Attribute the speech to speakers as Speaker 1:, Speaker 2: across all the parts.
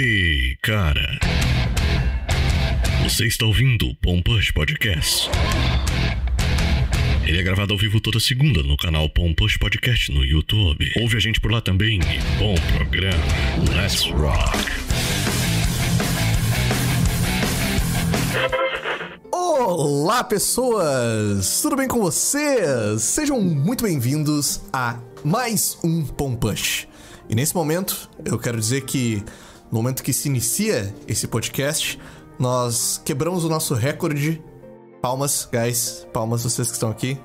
Speaker 1: Hey, cara. Você está ouvindo o Pompush Podcast. Ele é gravado ao vivo toda segunda no canal Pompush Podcast no YouTube. Ouve a gente por lá também e bom programa. Let's rock.
Speaker 2: Olá, pessoas! Tudo bem com vocês? Sejam muito bem-vindos a mais um Pompush. E nesse momento, eu quero dizer que no momento que se inicia esse podcast, nós quebramos o nosso recorde. Palmas, guys. Palmas, vocês que estão aqui.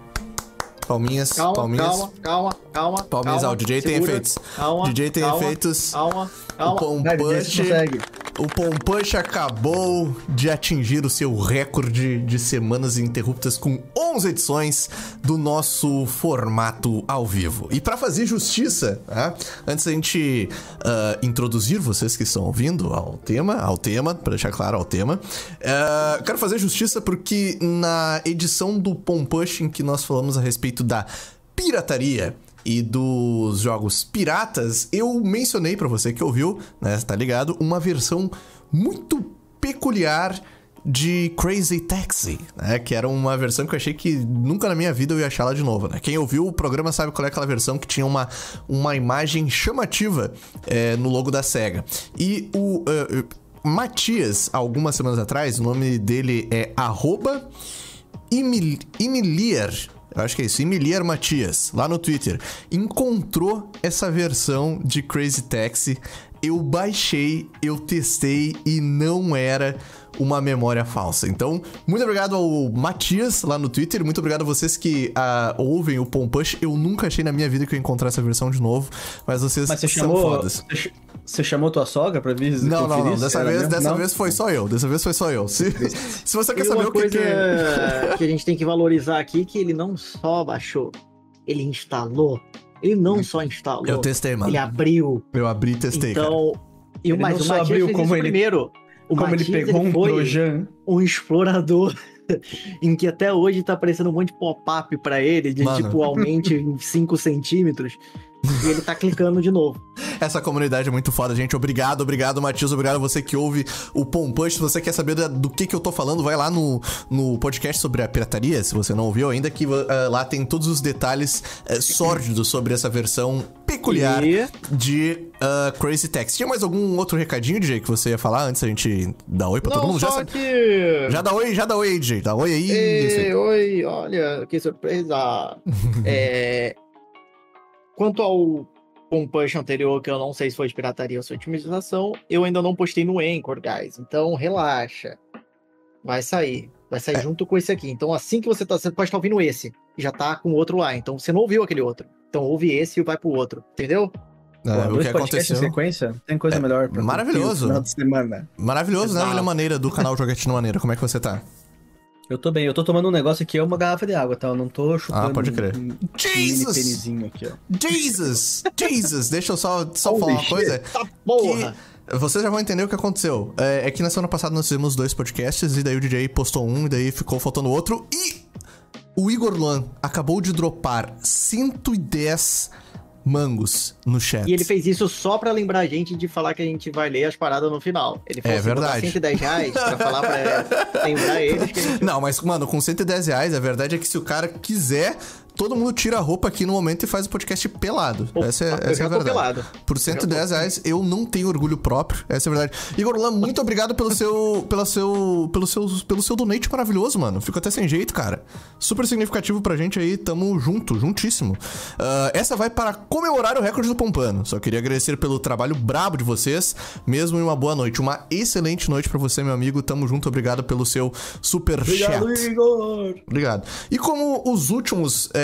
Speaker 2: Palminhas,
Speaker 3: Calma,
Speaker 2: palminhas.
Speaker 3: calma, calma, calma.
Speaker 2: Palminhas,
Speaker 3: calma,
Speaker 2: ah, o DJ tem
Speaker 3: segura,
Speaker 2: efeitos.
Speaker 3: Calma,
Speaker 2: DJ tem
Speaker 3: calma,
Speaker 2: efeitos.
Speaker 3: Calma,
Speaker 2: O
Speaker 3: calma. Vai, DJ, você consegue.
Speaker 2: O Pompush acabou de atingir o seu recorde de semanas ininterruptas com 11 edições do nosso formato ao vivo. E para fazer justiça, tá? antes da gente ah, introduzir vocês que estão ouvindo ao tema, ao tema, para deixar claro ao tema, ah, quero fazer justiça porque na edição do Pompush em que nós falamos a respeito da pirataria e dos jogos piratas, eu mencionei pra você que ouviu, né, tá ligado, uma versão muito peculiar de Crazy Taxi, né, que era uma versão que eu achei que nunca na minha vida eu ia achar ela de novo, né. Quem ouviu o programa sabe qual é aquela versão que tinha uma, uma imagem chamativa é, no logo da SEGA. E o... eh, Matias, algumas semanas atrás, o nome dele é arroba Emil, Emilier, eu acho que é isso, Emilier Matias, lá no Twitter, encontrou essa versão de Crazy Taxi. Eu baixei, eu testei e não era uma memória falsa. Então, muito obrigado ao Matias lá no Twitter, muito obrigado a vocês que ah, ouvem o Pompush. Eu nunca achei na minha vida que eu ia encontrar essa versão de novo, mas vocês
Speaker 3: Mas você
Speaker 2: são
Speaker 3: chamou,
Speaker 2: fodas.
Speaker 3: você você chamou tua sogra pra vir
Speaker 2: Não, não, não. Dessa, vez, dessa
Speaker 3: Não?
Speaker 2: vez foi só eu. Dessa vez foi só eu. Se, se você quer
Speaker 4: E
Speaker 2: saber
Speaker 4: uma
Speaker 2: o que,
Speaker 4: coisa
Speaker 2: que é.
Speaker 4: que a gente tem que valorizar aqui que ele não só baixou, ele instalou. Ele não só instalou,
Speaker 2: Eu testei, mano.
Speaker 4: ele abriu.
Speaker 2: Eu abri e testei, cara.
Speaker 4: então, e o
Speaker 3: Ele
Speaker 4: mais
Speaker 3: não
Speaker 4: o
Speaker 3: só
Speaker 4: Matias
Speaker 3: abriu, como ele-
Speaker 4: primeiro. O
Speaker 3: Como
Speaker 4: Matias,
Speaker 3: ele pegou um
Speaker 4: foi
Speaker 3: Trojan.
Speaker 4: um explorador em que até hoje tá aparecendo um monte de pop-up pra ele, de
Speaker 2: Mano.
Speaker 4: tipo, aumente em 5 centímetros. E ele tá clicando de novo.
Speaker 2: Essa comunidade é muito foda, gente. Obrigado, obrigado, Matias. Obrigado a você que ouve o Pompush. Se você quer saber do que, que eu tô falando, vai lá no, no podcast sobre a pirataria, se você não ouviu ainda, que ah, lá tem todos os detalhes eh, sórdidos sobre essa versão peculiar
Speaker 4: E-
Speaker 2: de ah, Crazy Taxi. Tinha mais algum outro recadinho, DJ, que você ia falar antes da gente dar oi pra todo mundo? Já,
Speaker 4: só
Speaker 2: sa-
Speaker 4: que...
Speaker 2: já dá oi, já dá oi, DJ. Dá oi aí. isso aí.
Speaker 4: Ei, oi, olha, que surpresa. É, Quanto ao Pompush anterior, que eu não sei se foi de pirataria ou se foi de otimização, eu ainda não postei no Anchor, guys. Então, relaxa. Vai sair. Vai sair
Speaker 2: É.
Speaker 4: junto com esse aqui. Então, assim que você tá... Você pode estar ouvindo esse. Já tá com o outro lá. Então, você não ouviu aquele outro. Então, ouve esse e vai pro outro. Entendeu?
Speaker 2: Ah, o
Speaker 3: Dois
Speaker 2: que aconteceu?
Speaker 3: em sequência? Tem coisa melhor pra
Speaker 2: maravilhoso.
Speaker 3: o final de semana.
Speaker 2: Maravilhoso, né,
Speaker 4: Exato.
Speaker 2: William Maneira, do canal Jogatina Maneira. Como é que você tá?
Speaker 3: Eu tô bem, eu tô tomando um negócio aqui, é uma garrafa de água, tá? Eu não tô chupando
Speaker 2: Ah, pode crer.
Speaker 3: um, um
Speaker 2: Jesus!
Speaker 3: aqui, ó.
Speaker 2: Jesus! Jesus! Deixa eu só, só
Speaker 4: Holy
Speaker 2: falar uma
Speaker 4: shit,
Speaker 2: coisa.
Speaker 4: Tá porra!
Speaker 2: Que vocês já vão entender o que aconteceu. É, é que na semana passada nós fizemos dois podcasts e daí o DJ postou um e daí ficou faltando outro. E o Igor Luan acabou de dropar 110 mangos no chat.
Speaker 4: E ele fez isso só pra lembrar a gente de falar que a gente vai ler as paradas no final. Ele falou
Speaker 2: É
Speaker 4: assim,
Speaker 2: verdade.
Speaker 4: 110 reais pra falar pra lembrar eles que a gente
Speaker 2: Não, mas, mano, com 110 reais, a verdade é que se o cara quiser, todo mundo tira a roupa aqui no momento e faz o podcast pelado.
Speaker 4: Opa,
Speaker 2: essa é,
Speaker 4: eu
Speaker 2: essa é a verdade.
Speaker 4: pelado.
Speaker 2: Por 110 reais, eu não tenho orgulho próprio. Essa é a verdade. Igor Lan, muito obrigado pelo seu, pela seu, pelo seu, pelo seu donate maravilhoso, mano. Fico até sem jeito, cara. Super significativo pra gente aí. Tamo junto, juntíssimo. Ah, essa vai para comemorar o recorde do Pompano. Só queria agradecer pelo trabalho brabo de vocês, mesmo em uma boa noite. Uma excelente noite pra você, meu amigo. Tamo junto. Obrigado pelo seu super chat.
Speaker 3: Igor!
Speaker 2: Obrigado. E como os últimos é,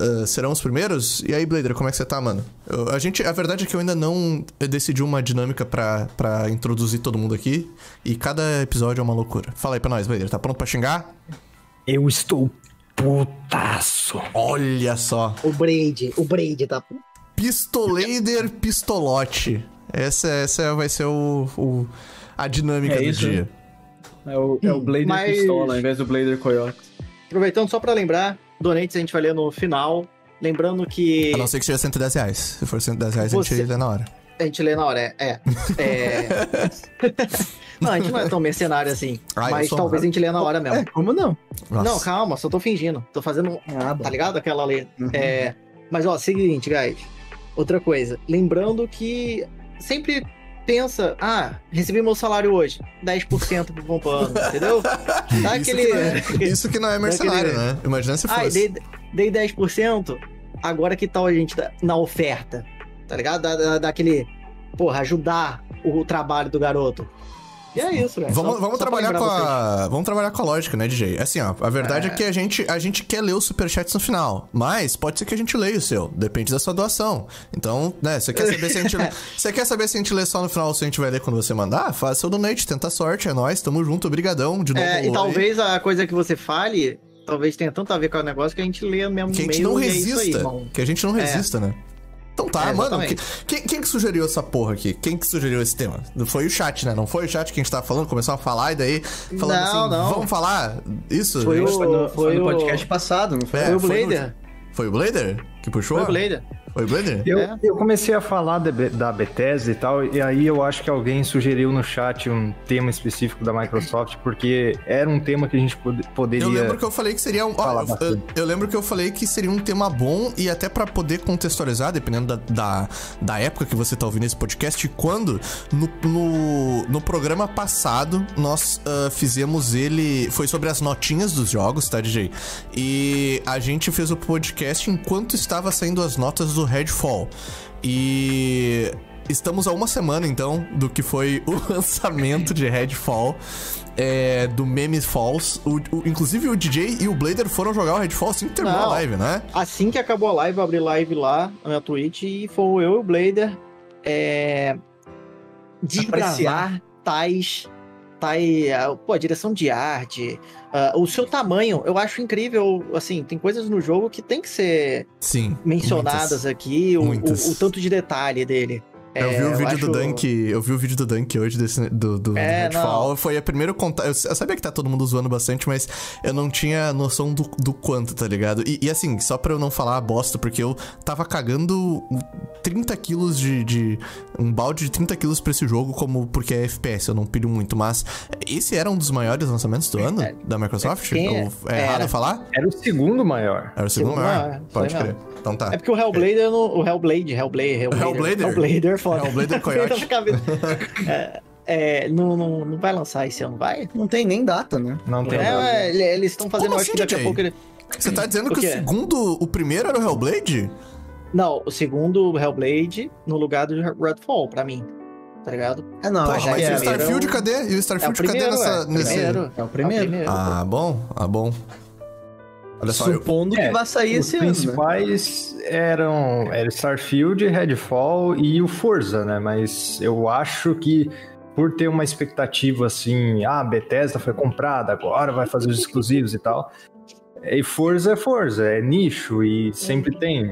Speaker 2: ah, serão os primeiros, e aí, Blader, como é que você tá, mano? Eu- a, gente, a verdade é que eu ainda não decidi uma dinâmica pra, pra introduzir todo mundo aqui, e cada episódio é uma loucura. Fala aí pra nós, Blader, tá pronto pra xingar?
Speaker 3: Eu estou putaço.
Speaker 2: Olha só.
Speaker 4: O Braid, o Braid tá.
Speaker 2: Pistolader Pistolote. Essa, essa vai ser o, o- a dinâmica
Speaker 3: É
Speaker 2: do
Speaker 3: isso,
Speaker 2: dia.
Speaker 3: É o, é o Blader
Speaker 4: Mas-
Speaker 3: Pistola ao invés do Blader Coyote.
Speaker 4: Aproveitando só pra lembrar, donates a gente vai ler no final. Lembrando que
Speaker 2: A não ser que seja 110 reais. Se for 110 reais, a
Speaker 4: Você-
Speaker 2: gente lê na hora.
Speaker 4: A gente lê na hora, é. é, é... não, a gente não é tão mercenário assim.
Speaker 2: Ah,
Speaker 4: mas
Speaker 2: sou,
Speaker 4: talvez a gente lê na hora mesmo.
Speaker 3: É, como não?
Speaker 2: Nossa.
Speaker 4: Não, calma, só tô fingindo. Tô fazendo.
Speaker 3: Ah, bom.
Speaker 4: Tá ligado? Aquela lei.
Speaker 3: Uhum.
Speaker 4: É, mas, ó, seguinte, guys. Outra coisa. Lembrando que sempre pensa, ah, recebi meu salário hoje. 10% pro pompano, entendeu? Dá
Speaker 2: Isso,
Speaker 4: aquele.
Speaker 2: que é, isso que não é mercenário,
Speaker 4: Daquele-
Speaker 2: né? Imagina se fosse.
Speaker 4: dei, dei 10%. Agora que tal a gente da- na oferta? Tá ligado? Da, da, daquele. Porra, ajudar o trabalho do garoto. E é isso, velho.
Speaker 2: Vamos,
Speaker 4: Só-
Speaker 2: vamos
Speaker 4: só
Speaker 2: trabalhar com
Speaker 4: vocês.
Speaker 2: a. Vamos trabalhar com a lógica, né, DJ? Assim, ó, a verdade é,
Speaker 4: É.
Speaker 2: que a gente, a gente quer ler os superchats no final. Mas pode ser que a gente leia o seu. Depende da sua doação. Então, né, você quer saber se a gente. lê- Você quer saber se a gente lê só no final ou se a gente vai ler quando você mandar? Faz seu donate, tenta a sorte, é nóis, tamo junto, obrigadão. De novo,
Speaker 4: É, e
Speaker 2: aí.
Speaker 4: talvez a coisa que você fale, talvez tenha tanto a ver com o negócio que a gente lê mesmo
Speaker 2: Que a gente não
Speaker 4: é aí,
Speaker 2: resista.
Speaker 4: irmão.
Speaker 2: que a gente não
Speaker 4: É.
Speaker 2: resista, né? Então tá,
Speaker 4: É,
Speaker 2: mano. que- quem, quem que sugeriu essa porra aqui? Quem que sugeriu esse tema? Foi o chat, né? Não foi o chat que a gente tava falando, começou a falar e daí falando
Speaker 4: Não,
Speaker 2: assim,
Speaker 4: não.
Speaker 2: vamos falar isso?
Speaker 4: Foi o-
Speaker 3: Foi no, foi no
Speaker 4: o-
Speaker 3: podcast passado, não foi?
Speaker 2: É,
Speaker 4: Foi o
Speaker 2: foi no-
Speaker 4: Blader.
Speaker 2: Foi o Blader que puxou?
Speaker 4: Foi o Blader.
Speaker 2: Foi o Blader?
Speaker 5: Eu,
Speaker 4: É.
Speaker 5: eu comecei a falar da, Be- da Bethesda e tal, e aí eu acho que alguém sugeriu no chat um tema específico da Microsoft, porque era um tema que a gente pod- poderia.
Speaker 2: Eu lembro que eu falei que seria um. ó, eu, eu, lembro que eu falei que seria um tema bom e até pra poder contextualizar, dependendo da, da, da época que você tá ouvindo esse podcast, quando no, no, no programa passado nós ah, fizemos ele. Foi sobre as notinhas dos jogos, tá, DJ? E a gente fez o podcast enquanto estava saindo as notas do Redfall. E. Estamos a uma semana, então, do que foi o lançamento de Redfall, é, do Meme Falls. O, o- inclusive, o DJ e o Blader foram jogar o Redfall assim que terminou a
Speaker 4: Não.
Speaker 2: live, né?
Speaker 4: Assim que acabou a live, eu abri live lá na minha Twitch e foi eu e o Blader é, desbravar tais. tais ah, pô, a direção de arte, ah, o seu tamanho. Eu acho incrível. Assim, tem coisas no jogo que tem que ser
Speaker 2: Sim.
Speaker 4: mencionadas
Speaker 2: muitas.
Speaker 4: aqui, o, o- o tanto de detalhe dele.
Speaker 2: Eu
Speaker 4: É,
Speaker 2: vi o vídeo do
Speaker 4: acho-
Speaker 2: Dunk. Eu vi o vídeo do Dunk hoje desse, do, do,
Speaker 4: É,
Speaker 2: do Redfall.
Speaker 4: não.
Speaker 2: Foi a primeira conta. Eu, eu sabia que tá todo mundo zoando bastante, mas eu não tinha noção do, do quanto, tá ligado? E, e assim, só pra eu não falar bosta, porque eu tava cagando 30 quilos de, de. Um balde de 30 quilos pra esse jogo, como porque é FPS, eu não pilho muito. Mas esse era um dos maiores lançamentos do ano
Speaker 4: É,
Speaker 2: da Microsoft?
Speaker 4: quem é?
Speaker 2: Ou é errado
Speaker 4: Era.
Speaker 2: eu falar?
Speaker 5: Era o segundo maior.
Speaker 2: Era o segundo
Speaker 4: Segundo
Speaker 2: maior?
Speaker 4: maior,
Speaker 2: Pode crer.
Speaker 4: mesmo.
Speaker 2: Então tá.
Speaker 4: É porque o Hellblader, no, o Hellblade, Hellblade, Hellblader,
Speaker 2: Hellblader?
Speaker 4: Hellblader, foda.
Speaker 2: Hellblader Coyote.
Speaker 4: Cabeça. é, é, não, não, não vai lançar esse ano, vai?
Speaker 3: Não tem nem data, né?
Speaker 5: Não tem.
Speaker 4: É, é, ele- eles estão fazendo,
Speaker 2: Como
Speaker 4: acho
Speaker 2: assim,
Speaker 4: que daqui a pouco ele...
Speaker 2: Você tá dizendo
Speaker 4: O
Speaker 2: que o segundo. O primeiro era o Hellblade?
Speaker 4: Não, o segundo Hellblade no lugar do Redfall, pra mim. Tá ligado?
Speaker 3: Ah, não,
Speaker 2: Porra, mas
Speaker 3: que
Speaker 2: e o Starfield,
Speaker 4: era
Speaker 2: cadê? E o
Speaker 4: É o
Speaker 2: Starfield, cadê
Speaker 4: primeiro,
Speaker 2: nessa,
Speaker 4: é.
Speaker 2: nesse.
Speaker 4: Primeiro.
Speaker 3: É o primeiro.
Speaker 2: Ah, bom, ah, bom. Olha só, eu,
Speaker 3: Supondo
Speaker 5: É,
Speaker 3: que vai sair
Speaker 5: Os
Speaker 3: esse ano, né?
Speaker 5: principais eram, era Starfield, Redfall e o Forza, né? Mas eu acho que por ter uma expectativa assim, ah, Bethesda foi comprada, agora vai fazer os exclusivos e tal. E Forza é Forza, é nicho e sempre tem.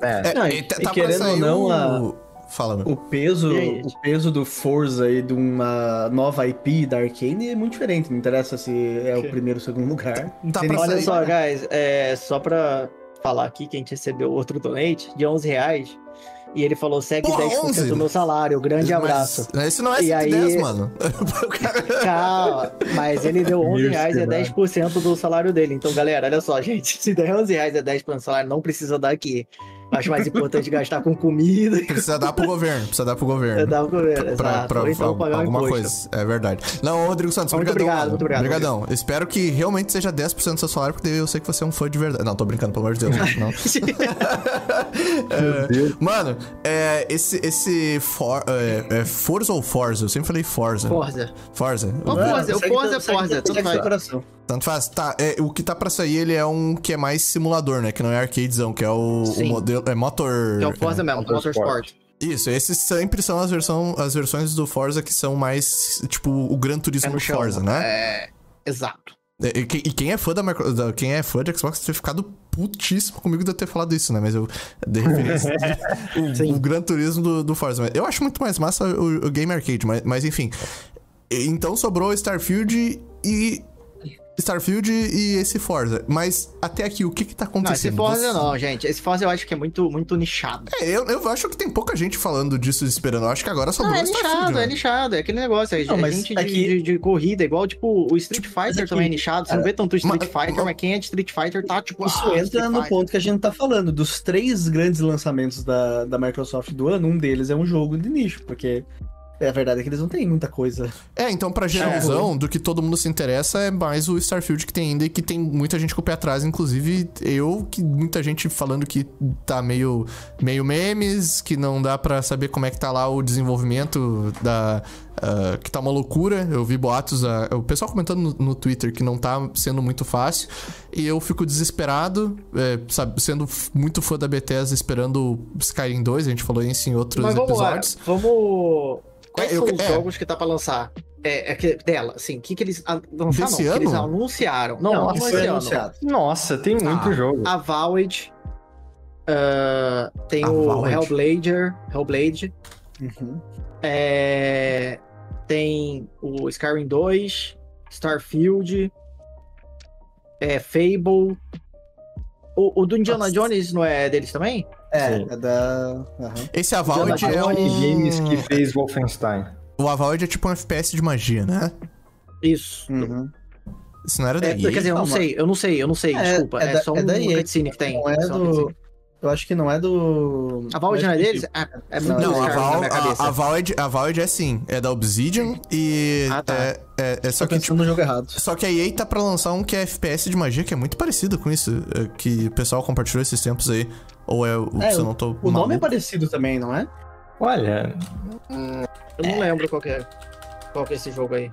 Speaker 5: né?
Speaker 2: é,
Speaker 3: Não,
Speaker 2: e tá
Speaker 3: e querendo ou não,
Speaker 2: o-
Speaker 3: a-
Speaker 2: Fala, meu.
Speaker 3: O peso,
Speaker 4: E aí?
Speaker 3: o peso do Forza e de uma nova IP da Arcane é muito diferente. Não interessa se é o primeiro ou segundo lugar.
Speaker 2: Tá
Speaker 3: que
Speaker 4: Olha
Speaker 2: sair-
Speaker 4: só, guys, é, só pra falar aqui que a gente recebeu outro donate de 11 reais. E ele falou, segue
Speaker 2: Porra,
Speaker 4: 10%
Speaker 2: 11?
Speaker 4: do meu salário, grande abraço.
Speaker 2: Mas, esse não é
Speaker 4: E
Speaker 2: 110,
Speaker 4: aí-
Speaker 2: mano.
Speaker 4: Calma, mas ele deu 11
Speaker 5: Meu
Speaker 4: reais, é
Speaker 5: cenário.
Speaker 4: 10% do salário dele. Então, galera, olha só, gente, se der 11 reais é 10% do salário, não precisa dar aqui. Acho mais importante gastar com comida
Speaker 2: Precisa dar pro governo, precisa dar pro governo.
Speaker 4: dar o governo,
Speaker 2: Pra,
Speaker 4: exato.
Speaker 2: pra
Speaker 4: Ou então pagar um
Speaker 2: alguma
Speaker 4: imposto.
Speaker 2: coisa. É verdade. Não, Rodrigo Santos,
Speaker 4: Muito
Speaker 2: obrigadão,
Speaker 4: obrigado,
Speaker 2: mano.
Speaker 4: muito obrigado,
Speaker 2: Obrigadão. Espero que realmente seja 10% do seu salário, porque eu sei que você é um fã de verdade. Não, tô brincando, pelo amor de Deus. Não. É, mano, é, esse, esse for, é, é Forza ou Forza? Eu sempre falei Forza.
Speaker 4: Forza.
Speaker 2: Forza.
Speaker 4: Não,
Speaker 2: O-
Speaker 4: Forza, o Forza é
Speaker 3: segue
Speaker 4: Forza,
Speaker 3: teu coração.
Speaker 2: Tanto faz. Tá, é, o que tá pra sair, ele é um que é mais simulador, né? Que não é arcadezão, que é o, o modelo. É motor.
Speaker 4: Que é o Forza mesmo,
Speaker 5: Motorsport.
Speaker 4: Motorsport.
Speaker 2: Isso, esses sempre são as, versão, as versões do Forza que são mais, tipo, o Gran Turismo
Speaker 4: É
Speaker 2: do. Forza, né?
Speaker 4: É, exato.
Speaker 2: E, e- e quem é fã da, micro- da- quem é fã de Xbox ter ficado putíssimo comigo de eu ter falado isso, né? Mas eu dei referência. o, o Gran Turismo do, do Forza. Mas Eu acho muito mais massa o, o Game Arcade, mas, mas enfim. Então sobrou Starfield e Starfield e esse Forza. Mas até aqui, o que que tá
Speaker 4: Não, esse
Speaker 2: acontecendo?
Speaker 4: Forza
Speaker 2: Você-
Speaker 4: não, gente. Esse Forza eu acho que é muito, muito nichado.
Speaker 2: É, eu, eu acho que tem pouca gente falando disso e esperando. Eu acho que agora sobrou
Speaker 4: Não, é
Speaker 2: Starfield.
Speaker 4: nichado,
Speaker 2: né?
Speaker 4: é nichado. É aquele negócio. É,
Speaker 3: Não,
Speaker 4: é
Speaker 3: mas
Speaker 4: gente de,
Speaker 3: é que-
Speaker 4: de- de corrida, igual, tipo, o Street Fighter
Speaker 3: é
Speaker 4: também é nichado. Você não vê tanto o Street
Speaker 2: Mas-
Speaker 4: Fighter, mas quem é de Street Fighter tá, tipo,
Speaker 3: Isso
Speaker 4: ah,
Speaker 3: entra
Speaker 4: Street
Speaker 3: no
Speaker 4: Fighter.
Speaker 3: ponto que a gente tá falando. Dos três grandes lançamentos da, da Microsoft do ano, um deles é um jogo de nicho, porque é a verdade é que eles não têm muita coisa.
Speaker 2: É, então pra geralzão, do que todo mundo se interessa, é mais o Starfield que tem ainda e que tem muita gente com o pé atrás, inclusive eu, que muita gente falando que tá meio, meio memes, que não dá pra saber como é que tá lá o desenvolvimento da... ah, que tá uma loucura, eu vi boatos, ah, o pessoal comentando no, no Twitter que não tá sendo muito fácil, e eu fico desesperado, é, sabe, sendo muito fã da Bethesda, esperando Skyrim 2, a gente falou isso em outros
Speaker 4: Mas vamos lá,
Speaker 2: episódios.
Speaker 4: vamos... Quais
Speaker 2: É, eu-
Speaker 4: são os
Speaker 2: é.
Speaker 4: jogos que tá pra lançar? É, é que, dela, assim, o que que eles... Lançaram,
Speaker 2: Desse
Speaker 4: não, que eles anunciaram. Não, não, esse
Speaker 3: anunciado.
Speaker 5: Nossa, tem muito
Speaker 2: Ah.
Speaker 5: jogo.
Speaker 4: A Valve, ah, tem
Speaker 2: A
Speaker 4: o
Speaker 2: Valve.
Speaker 4: Hellblader, Hellblade,
Speaker 3: Uhum.
Speaker 4: é, tem o Skyrim 2, Starfield, é, Fable. O, o do Indiana
Speaker 3: Nossa.
Speaker 4: Jones não é deles também?
Speaker 3: É,
Speaker 5: Sim.
Speaker 3: é da. aham.
Speaker 2: Esse Avowed é
Speaker 5: Sony
Speaker 2: um...
Speaker 5: Games que fez Wolfenstein.
Speaker 2: O Avowed é tipo um FPS de magia, né?
Speaker 4: Isso.
Speaker 3: Uhum.
Speaker 2: Isso não era da
Speaker 4: É,
Speaker 2: EA?
Speaker 4: quer dizer, eu não
Speaker 3: Não,
Speaker 4: sei, eu não sei, eu não sei,
Speaker 3: É,
Speaker 4: desculpa.
Speaker 3: é
Speaker 4: É,
Speaker 3: da-
Speaker 4: só
Speaker 3: é
Speaker 4: um
Speaker 3: da EA.
Speaker 4: cutscene que tem.
Speaker 3: Não é do. Eu acho que não é do.
Speaker 4: A Valve não é deles? Ah, é muito
Speaker 2: Não, a, Val,
Speaker 4: cabeça.
Speaker 2: a, a, a Avowed é sim, é da Obsidian e
Speaker 4: Ah, tá.
Speaker 2: é, é, é só
Speaker 3: Tô
Speaker 2: que tipo,
Speaker 3: no jogo errado.
Speaker 2: só que a EA tá pra lançar um que é FPS de magia que é muito parecido com isso, é, que o pessoal compartilhou esses tempos aí. Ou é o
Speaker 3: É,
Speaker 2: se eu não tô
Speaker 3: O nome é
Speaker 2: maluco?
Speaker 3: parecido também, não é?
Speaker 5: Olha,
Speaker 4: Eu não lembro qual que é, qual que é esse jogo aí.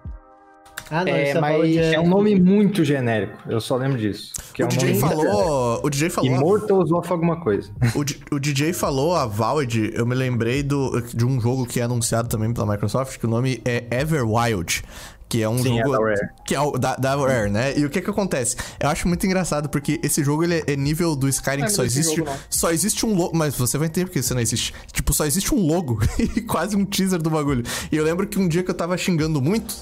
Speaker 3: Ah, não,
Speaker 4: É, mas
Speaker 3: Avowed
Speaker 5: é um nome muito genérico. Eu só lembro disso. Que é
Speaker 2: O
Speaker 5: um
Speaker 2: DJ falou, o DJ falou,
Speaker 5: Immortals of alguma coisa.
Speaker 2: o, o DJ falou a Valve, eu me lembrei do, de um jogo que é anunciado também pela Microsoft, que o nome é Everwild, que é um
Speaker 5: Sim, é
Speaker 2: jogo
Speaker 5: da Rare.
Speaker 2: que é o da, da Rare, né? E o que que acontece? Eu acho muito engraçado porque esse jogo ele é- é nível do Skyrim
Speaker 4: Não
Speaker 2: que só existe
Speaker 4: jogo,
Speaker 2: só existe um logo, mas você vai entender porque você não existe. Tipo, só existe um logo e quase um teaser do bagulho. E eu lembro que um dia que eu tava xingando muito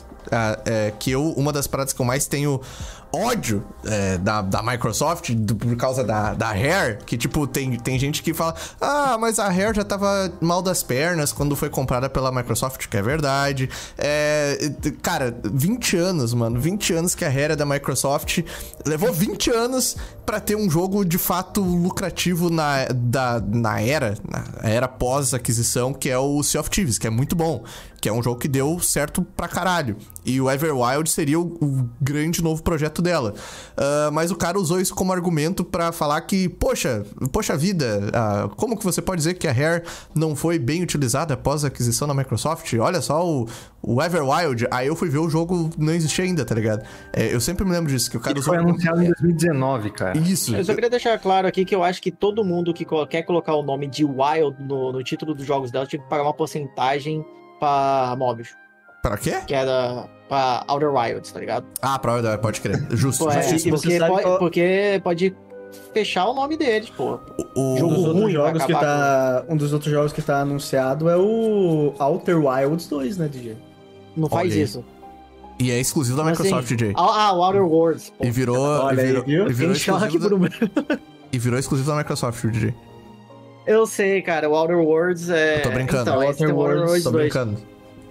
Speaker 2: é, que eu uma das paradas que eu mais tenho ódio é, da, da Microsoft do- por causa da, da Rare, que tipo, tem, tem gente que fala, ah, mas a Rare já tava mal das pernas quando foi comprada pela Microsoft, que é verdade. É, cara, 20 anos, mano, 20 anos que a Rare é da Microsoft, levou 20 anos pra ter um jogo de fato lucrativo na, da, na era, na era pós-aquisição, que é o Sea of Thieves, que é muito bom, que é um jogo que deu certo pra caralho. E o Everwild seria o, o grande novo projeto dela. Ah, mas o cara usou isso como argumento pra falar que, poxa, poxa vida, ah, como que você pode dizer que a Rare não foi bem utilizada após a aquisição da Microsoft? Olha só o, o Everwild. Aí eu fui ver o jogo, não existia ainda, tá ligado? É, eu sempre me lembro disso, que o cara
Speaker 5: Ele
Speaker 2: usou.
Speaker 5: foi anunciado em 2019, cara.
Speaker 2: Isso.
Speaker 4: Eu só queria deixar claro aqui que eu acho que todo mundo que quer colocar o nome de Wild no, no título dos jogos dela tinha que pagar uma porcentagem pra Mobius,
Speaker 2: Pra quê?
Speaker 4: que era pra Outer Wilds, tá ligado?
Speaker 2: Ah, pra pode crer. Justo.
Speaker 4: Pô, é,
Speaker 3: e você
Speaker 4: porque,
Speaker 3: sabe
Speaker 4: pode,
Speaker 3: qual-
Speaker 4: porque pode fechar o nome deles, pô.
Speaker 2: O-
Speaker 4: jogo
Speaker 3: Um dos outros jogos que tá. Um dos outros jogos que tá anunciado é o Outer Wilds 2, né, DJ?
Speaker 4: Não faz
Speaker 2: aí.
Speaker 4: isso.
Speaker 2: E é exclusivo da
Speaker 4: Mas,
Speaker 2: Microsoft,
Speaker 4: assim,
Speaker 2: DJ.
Speaker 4: Ah, ah, o Outer Worlds. Pô.
Speaker 2: E virou, e
Speaker 3: Olha aí,
Speaker 2: virou,
Speaker 3: viu?
Speaker 2: e virou exclusivo da, e virou exclusivo da Microsoft, DJ.
Speaker 4: Eu sei, cara, o Outer Worlds é.
Speaker 2: Eu tô brincando.
Speaker 4: Então, o Outer Worlds
Speaker 2: Tô
Speaker 4: 2.
Speaker 2: brincando.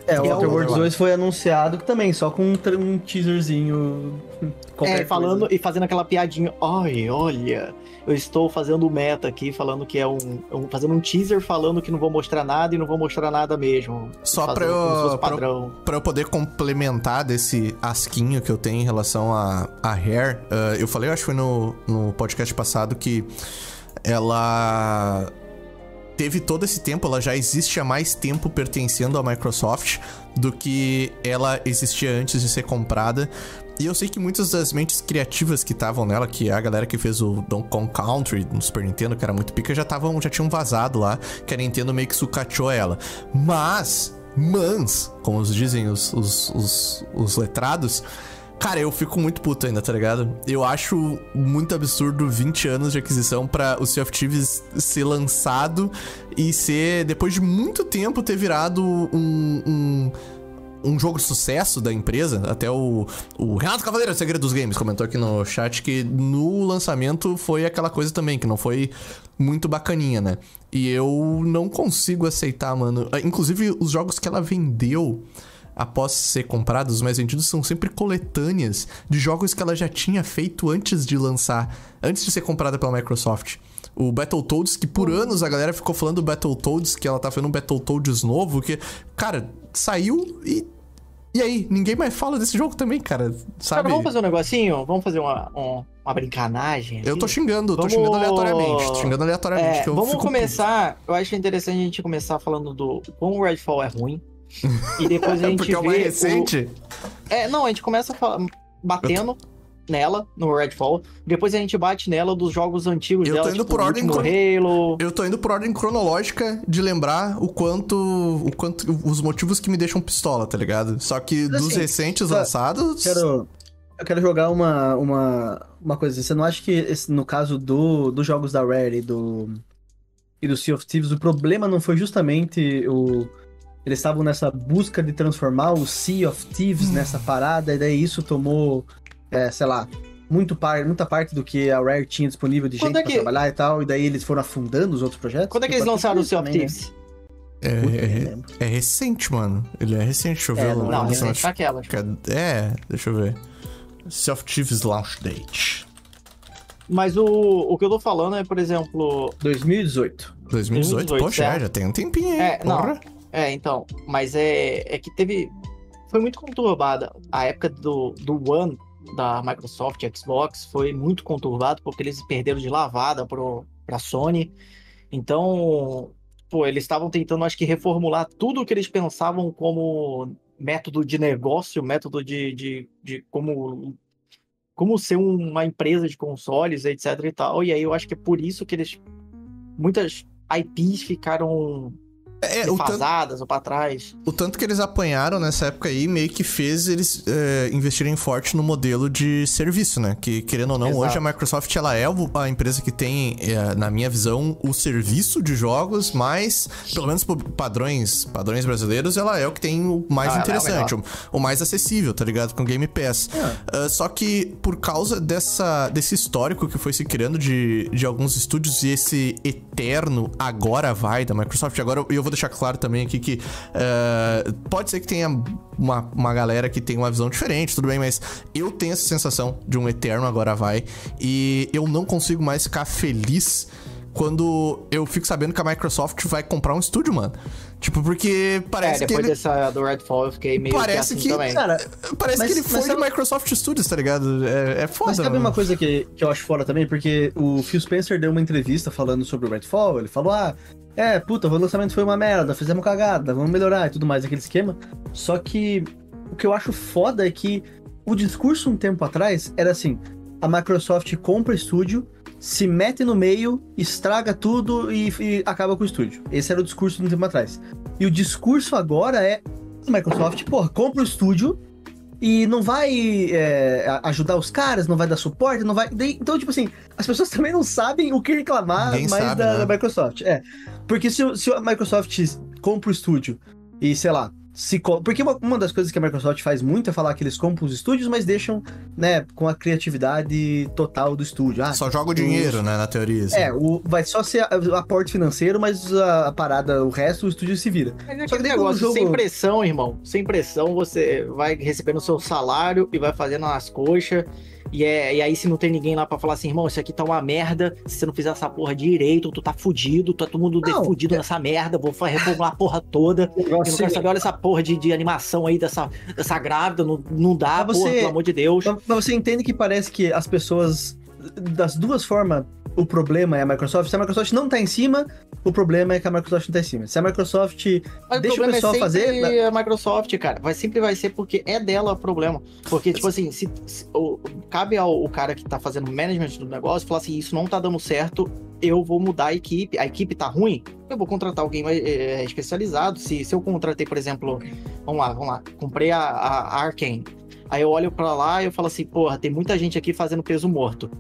Speaker 3: É, o
Speaker 4: é
Speaker 3: Outer Worlds 2 foi anunciado também, só com um, um teaserzinho.
Speaker 4: É, falando
Speaker 3: coisa.
Speaker 4: e fazendo aquela piadinha. Ai, olha, eu estou fazendo meta aqui, falando que é um, um- Fazendo um teaser falando que não vou mostrar nada e não vou mostrar nada mesmo.
Speaker 2: Só pra eu- pra eu-. Pra eu poder complementar desse asquinho que eu tenho em relação a, a Hair, ah, eu falei, eu acho que foi no, no podcast passado, que ela teve todo esse tempo, ela já existe há mais tempo pertencendo à Microsoft do que ela existia antes de ser comprada. E eu sei que muitas das mentes criativas que estavam nela, que é a galera que fez o Donkey Kong Country no Super Nintendo, que era muito pica, já estavam, já tinham vazado lá, que a Nintendo meio que sucateou ela. Mas, mas, como dizem os, os, os, os letrados, Cara, eu fico muito puto ainda, tá ligado? Eu acho muito absurdo 20 anos de aquisição pra o Sea of Thieves ser lançado e ser, depois de muito tempo, ter virado um. um um jogo de sucesso da empresa. Até o, o Renato Cavaleiro, Segredo dos Games, comentou aqui no chat que no lançamento foi aquela coisa também, que não foi muito bacaninha, né? E eu não consigo aceitar, mano. Inclusive, os jogos que ela vendeu após ser comprados, os mais vendidos são sempre coletâneas de jogos que ela já tinha feito antes de lançar, antes de ser comprada pela Microsoft. O Battletoads, que por anos a galera ficou falando do Battletoads, que ela tá fazendo um Battletoads novo, que, cara, saiu e. E aí, ninguém mais fala desse jogo também, cara. Sabe?
Speaker 4: Cara, vamos fazer um negocinho? Vamos fazer uma, um- uma brincanagem?
Speaker 2: Eu tô xingando, tô
Speaker 4: Vamos-
Speaker 2: xingando aleatoriamente. Tô xingando aleatoriamente.
Speaker 4: É, vamos começar. Eu acho interessante a gente começar falando do como o Redfall é ruim. E depois a gente
Speaker 2: Porque é o
Speaker 4: vê.
Speaker 2: mais
Speaker 4: o-
Speaker 2: recente.
Speaker 4: É, não, a gente começa batendo nela no Redfall. Depois a gente bate nela dos jogos antigos
Speaker 2: Eu tô
Speaker 4: dela,
Speaker 2: indo
Speaker 4: tipo,
Speaker 2: por
Speaker 4: o
Speaker 2: ordem crono-
Speaker 4: Halo.
Speaker 2: Eu tô indo por ordem cronológica de lembrar o quanto. o quanto. os motivos que me deixam pistola, tá ligado? Só que
Speaker 3: Mas,
Speaker 2: dos
Speaker 3: assim,
Speaker 2: recentes
Speaker 3: tá,
Speaker 2: lançados.
Speaker 3: Quero, eu quero jogar uma, uma, uma coisa. Você não acha que esse- no caso do, dos jogos da Rare e do, e do Sea of Thieves, o problema não foi justamente o. Eles estavam nessa busca de transformar o Sea of Thieves nessa parada, e daí isso tomou, é, sei lá, muito par, muita parte do que a Rare tinha disponível de
Speaker 4: Quando
Speaker 3: gente
Speaker 4: é
Speaker 3: pra
Speaker 4: que-
Speaker 3: trabalhar e tal, e daí eles foram afundando os outros projetos.
Speaker 4: Quando é que eles
Speaker 3: Pode
Speaker 4: lançaram o Sea of
Speaker 3: né?
Speaker 4: Thieves?
Speaker 2: É,
Speaker 3: Puta, nem
Speaker 2: é,
Speaker 3: lembro.
Speaker 2: é recente, mano. Ele é recente, deixa eu ver.
Speaker 3: É,
Speaker 2: o
Speaker 3: não,
Speaker 4: Não, recente naquela. tipo.
Speaker 2: É, deixa eu ver. Sea of Thieves Launch Date.
Speaker 4: Mas o, o que eu tô falando é, por exemplo.
Speaker 3: 2018.
Speaker 2: 2018,
Speaker 4: 2018,
Speaker 2: poxa, é, já tem um tempinho aí.
Speaker 4: É, não.
Speaker 2: porra.
Speaker 4: É, então. Mas é, é que teve. Foi muito conturbada. A época do, do One da Microsoft Xbox foi muito conturbado porque eles perderam de lavada pro, pra Sony. Então, pô, eles estavam tentando, acho que, reformular tudo o que eles pensavam como método de negócio, método de, de, de como, como ser uma empresa de consoles, etc e tal. E aí eu acho que é por isso que eles. Muitas IPs ficaram
Speaker 2: É, tanto,
Speaker 4: defasadas ou pra trás.
Speaker 2: o tanto que eles apanharam nessa época aí meio que fez eles é, investirem forte no modelo de serviço, né? Que, querendo ou não,
Speaker 4: Exato.
Speaker 2: hoje a Microsoft ela é a empresa que tem, é, na minha visão, o serviço de jogos, mas, pelo menos por padrões, padrões brasileiros, ela é o que tem o mais
Speaker 4: Ah, é o
Speaker 2: interessante, o, o mais acessível, tá ligado? Com Game Pass. Ah, só que por causa dessa, desse histórico que foi se criando de, de alguns estúdios e esse eterno agora vai da Microsoft, agora eu- eu vou deixar claro também aqui que ah, pode ser que tenha uma, uma galera que tem uma visão diferente, tudo bem, mas eu tenho essa sensação de um eterno agora vai e eu não consigo mais ficar feliz quando eu fico sabendo que a Microsoft vai comprar um estúdio, mano. Tipo, porque
Speaker 4: É,
Speaker 2: parece que
Speaker 4: depois
Speaker 2: ele...
Speaker 4: dessa do Redfall eu fiquei meio
Speaker 2: Parece
Speaker 4: assim
Speaker 2: que-
Speaker 4: também.
Speaker 3: Cara,
Speaker 2: Parece
Speaker 3: Mas-
Speaker 2: que ele foi do
Speaker 3: sabe-
Speaker 2: Microsoft Studios, tá ligado? É, é foda,
Speaker 3: Mas sabe
Speaker 2: mano.
Speaker 3: uma coisa que, que eu acho fora também? Porque o Phil Spencer deu uma entrevista falando sobre o Redfall. Ele falou: ah, é, puta, o lançamento foi uma merda, fizemos cagada, vamos melhorar e tudo mais, aquele esquema. Só que o que eu acho foda é que o discurso um tempo atrás era assim: a Microsoft compra estúdio, se mete no meio, estraga tudo e, e acaba com o estúdio. Esse era o discurso de um tempo atrás. E o discurso agora é: Microsoft, porra, compra o estúdio e não vai é, ajudar os caras, não vai dar suporte, não vai. então, tipo assim, as pessoas também não sabem o que reclamar
Speaker 2: Ninguém
Speaker 3: mais
Speaker 2: sabe,
Speaker 3: da,
Speaker 2: né?
Speaker 3: da Microsoft. É. Porque se, se a Microsoft compra o estúdio e, sei lá, se Porque uma, uma das coisas que a Microsoft faz muito é falar que eles compram os estúdios, mas deixam, né, com a criatividade total do estúdio. Ah,
Speaker 2: Só joga o dinheiro, né, na teoria. assim.
Speaker 3: é, o, vai só ser a- aporte financeiro, mas a, a parada, o resto, o estúdio se vira.
Speaker 4: Mas é
Speaker 3: Só que o
Speaker 4: negócio,
Speaker 3: jogo-
Speaker 4: sem pressão, irmão. Sem pressão, você vai recebendo o seu salário e vai fazendo nas coxas. E, é, e aí, se não tem ninguém lá pra falar assim, irmão, isso aqui tá uma merda. Se você não fizer essa porra direito, tu tá fudido, tá todo mundo
Speaker 3: Não,
Speaker 4: fudido nessa merda. Vou reformular a porra toda. Eu não quero saber, olha essa porra de, de animação aí dessa, dessa grávida. Não, não dá,
Speaker 3: Mas
Speaker 4: porra,
Speaker 3: você-
Speaker 4: pelo amor de Deus.
Speaker 3: Mas você entende que parece que as pessoas, das duas formas, o problema é a Microsoft. Se a Microsoft não tá em cima, o problema é que a Microsoft não tá em cima. Se a Microsoft.
Speaker 4: Mas
Speaker 3: Deixa o
Speaker 4: problema
Speaker 3: pessoal
Speaker 4: é
Speaker 3: fazer-
Speaker 4: a Microsoft, cara. Vai, sempre vai ser porque é dela o problema. Porque, tipo assim, se, se- o- cabe ao o cara que tá fazendo management do negócio falar assim, isso não tá dando certo, eu vou mudar a equipe. A equipe tá ruim, eu vou contratar alguém mais é, especializado. Se, se eu contratei, por exemplo, vamos lá, vamos lá, comprei a, a Arkane. Aí eu olho pra lá e eu falo assim, porra, tem muita gente aqui fazendo peso morto.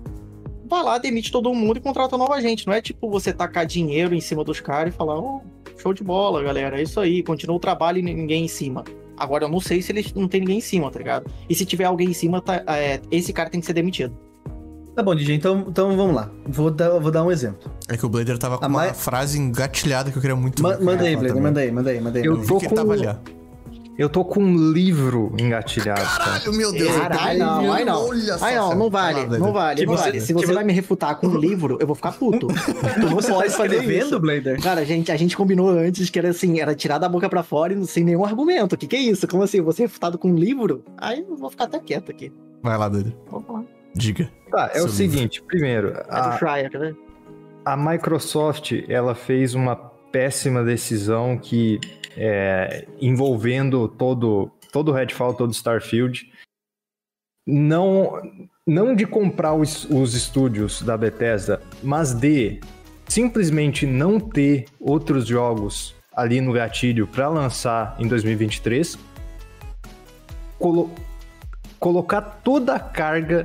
Speaker 4: Vai lá, demite todo mundo e contrata nova gente. Não é tipo você tacar dinheiro em cima dos caras e falar, oh, show de bola, galera. É isso aí, continua o trabalho e ninguém em cima. Agora eu não sei se eles não tem ninguém em cima, tá ligado? E se tiver alguém em cima, tá, é, esse cara tem que ser demitido.
Speaker 3: Tá bom, DJ, então, então vamos lá. Vou dar, vou dar um exemplo.
Speaker 2: É que o Blader tava com
Speaker 3: A
Speaker 2: uma
Speaker 3: mai-
Speaker 2: frase engatilhada que eu queria muito
Speaker 3: Ma- manda aí, Blader, manda aí, manda aí, manda aí.
Speaker 5: Eu
Speaker 2: Eu
Speaker 5: tô
Speaker 2: que ele
Speaker 5: com-
Speaker 2: tava ali, ó.
Speaker 5: Eu tô com um livro engatilhado, cara.
Speaker 2: Caralho, meu Deus.
Speaker 4: Caralho, não, aí não.
Speaker 2: Olha só,
Speaker 4: Aí não,
Speaker 2: cara.
Speaker 4: não
Speaker 2: Vai
Speaker 4: vale, não vale, não vale. Se você vai me refutar com um livro, eu vou ficar puto. Tu não
Speaker 3: Você tá
Speaker 4: pode fazer
Speaker 3: escrevendo,
Speaker 4: isso.
Speaker 3: Blader?
Speaker 4: Cara, a gente, a gente combinou antes que era assim, era tirar da boca pra fora e sem nenhum argumento. O que, que é isso? Como assim? Você refutado com um livro? Aí eu vou ficar até quieto aqui.
Speaker 2: Vai lá, Blader.
Speaker 4: Vamos lá.
Speaker 2: Diga.
Speaker 5: Tá, é o seguinte, primeiro,
Speaker 4: É do
Speaker 5: a,
Speaker 4: Schreier, quer ver?
Speaker 5: a Microsoft ela fez uma péssima decisão que é, envolvendo todo todo Redfall, todo Starfield, não não de comprar os, os estúdios da Bethesda, mas de simplesmente não ter outros jogos ali no gatilho para lançar em 2023, colo- colocar toda a carga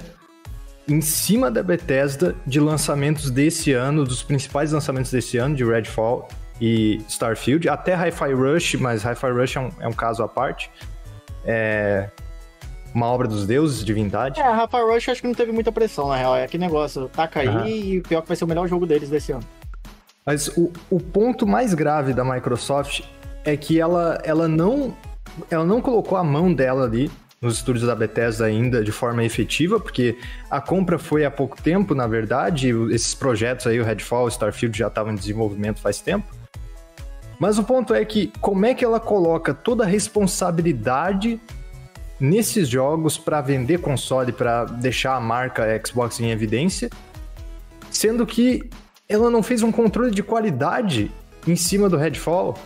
Speaker 5: em cima da Bethesda de lançamentos desse ano, dos principais lançamentos desse ano, de Redfall e Starfield, até Hi-Fi Rush, mas Hi-Fi Rush é um, é um caso à parte. É uma obra dos deuses, divindade.
Speaker 4: É, Rafa Rush acho que não teve muita pressão, na real. É que negócio, taca aí
Speaker 5: Aham.
Speaker 4: e pior que vai ser o melhor jogo deles desse ano.
Speaker 5: Mas o, o ponto mais grave da Microsoft é que ela, ela, não, ela não colocou a mão dela ali nos estúdios da Bethesda ainda de forma efetiva, porque a compra foi há pouco tempo, na verdade, e esses projetos aí, o Redfall, o Starfield já estavam em desenvolvimento faz tempo. Mas o ponto é que como é que ela coloca toda a responsabilidade nesses jogos para vender console, para deixar a marca Xbox em evidência, sendo que ela não fez um controle de qualidade em cima do Redfall.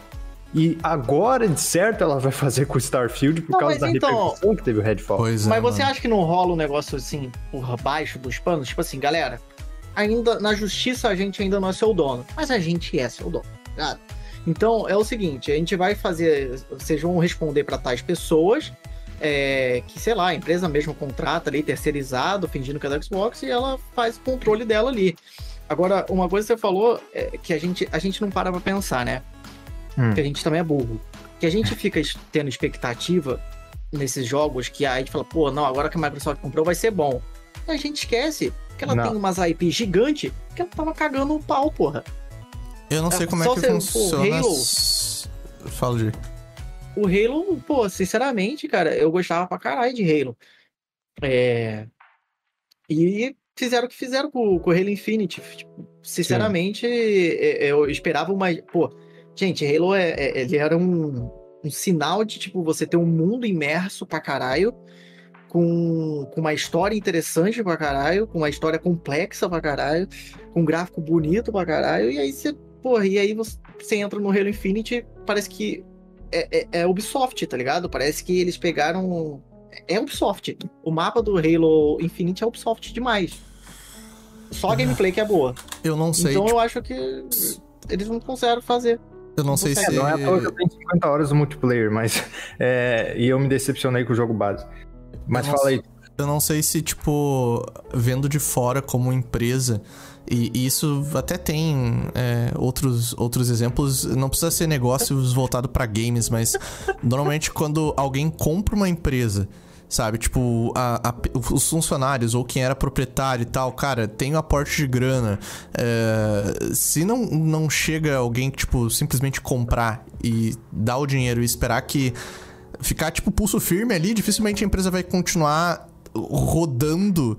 Speaker 5: E agora, de certo, ela vai fazer com o Starfield por
Speaker 4: Não,
Speaker 5: causa da
Speaker 4: então-
Speaker 5: repercussão que teve o Redfall.
Speaker 2: Pois é.
Speaker 4: Mas você
Speaker 2: mano.
Speaker 4: acha que não rola um negócio assim por baixo dos panos? Tipo assim, galera, ainda na justiça a gente ainda não é seu dono, mas a gente é seu dono, tá? Então é o seguinte, a gente vai fazer, vocês vão responder para tais pessoas é, que, sei lá, a empresa mesmo contrata ali terceirizado, fingindo que é da Xbox e ela faz o controle dela ali. Agora, uma coisa que você falou é que a gente, a gente não para pra pensar, né?
Speaker 5: Hum.
Speaker 4: Que a gente também é burro. Que a gente fica tendo expectativa nesses jogos que aí a gente fala, pô, não, agora que a Microsoft comprou vai ser bom. E a gente esquece que ela
Speaker 5: Não.
Speaker 4: tem umas IP gigante que ela tava cagando o pau, porra.
Speaker 2: Eu não sei
Speaker 4: É,
Speaker 2: como é que
Speaker 4: você- pô,
Speaker 2: funciona.
Speaker 4: Halo.
Speaker 2: Fala de.
Speaker 4: O Halo, pô, sinceramente, cara, eu gostava pra caralho de Halo. É... E fizeram o que fizeram com, com o Halo Infinite. Tipo, sinceramente, é- é, eu esperava uma. Pô, gente, Halo é, é- ele era um, um sinal de, tipo, você ter um mundo imerso pra caralho. Com, com uma história interessante pra caralho, com uma história complexa pra caralho, com um gráfico bonito pra caralho, e aí você, porra, e aí você, entra no Halo Infinite, parece que é, é, é Ubisoft, tá ligado? Parece que eles pegaram. É Ubisoft. O mapa do Halo Infinite é Ubisoft demais. Só a gameplay que é boa.
Speaker 2: Eu não sei.
Speaker 4: então
Speaker 2: tipo,
Speaker 4: eu acho que eles não conseguiram fazer.
Speaker 2: eu não sei
Speaker 4: É,
Speaker 2: se.
Speaker 5: É, não é à toa que eu tenho 50 horas no multiplayer, mas. é, e eu me decepcionei com o jogo base. Mas
Speaker 2: Eu
Speaker 5: fala aí.
Speaker 2: Eu não sei se, tipo, vendo de fora como empresa, e, e isso até tem é, outros, outros exemplos, não precisa ser negócios voltado pra games, mas normalmente quando alguém compra uma empresa, sabe, tipo, a- a- os funcionários ou quem era proprietário e tal, cara, tem um aporte de grana. é, se não, não chega alguém, tipo, simplesmente comprar e dar o dinheiro e esperar que ficar, tipo, pulso firme ali, dificilmente a empresa vai continuar rodando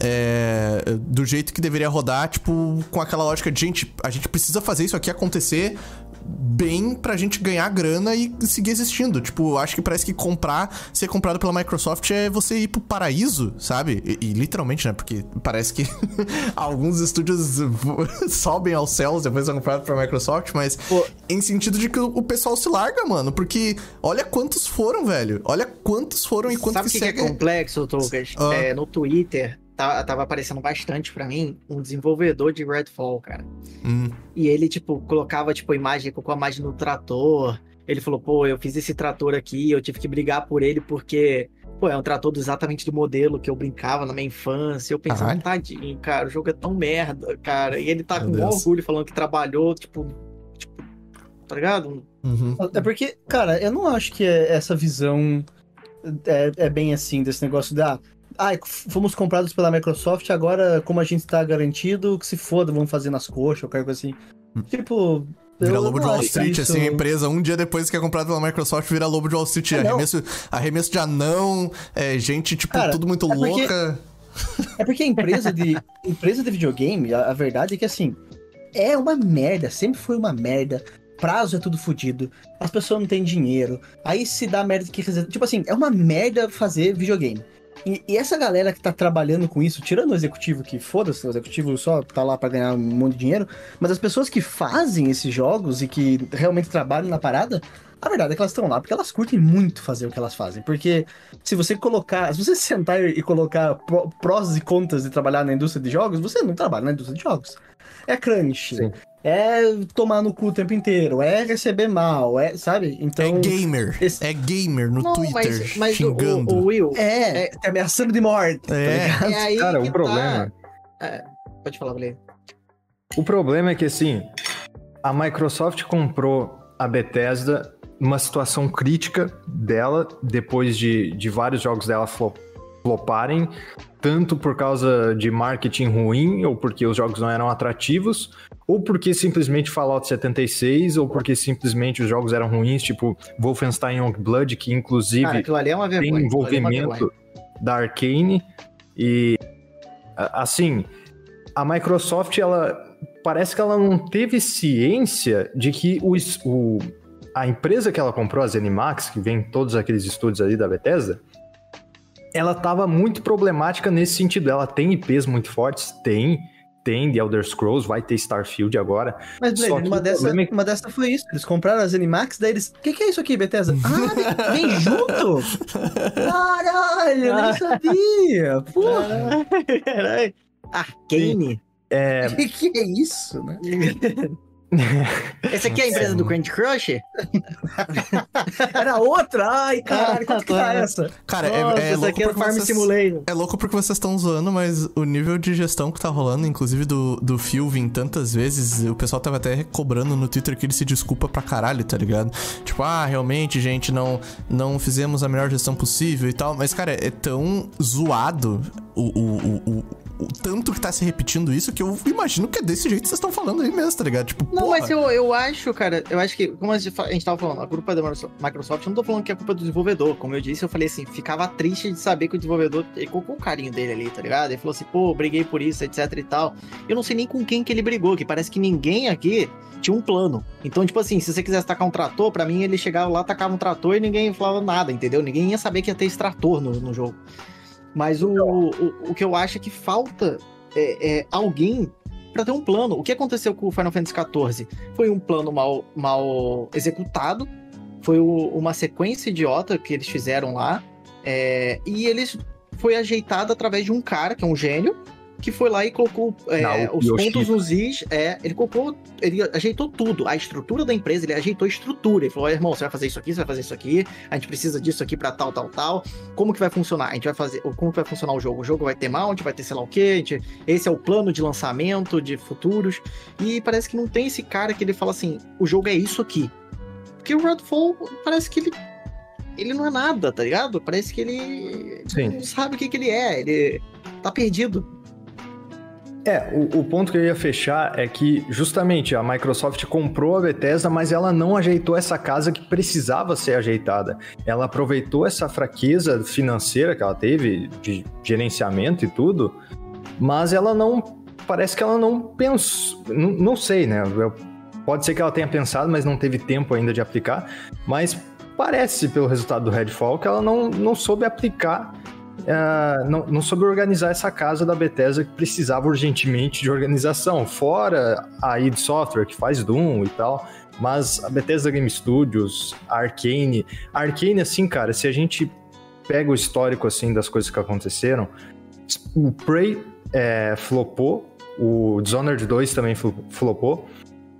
Speaker 2: é, do jeito que deveria rodar, tipo, com aquela lógica de, gente, a gente precisa fazer isso aqui acontecer bem pra gente ganhar grana e seguir existindo. Tipo, acho que parece que comprar, ser comprado pela Microsoft é você ir pro paraíso, sabe? E, e literalmente, né? Porque parece que alguns estúdios sobem aos céus depois são comprados pela Microsoft, mas
Speaker 4: Pô.
Speaker 2: em sentido de que o, pessoal se larga, mano. Porque olha quantos foram, velho. Olha quantos foram e quantos
Speaker 4: Sabe
Speaker 2: que
Speaker 4: que, que é complexo, Lucas?
Speaker 2: Ah.
Speaker 4: É, no Twitter, tá- tava aparecendo bastante pra mim um desenvolvedor de Redfall, cara.
Speaker 2: Hum.
Speaker 4: E ele, tipo, colocava, tipo, imagem, colocou a imagem no trator. Ele falou, pô, eu fiz esse trator aqui, eu tive que brigar por ele porque, pô, é um trator exatamente do modelo que eu brincava na minha infância. Eu pensando,
Speaker 2: Caralho.
Speaker 4: tadinho, cara, o jogo é tão merda, cara. E ele tá
Speaker 2: Meu
Speaker 4: com maior
Speaker 2: Deus.
Speaker 4: orgulho falando que trabalhou, tipo, tipo, tá ligado?
Speaker 2: Uhum.
Speaker 3: É porque, cara, eu não acho que é- essa visão é, é bem assim, desse negócio da. Ah, fomos comprados pela Microsoft, agora, como a gente tá garantido, que se foda, vamos fazer nas coxas ou qualquer coisa assim. Tipo.
Speaker 2: Vira lobo de Wall Street,
Speaker 3: isso-
Speaker 2: assim, a empresa, um dia depois que é comprada pela Microsoft, vira lobo de Wall Street.
Speaker 3: É,
Speaker 2: arremesso, arremesso de anão, é, gente, tipo,
Speaker 3: Cara,
Speaker 2: tudo muito
Speaker 3: é porque-
Speaker 2: louca.
Speaker 3: É porque a empresa de, empresa de videogame, a, a verdade é que assim, é uma merda, sempre foi uma merda. Prazo é tudo fodido, as pessoas não têm dinheiro, aí se dá merda que fazer. Tipo assim, é uma merda fazer videogame. E, e essa galera que tá trabalhando com isso, tirando o executivo, que foda-se, o executivo só tá lá pra ganhar um monte de dinheiro, mas as pessoas que fazem esses jogos e que realmente trabalham na parada, a verdade é que elas estão lá porque elas curtem muito fazer o que elas fazem. Porque se você colocar, se você sentar e colocar pró- prós e contras de trabalhar na indústria de jogos, você não trabalha na indústria de jogos. É crunch,
Speaker 5: Sim.
Speaker 3: é tomar no cu o tempo inteiro, é receber mal, é, sabe? Então.
Speaker 2: é gamer.
Speaker 3: esse-
Speaker 2: É gamer no
Speaker 4: Não,
Speaker 2: Twitter,
Speaker 4: mas, mas o,
Speaker 2: xingando.
Speaker 4: o Will,
Speaker 3: É, tá ameaçando de morte. tá
Speaker 2: É.
Speaker 4: é aí
Speaker 5: Cara, o problema.
Speaker 4: Tá... É, pode falar, Blay.
Speaker 5: O problema é que assim, a Microsoft comprou a Bethesda numa situação crítica dela, depois de, de vários jogos dela flo- floparem, tanto por causa de marketing ruim, ou porque os jogos não eram atrativos, ou porque simplesmente Fallout 76, ou porque simplesmente os jogos eram ruins, tipo Wolfenstein Youngblood, que inclusive
Speaker 4: Cara, é
Speaker 5: tem
Speaker 4: é
Speaker 5: envolvimento
Speaker 4: vergonha.
Speaker 5: da Arcane e assim a Microsoft ela parece que ela não teve ciência de que o, es- o- a empresa que ela comprou a ZeniMax que vem todos aqueles estúdios ali da Bethesda ela estava muito problemática nesse sentido ela tem IPs muito fortes tem tem The Elder Scrolls vai ter Starfield agora
Speaker 3: Mas,
Speaker 5: Só
Speaker 3: Blade,
Speaker 5: que
Speaker 3: uma dessa,
Speaker 5: é
Speaker 3: uma dessa foi isso. Eles compraram as Animax, daí eles. O que, que é isso aqui, Bethesda? Ah, vem junto? Caralho, eu nem sabia. Porra,
Speaker 4: Caralho. Arcane.
Speaker 5: é,
Speaker 3: o que, que é isso, né?
Speaker 4: Essa aqui é a empresa do Candy Crush?
Speaker 3: Era outra? Ai, caralho, quanto que tá essa?
Speaker 2: Cara,
Speaker 4: Nossa,
Speaker 2: é, é
Speaker 4: essa
Speaker 2: louco
Speaker 4: aqui é
Speaker 2: porque
Speaker 4: Farm
Speaker 2: vocês...
Speaker 4: Simulator.
Speaker 2: É louco porque vocês estão zoando, mas o nível de gestão que tá rolando, inclusive do, do Phil vir tantas vezes, o pessoal tava até cobrando no Twitter que ele se desculpa pra caralho, tá ligado? Tipo, ah, realmente, gente, não, não fizemos a melhor gestão possível e tal. Mas, cara, é tão zoado o, o, o, o, o tanto que tá se repetindo isso que eu imagino que é desse jeito que vocês estão falando aí mesmo, tá ligado? Tipo,
Speaker 4: Não,
Speaker 2: porra.
Speaker 4: mas eu, eu acho, cara, eu acho que, como a gente tava falando, a culpa da Microsoft, eu não tô falando que é culpa do desenvolvedor. Como eu disse, eu falei assim, ficava triste de saber que o desenvolvedor ele colocou o carinho dele ali, tá ligado? Ele falou assim, pô, briguei por isso, etc e tal. Eu não sei nem com quem que ele brigou, que parece que ninguém aqui tinha um plano. Então, tipo assim, se você quisesse tacar um trator, pra mim ele chegava lá, tacava um trator e ninguém falava nada, entendeu? Ninguém ia saber que ia ter esse trator no, no jogo. Mas o, o, o que eu acho é que falta é, é alguém pra ter um plano. O que aconteceu com o Final Fantasy XIV? Foi um plano mal, mal executado, foi o- uma sequência idiota que eles fizeram lá, é, e eles foi ajeitado através de um cara, que é um gênio, que foi lá e colocou é,
Speaker 5: Naoki
Speaker 4: os
Speaker 5: Yoshida.
Speaker 4: pontos nos is, é, ele colocou, ele ajeitou tudo, a estrutura da empresa, ele ajeitou a estrutura, ele falou, "Ó, irmão, você vai fazer isso aqui, você vai fazer isso aqui, a gente precisa disso aqui pra tal, tal, tal, como que vai funcionar? A gente vai fazer, como que vai funcionar o jogo? O jogo vai ter mount, vai ter sei lá o quê, gente, esse é o plano de lançamento, de futuros, e parece que não tem esse cara que ele fala assim, o jogo é isso aqui. Porque o Redfall parece que ele ele não é nada, tá ligado? Parece que ele
Speaker 5: Sim.
Speaker 4: não sabe o que que ele é, ele tá perdido.
Speaker 5: É, o, o ponto que eu ia fechar é que justamente a Microsoft comprou a Bethesda, mas ela não ajeitou essa casa que precisava ser ajeitada. Ela aproveitou essa fraqueza financeira que ela teve, de gerenciamento e tudo, mas ela não. Parece que ela não pensou. Não, sei, né? Pode ser que ela tenha pensado, mas não teve tempo ainda de aplicar. Mas parece, pelo resultado do Redfall, que ela não, não soube aplicar ah, não, não soube organizar essa casa da Bethesda que precisava urgentemente de organização, fora a id Software, que faz Doom e tal, mas a Bethesda Game Studios, a Arcane, a Arcane, assim, cara, se a gente pega o histórico, assim, das coisas que aconteceram, o Prey é, flopou, o Dishonored 2 também flo- flopou,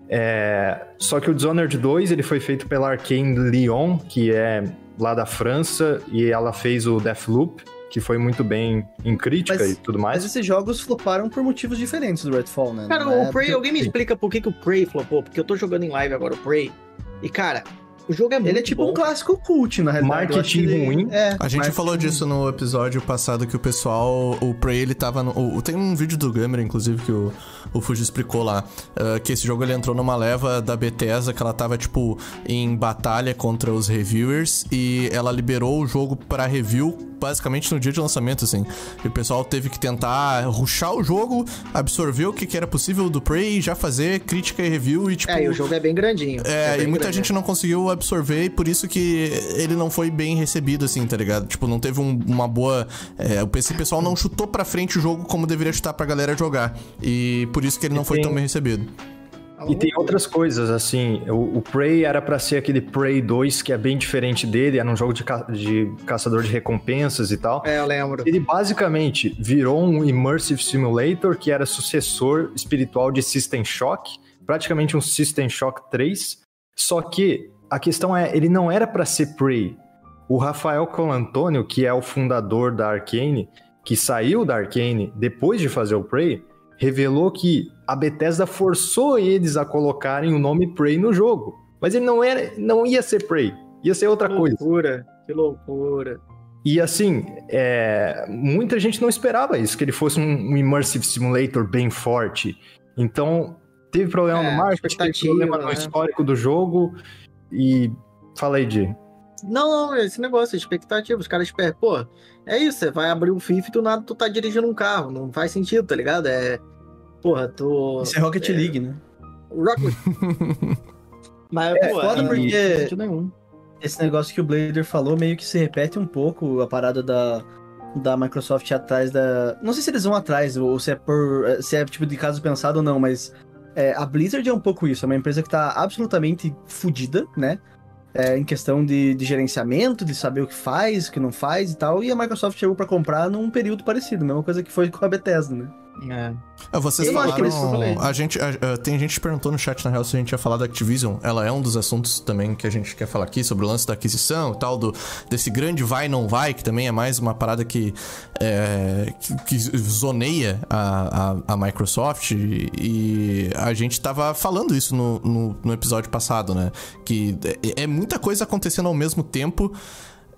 Speaker 5: é, só que o Dishonored 2 ele foi feito pela Arcane Lyon, que é lá da França, e ela fez o Deathloop, que foi muito bem em crítica
Speaker 3: Mas-
Speaker 5: e tudo
Speaker 3: Mas
Speaker 5: mais.
Speaker 3: esses jogos floparam por motivos diferentes do Redfall, né?
Speaker 4: Cara,
Speaker 3: Não é
Speaker 4: o Prey,
Speaker 3: porque-
Speaker 4: alguém me
Speaker 5: sim.
Speaker 4: explica por que, que o Prey flopou? Porque eu tô jogando em live agora o Prey. E, cara, o jogo é muito
Speaker 3: Ele é tipo
Speaker 4: bom.
Speaker 3: um clássico cult, na realidade.
Speaker 5: Marketing
Speaker 3: ele-
Speaker 5: ruim.
Speaker 3: É,
Speaker 2: A gente
Speaker 3: marketing
Speaker 2: falou disso no episódio passado que o pessoal, o Prey, ele tava no. o- tem um vídeo do Gamer, inclusive, que o, o Fuji explicou lá. ah, que esse jogo ele entrou numa leva da Bethesda que ela tava, tipo, em batalha contra os reviewers e ela liberou o jogo pra review basicamente no dia de lançamento, assim. E o pessoal teve que tentar ruxar o jogo, absorver o que, que era possível do Prey, já fazer crítica e review e, tipo.
Speaker 4: É, e o jogo é bem grandinho.
Speaker 2: É,
Speaker 4: bem
Speaker 2: e muita
Speaker 4: grande.
Speaker 2: gente não conseguiu absorver e por isso que ele não foi bem recebido, assim, tá ligado? Tipo, não teve um- uma boa. é, o PC pessoal não chutou pra frente o jogo como deveria chutar pra galera jogar. E por isso que ele não foi tão bem recebido.
Speaker 5: E tem outras coisas, assim, o, o Prey era pra ser aquele Prey 2, que é bem diferente dele, era um jogo de, ca- de caçador de recompensas e tal.
Speaker 4: É, eu lembro.
Speaker 5: Ele basicamente virou um Immersive Simulator que era sucessor espiritual de System Shock, praticamente um System Shock 3. Só que a questão é, ele não era pra ser Prey. O Rafael Colantônio, que é o fundador da Arcane, que saiu da Arcane depois de fazer o Prey, revelou que a Bethesda forçou eles a colocarem o nome Prey no jogo. Mas ele não era, não ia ser Prey, ia ser outra
Speaker 4: Que
Speaker 5: coisa.
Speaker 4: loucura, que loucura.
Speaker 5: E assim, é, muita gente não esperava isso, que ele fosse um, um Immersive Simulator bem forte. Então, teve problema
Speaker 4: É,
Speaker 5: no marketing, teve problema no
Speaker 4: né?
Speaker 5: histórico do jogo. E falei de.
Speaker 4: Não, não, esse negócio, expectativa. Os caras esperam, pô, é isso, você vai abrir o FIFA e do nada tu tá dirigindo um carro. Não faz sentido, tá ligado? É. Porra, tu.
Speaker 3: Isso é Rocket League, né?
Speaker 4: Rocket Mas,
Speaker 3: É
Speaker 4: pô,
Speaker 3: foda
Speaker 4: não
Speaker 3: porque-
Speaker 4: nenhum.
Speaker 3: Esse negócio que o Blader falou meio que se repete um pouco a parada da, da Microsoft atrás da. Não sei se eles vão atrás, ou se é por. se é tipo de caso pensado ou não, mas é, a Blizzard é um pouco isso, é uma empresa que tá absolutamente fodida, né? É, em questão de, de gerenciamento, de saber o que faz, o que não faz e tal, e a Microsoft chegou pra comprar num período parecido, mesma coisa que foi com a Bethesda, né?
Speaker 4: É.
Speaker 2: Ah, Vocês
Speaker 3: Eu acho que eles
Speaker 2: falaram. A gente, a- a- tem gente que perguntou no chat, na real, se a gente ia falar da Activision. Ela é um dos assuntos também que a gente quer falar aqui, sobre o lance da aquisição e tal, do, desse grande vai não vai, que também é mais uma parada que, é, que, que zoneia a, a, a Microsoft. E, e a gente tava falando isso no, no, no episódio passado, né? Que é, é muita coisa acontecendo ao mesmo tempo.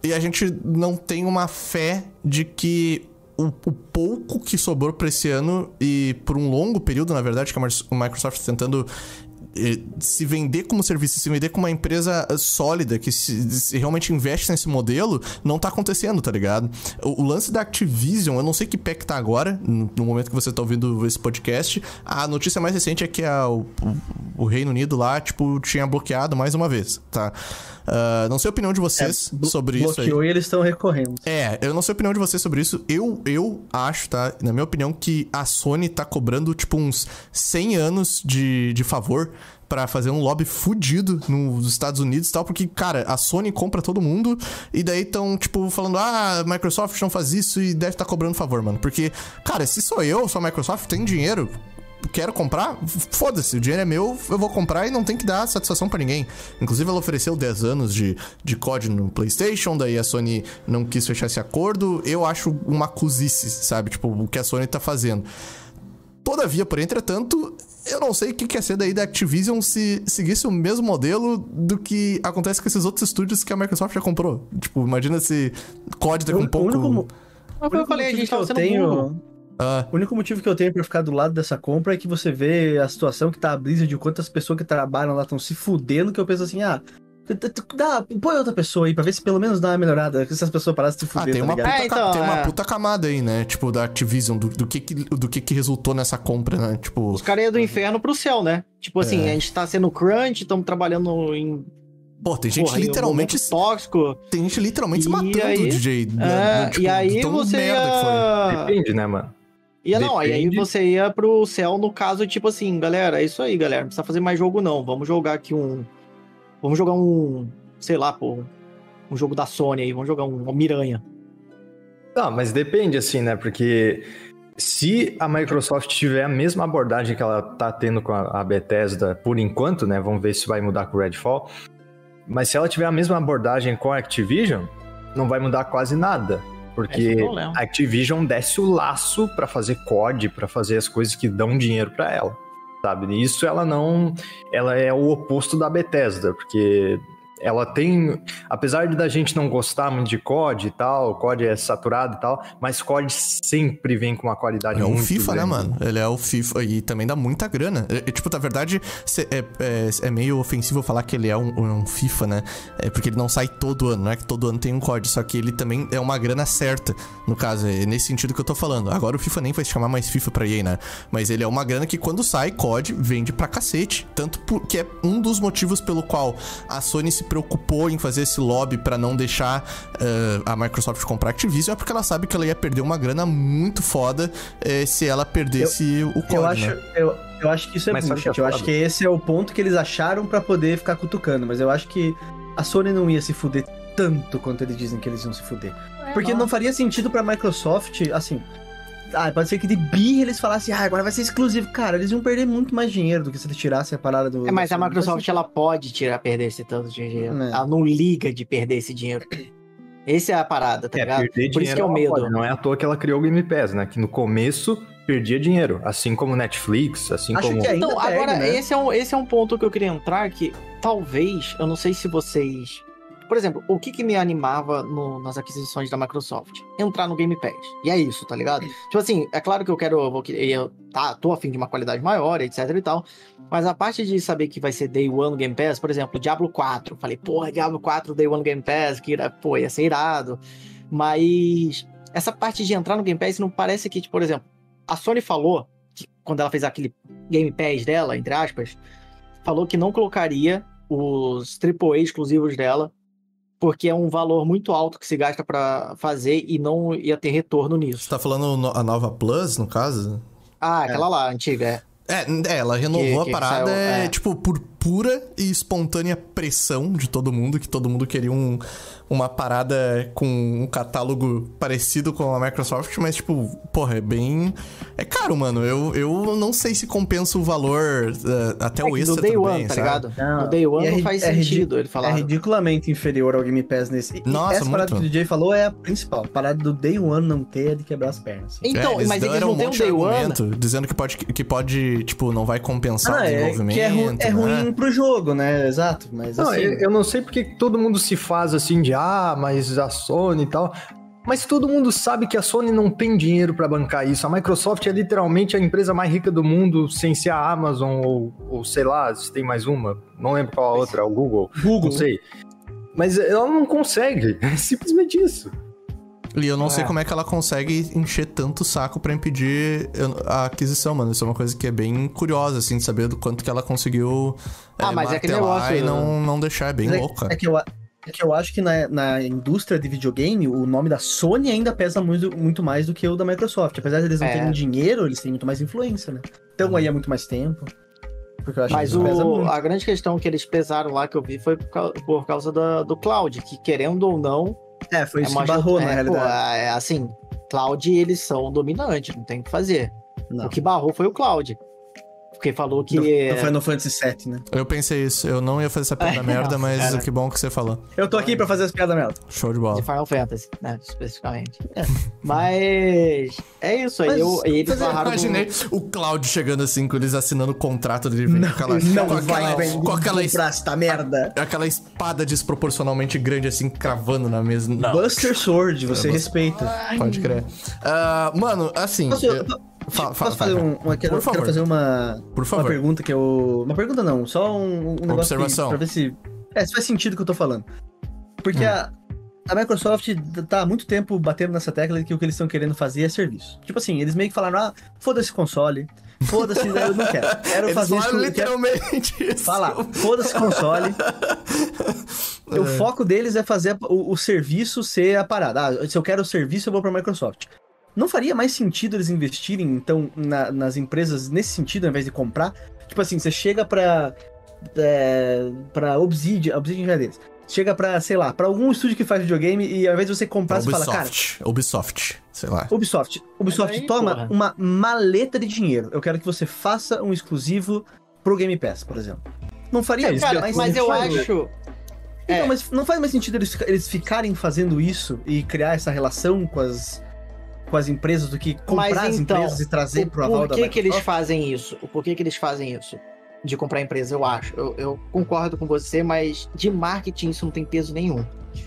Speaker 2: E a gente não tem uma fé de que o, o pouco que sobrou pra esse ano e por um longo período, na verdade, que a Microsoft tá tentando eh, se vender como serviço, se vender como uma empresa eh, sólida que se, se realmente investe nesse modelo, não tá acontecendo, tá ligado? O, o lance da Activision, eu não sei que pé que tá agora, no, momento que você tá ouvindo esse podcast. A notícia mais recente é que a- o- o Reino Unido lá, tipo, tinha bloqueado mais uma vez, tá? Ah, não sei a opinião de vocês
Speaker 3: Blo-
Speaker 2: sobre isso.
Speaker 3: Bloqueou e eles estão recorrendo.
Speaker 2: É, eu não sei a opinião de vocês sobre isso. Eu, eu acho, tá? Na minha opinião, que a Sony tá cobrando, tipo, uns 100 anos de, de favor pra fazer um lobby fudido nos Estados Unidos e tal, porque, cara, a Sony compra todo mundo e daí tão, tipo, falando, ah, a Microsoft não faz isso e deve estar cobrando favor, mano. Porque, cara, se sou eu, sou a Microsoft, tem dinheiro, quero comprar, foda-se, o dinheiro é meu, eu vou comprar e não tem que dar satisfação pra ninguém. Inclusive, ela ofereceu 10 anos de, de COD no PlayStation, daí a Sony não quis fechar esse acordo. Eu acho uma cozice, sabe? Tipo, o que a Sony tá fazendo. Todavia, por entretanto, eu não sei o que quer ser daí da Activision se seguisse o mesmo modelo do que acontece com esses outros estúdios que a Microsoft já comprou. Tipo, imagina se COD daqui
Speaker 3: O-
Speaker 2: um pouco...
Speaker 3: único mo-
Speaker 4: Mas
Speaker 3: O
Speaker 4: eu falei, a gente tava sendo
Speaker 3: tenho-
Speaker 4: burro.
Speaker 2: Ah,
Speaker 3: O único motivo que eu tenho pra ficar do lado dessa compra é que você vê a situação que tá a Blizzard, de quantas pessoas que trabalham lá estão se fudendo, que eu penso assim, ah, dá, põe outra pessoa aí pra ver se pelo menos dá uma melhorada, que essas pessoas parassem de se
Speaker 2: Ah,
Speaker 3: fuder,
Speaker 2: tem
Speaker 3: tá
Speaker 2: uma, puta,
Speaker 4: É, então,
Speaker 2: tem uma
Speaker 4: é.
Speaker 2: puta camada aí, né? Tipo, da Activision, do, do que, que, do que que resultou nessa compra, né? Tipo,
Speaker 4: Os caras iam do inferno pro céu, né? Tipo assim,
Speaker 2: É.
Speaker 4: a gente tá sendo crunch, estamos trabalhando em.
Speaker 2: pô, tem gente
Speaker 4: porra, um
Speaker 2: literalmente.
Speaker 4: momento tóxico.
Speaker 2: Tem gente literalmente se
Speaker 4: E
Speaker 2: matando
Speaker 4: aí-
Speaker 2: o DJ. né?
Speaker 4: É,
Speaker 2: Tipo,
Speaker 4: e aí
Speaker 2: de tão
Speaker 4: você
Speaker 2: merda que foi.
Speaker 4: ia.
Speaker 5: Depende, né, mano?
Speaker 4: Ia não, e aí você ia pro céu no caso, tipo assim, galera, é isso aí, galera. Não precisa fazer mais jogo, não. Vamos jogar aqui um. Vamos jogar um. Sei lá, pô. Um jogo da Sony aí, vamos jogar um, um Miranha.
Speaker 5: Não, mas depende, assim, né? Porque se a Microsoft tiver a mesma abordagem que ela tá tendo com a Bethesda por enquanto, né? Vamos ver se vai mudar com o Redfall. Mas se ela tiver a mesma abordagem com a Activision, não vai mudar quase nada. Porque
Speaker 4: é
Speaker 5: a Activision desce o laço pra fazer COD, pra fazer as coisas que dão dinheiro pra ela. sabe? Nisso ela não, ela é o oposto da Bethesda, porque ela tem, apesar de da gente não gostar muito de COD e tal, o COD é saturado e tal, mas COD sempre vem com uma qualidade
Speaker 2: É o
Speaker 5: muito
Speaker 2: FIFA, né,
Speaker 5: grande.
Speaker 2: mano? Ele é o FIFA e também dá muita grana. É, é, tipo, na verdade, é, é, é meio ofensivo falar que ele é um, um FIFA, né? É porque ele não sai todo ano, não é que todo ano tem um COD, só que ele também é uma grana certa. No caso, é nesse sentido que eu tô falando. Agora o FIFA nem vai se chamar mais FIFA pra EA, né? Mas ele é uma grana que quando sai COD, vende pra cacete. Tanto por- que é um dos motivos pelo qual a Sony se preocupou em fazer esse lobby pra não deixar eh, a Microsoft comprar Activision, é porque ela sabe que ela ia perder uma grana muito foda eh, se ela perdesse o COD,
Speaker 3: Eu acho,
Speaker 2: né?
Speaker 3: eu, eu acho que isso é
Speaker 5: Mas
Speaker 3: bullshit.
Speaker 5: é
Speaker 3: Eu acho que esse é o ponto que eles acharam pra poder ficar cutucando. Mas eu acho que a Sony não ia se fuder tanto quanto eles dizem que eles iam se fuder. Porque não faria sentido pra Microsoft, assim. Ah, pode ser que de birra eles falassem, ah, agora vai ser exclusivo. Cara, eles iam perder muito mais dinheiro do que se eles tirassem a parada do.
Speaker 4: É, mas a. Microsoft ela pode tirar perder esse tanto de dinheiro.
Speaker 3: É.
Speaker 4: Ela não liga de perder esse dinheiro. Essa é a parada, tá
Speaker 5: É,
Speaker 4: ligado?
Speaker 5: perder
Speaker 4: Por isso que é o
Speaker 5: ela
Speaker 4: medo.
Speaker 5: pode, Não é à toa que ela criou o Game Pass, né? Que no começo perdia dinheiro, assim como Netflix, assim
Speaker 3: Acho
Speaker 5: como...
Speaker 3: que ainda
Speaker 4: Então,
Speaker 3: perde,
Speaker 4: agora,
Speaker 3: né?
Speaker 4: esse, é um, esse é um ponto que eu queria entrar, que talvez, eu não sei se vocês... Por exemplo, o que, que me animava no- nas aquisições da Microsoft? Entrar no Game Pass. E é isso, tá ligado? Tipo assim, é claro que eu quero... Eu, vou, eu tá, tô afim de uma qualidade maior, etc e tal. Mas a parte de saber que vai ser Day One Game Pass, por exemplo, Diablo 4. Falei, porra, Diablo 4 Day One Game Pass, que ira, pô, ia ser irado. Mas essa parte de entrar no Game Pass não parece que, tipo, por exemplo, a Sony falou que quando ela fez aquele Game Pass dela, entre aspas, falou que não colocaria os AAA exclusivos dela, porque é um valor muito alto que se gasta pra fazer e não ia ter retorno
Speaker 2: Você
Speaker 4: nisso.
Speaker 2: tá falando a nova Plus, no caso?
Speaker 4: Ah, aquela lá, antiga, é.
Speaker 2: É, é, ela renovou
Speaker 4: Que-
Speaker 2: a
Speaker 4: que
Speaker 2: parada,
Speaker 4: saiu,
Speaker 2: é,
Speaker 4: é.
Speaker 2: tipo, por pura e espontânea pressão de todo mundo, que todo mundo queria um, uma parada com um catálogo parecido com a Microsoft, mas, tipo, porra, é bem. É caro, mano. Eu, eu não sei se compensa o valor eh, até
Speaker 4: É
Speaker 2: o extra
Speaker 4: no Day
Speaker 2: tudo
Speaker 4: One, tá
Speaker 2: sabe?
Speaker 4: ligado?
Speaker 3: Não,
Speaker 4: no Day One
Speaker 3: é
Speaker 4: não faz
Speaker 3: é
Speaker 4: sentido, ele
Speaker 3: É
Speaker 4: falar.
Speaker 3: ridiculamente inferior ao Game Pass nesse. E
Speaker 2: Nossa,
Speaker 3: essa parada
Speaker 2: muito.
Speaker 3: que o DJ falou é a principal. A parada do Day One não ter é de quebrar as pernas.
Speaker 4: Então,
Speaker 2: É,
Speaker 4: mas eles não têm um
Speaker 2: monte
Speaker 4: Day
Speaker 2: de
Speaker 4: One.
Speaker 2: argumento, dizendo que pode, que pode, tipo, não vai compensar o
Speaker 3: Ah, é,
Speaker 2: desenvolvimento.
Speaker 3: que é, ru- é
Speaker 2: né?
Speaker 3: ruim pro jogo, né? Exato. Mas
Speaker 5: Não,
Speaker 3: assim.
Speaker 5: eu, eu não sei porque todo mundo se faz assim de ah, mas a Sony e tal. Mas todo mundo sabe que a Sony não tem dinheiro pra bancar isso. A Microsoft é literalmente a empresa mais rica do mundo, sem ser a Amazon ou, ou sei lá, se tem mais uma. Não lembro qual a outra, o Google.
Speaker 3: Google.
Speaker 5: Não sei. Mas ela não consegue. É simplesmente isso.
Speaker 2: E eu não sei
Speaker 4: É.
Speaker 2: como é que ela consegue encher tanto saco pra impedir a aquisição, mano. Isso é uma coisa que é bem curiosa, assim, de saber do quanto que ela conseguiu
Speaker 4: Ah, mas é aquele
Speaker 2: martelar
Speaker 4: negócio,
Speaker 2: e não, não deixar, é bem
Speaker 3: Mas é-
Speaker 2: louco,
Speaker 3: É que eu, é que eu acho que na, na indústria de videogame, o nome da Sony ainda pesa muito, muito mais do que o da Microsoft. Apesar de eles não
Speaker 4: É.
Speaker 3: terem dinheiro, eles têm muito mais influência, né? Então aí é muito mais tempo. Porque eu acho
Speaker 4: Mas
Speaker 3: que
Speaker 4: o, a grande questão que eles pesaram lá que eu vi foi por causa, por causa da- do cloud, que querendo ou não,
Speaker 3: É, foi
Speaker 4: é
Speaker 3: isso que barrou,
Speaker 4: é,
Speaker 3: na
Speaker 4: pô,
Speaker 3: realidade.
Speaker 4: é assim, cloud eles são dominantes, não tem o que fazer.
Speaker 3: Não.
Speaker 4: O que barrou foi o cloud. Porque falou que.
Speaker 3: Do, do Final Fantasy VII, né?
Speaker 2: Eu pensei isso, eu não ia fazer essa piada
Speaker 4: É,
Speaker 2: merda,
Speaker 4: nossa,
Speaker 2: mas
Speaker 4: cara.
Speaker 2: que bom que você falou.
Speaker 3: Eu tô aqui pra fazer as piadas merda.
Speaker 2: Show de bola.
Speaker 4: De Final Fantasy, né? Especificamente. Mas. É isso aí.
Speaker 3: Mas-
Speaker 4: eu, e eles
Speaker 2: eu
Speaker 4: barraram. do-
Speaker 2: imaginei o Cloud chegando assim, com eles assinando o contrato dele, vem com aquela,
Speaker 3: não
Speaker 2: com
Speaker 3: vai
Speaker 2: aquela,
Speaker 3: vender
Speaker 2: com aquela, es-
Speaker 3: esta merda.
Speaker 2: aquela espada desproporcionalmente grande, assim, cravando na mesa. Não,
Speaker 3: Buster Sword, você
Speaker 2: É,
Speaker 3: respeita.
Speaker 2: pode crer. Ah, mano, assim...
Speaker 3: Posso,
Speaker 2: eu-
Speaker 3: po-
Speaker 2: Fa-
Speaker 3: posso
Speaker 2: fa-
Speaker 3: fazer um, uma, quero, quero fazer uma,
Speaker 2: Por
Speaker 3: uma
Speaker 2: favor.
Speaker 3: pergunta que eu. Uma pergunta não, só um, um negócio
Speaker 2: observação.
Speaker 3: que- pra ver se. É, se faz sentido o que eu tô falando. Porque
Speaker 2: Hum.
Speaker 3: a, a Microsoft tá há muito tempo batendo nessa tecla de que o que eles estão querendo fazer é serviço. Tipo assim, eles meio que falaram, ah, foda-se console, foda-se, eu não quero. Quero
Speaker 2: Eles
Speaker 3: fazer isso. Quero
Speaker 2: literalmente isso.
Speaker 3: falar, foda-se console.
Speaker 2: É.
Speaker 3: O foco deles é fazer o, o serviço ser a parada. Ah, se eu quero o serviço, eu vou pra Microsoft. Não faria mais sentido eles investirem, então, na- nas empresas nesse sentido, ao invés de comprar? Tipo assim, você chega pra. É, pra Obsidian, Obsidian já é deles. Chega pra, sei lá, pra algum estúdio que faz videogame e ao invés de você comprar, você fala, cara,
Speaker 2: Ubisoft. Ubisoft, sei lá.
Speaker 3: Ubisoft, Ubisoft,
Speaker 4: Aí,
Speaker 3: toma
Speaker 4: porra.
Speaker 3: uma maleta de dinheiro. Eu quero que você faça um exclusivo pro Game Pass, por exemplo. Não faria
Speaker 5: É, isso
Speaker 4: Cara,
Speaker 3: mais
Speaker 4: mas eu acho.
Speaker 3: então,
Speaker 4: É.
Speaker 3: mas não faz mais sentido eles, eles ficarem fazendo isso e criar essa relação com as, com as empresas do que comprar
Speaker 4: Mas
Speaker 3: as
Speaker 4: então,
Speaker 3: empresas e trazer
Speaker 4: O-
Speaker 3: pro aval
Speaker 4: Por
Speaker 3: da
Speaker 4: que, que eles fazem isso? Por que, que eles fazem isso? De comprar empresa, eu acho. Eu, eu concordo com você, mas de marketing isso não tem peso nenhum.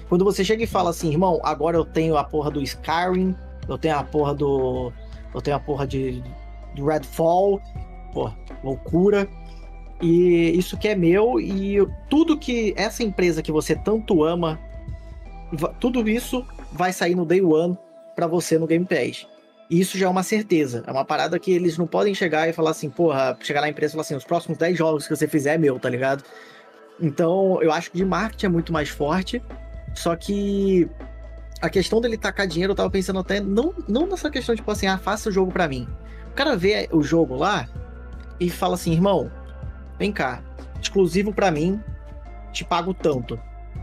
Speaker 4: Quando você chega e fala assim, irmão, agora eu tenho a porra do Skyrim, eu tenho a porra do. Eu tenho a porra de. do Redfall, porra, loucura. E isso que é meu, e tudo que essa empresa que você tanto ama, tudo isso vai sair no Day One pra você no Game Pass. E isso já é uma certeza. É uma parada que eles não podem chegar e falar assim, porra, chegar na empresa e falar assim, os próximos 10 jogos que você fizer é meu, tá ligado? Então, eu acho que de marketing é muito mais forte. Só que a questão dele tacar dinheiro, eu tava pensando até, não, não nessa questão, tipo assim, ah, faça o jogo pra mim. O cara vê o jogo lá e fala assim, irmão, vem cá, exclusivo pra mim, te pago tanto.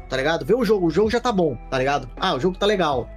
Speaker 4: Tá ligado? Vê o jogo, o jogo já tá bom, tá ligado? Ah, o jogo tá legal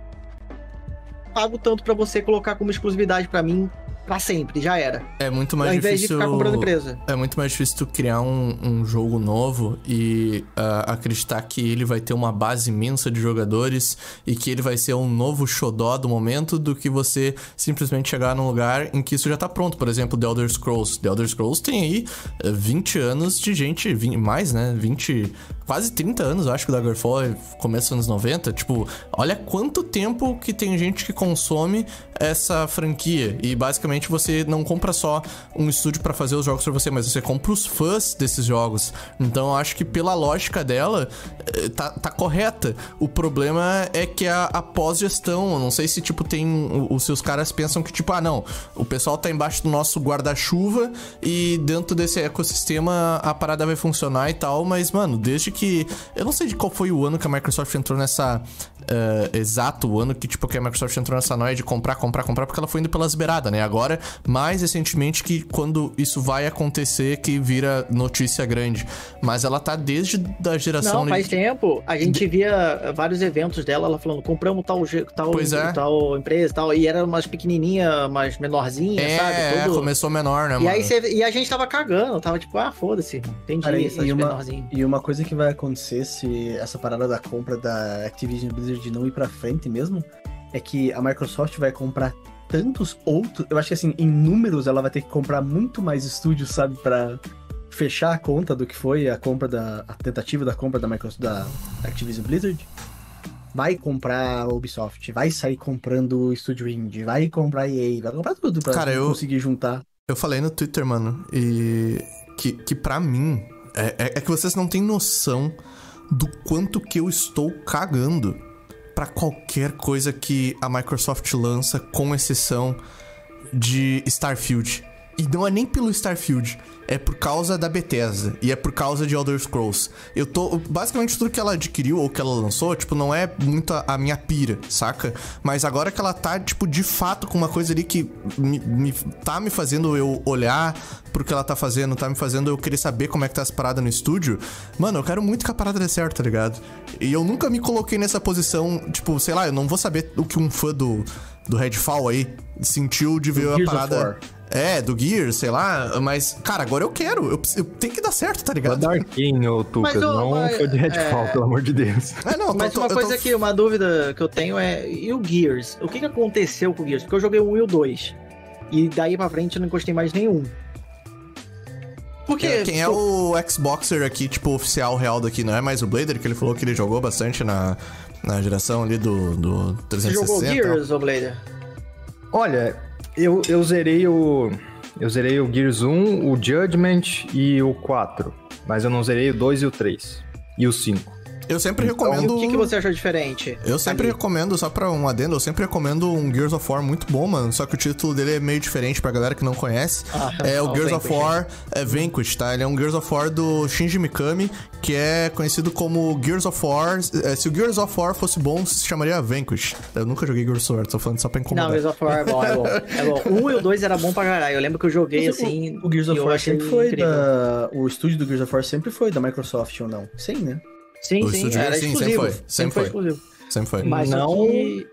Speaker 4: pago tanto pra você colocar como exclusividade pra mim pra sempre, já era.
Speaker 2: É muito mais
Speaker 4: Ao invés
Speaker 2: difícil.
Speaker 4: de ficar comprando empresa.
Speaker 2: É muito mais difícil tu criar um, um jogo novo e ah, acreditar que ele vai ter uma base imensa de jogadores e que ele vai ser um novo xodó do momento do que você simplesmente chegar num lugar em que isso já tá pronto. Por exemplo, The Elder Scrolls. The Elder Scrolls tem aí eh, 20 anos de gente, 20 mais, né? 20, quase 30 anos, eu acho que o Daggerfall é começo dos anos 90. Tipo, olha quanto tempo que tem gente que consome essa franquia. E basicamente você não compra só um estúdio pra fazer os jogos pra você, mas você compra os fãs desses jogos. Então eu acho que pela lógica dela, eh, tá, tá correta. O problema é que a, a pós-gestão, não sei se tipo tem. Os seus caras pensam que, tipo, ah, não, o pessoal tá embaixo do nosso guarda-chuva e dentro desse ecossistema a parada vai funcionar e tal, mas, mano, desde que. Eu não sei de qual foi o ano que a Microsoft entrou nessa. Eh, exato o ano que, tipo, que a Microsoft entrou nessa noia de comprar, comprar, comprar, porque ela foi indo pelas beiradas, né? Agora, mais recentemente, que quando isso vai acontecer, que vira notícia grande. Mas ela tá desde da geração.
Speaker 4: Não, faz
Speaker 2: de-
Speaker 4: tempo. A gente via vários eventos dela, ela falando, compramos tal, tal,
Speaker 2: Pois é.
Speaker 4: tal empresa e tal. E era umas pequenininha, umas menorzinha,
Speaker 2: É,
Speaker 4: sabe?
Speaker 2: é,
Speaker 4: Todo-
Speaker 2: começou menor, né,
Speaker 4: E
Speaker 2: mano?
Speaker 4: aí você- e a gente tava cagando, tava tipo, ah, foda-se, entendi
Speaker 3: Cara, e-
Speaker 4: essas
Speaker 3: e uma-
Speaker 4: menorzinhas.
Speaker 3: E uma coisa que vai acontecer se essa parada da compra da Activision Blizzard não ir pra frente mesmo, é que a Microsoft vai comprar tantos outros. Eu acho que assim, em números, ela vai ter que comprar muito mais estúdios, sabe, Pra fechar a conta do que foi a compra da. a tentativa da compra da Microsoft da Activision Blizzard. Vai comprar a Ubisoft, vai sair comprando o Estúdio Indie, vai comprar EA, vai comprar tudo pra
Speaker 2: Cara, eu-
Speaker 3: conseguir juntar.
Speaker 2: Eu falei no Twitter, mano, e que, que pra mim, é, é- é que vocês não têm noção do quanto que eu estou cagando pra qualquer coisa que a Microsoft lança, com exceção de Starfield. E não é nem pelo Starfield, é por causa da Bethesda e é por causa de Elder Scrolls. Eu tô. Basicamente, tudo que ela adquiriu ou que ela lançou, tipo, não é muito a, a minha pira, saca? Mas agora que ela tá, tipo, de fato com uma coisa ali que me, me- tá me fazendo eu olhar pro que ela tá fazendo, tá me fazendo eu querer saber como é que tá as paradas no estúdio. Mano, eu quero muito que a parada dê certo, tá ligado? E eu nunca me coloquei nessa posição, tipo, sei lá, eu não vou saber o que um fã do, do Redfall aí sentiu de ver a parada. É, do Gears, sei lá, mas, cara, agora eu quero. Eu, eu tenho que dar certo, tá
Speaker 5: Foi
Speaker 2: ligado?
Speaker 5: da Arkane, ô Tucas,
Speaker 4: Mas, ô,
Speaker 5: não
Speaker 4: mas,
Speaker 5: foi de Redfall,
Speaker 4: é-
Speaker 5: pelo amor de Deus.
Speaker 2: É, não,
Speaker 4: Mas
Speaker 2: tô-
Speaker 4: uma
Speaker 2: eu
Speaker 4: coisa
Speaker 2: tô-
Speaker 4: que, uma dúvida que eu tenho é, e o Gears? O que, que aconteceu com o Gears? Porque eu joguei o 1 e o 2. E daí pra frente eu não encostei mais nenhum. Porque.
Speaker 2: É, quem é o Xboxer aqui, tipo, oficial real daqui, não é mais o Blader, que ele falou que ele jogou bastante na, na geração ali do, do
Speaker 4: Você
Speaker 2: 360.
Speaker 4: jogou
Speaker 2: e tal.
Speaker 4: Gears, ô Blader?
Speaker 5: Olha, eu, eu zerei o. Eu zerei o Gears 1, o Judgment e o 4. Mas eu não zerei o 2 e o 3. E o 5.
Speaker 2: Eu sempre
Speaker 5: Então,
Speaker 2: recomendo.
Speaker 4: O que, que você achou diferente?
Speaker 2: Eu sempre
Speaker 4: ali?
Speaker 2: recomendo, só pra um adendo, eu sempre recomendo um Gears of War muito bom, mano. Só que o título dele é meio diferente pra galera que não conhece.
Speaker 4: Ah,
Speaker 2: é o
Speaker 4: o
Speaker 2: Gears of
Speaker 4: Vanquish.
Speaker 2: War é Vanquish, tá? Ele é um Gears of War do Shinji Mikami, que é conhecido como Gears of War. é, se o Gears of War fosse bom, se chamaria Vanquish. Eu nunca joguei Gears of War, tô falando só pra incomodar.
Speaker 4: Não, Gears of War é bom, é bom. É bom. O 1 e o 2 era bom pra caralho. Eu lembro que eu joguei
Speaker 3: Mas o-
Speaker 4: assim.
Speaker 3: O Gears of War sempre foi
Speaker 4: incrível.
Speaker 3: da. O estúdio do Gears of War sempre foi da Microsoft ou não? Sim, né?
Speaker 4: Sim,
Speaker 2: O
Speaker 4: sim, era
Speaker 2: sim, sempre
Speaker 4: exclusivo.
Speaker 2: foi, sempre foi.
Speaker 4: exclusivo.
Speaker 2: Sempre foi.
Speaker 4: Mas
Speaker 5: Não.
Speaker 4: não. Que...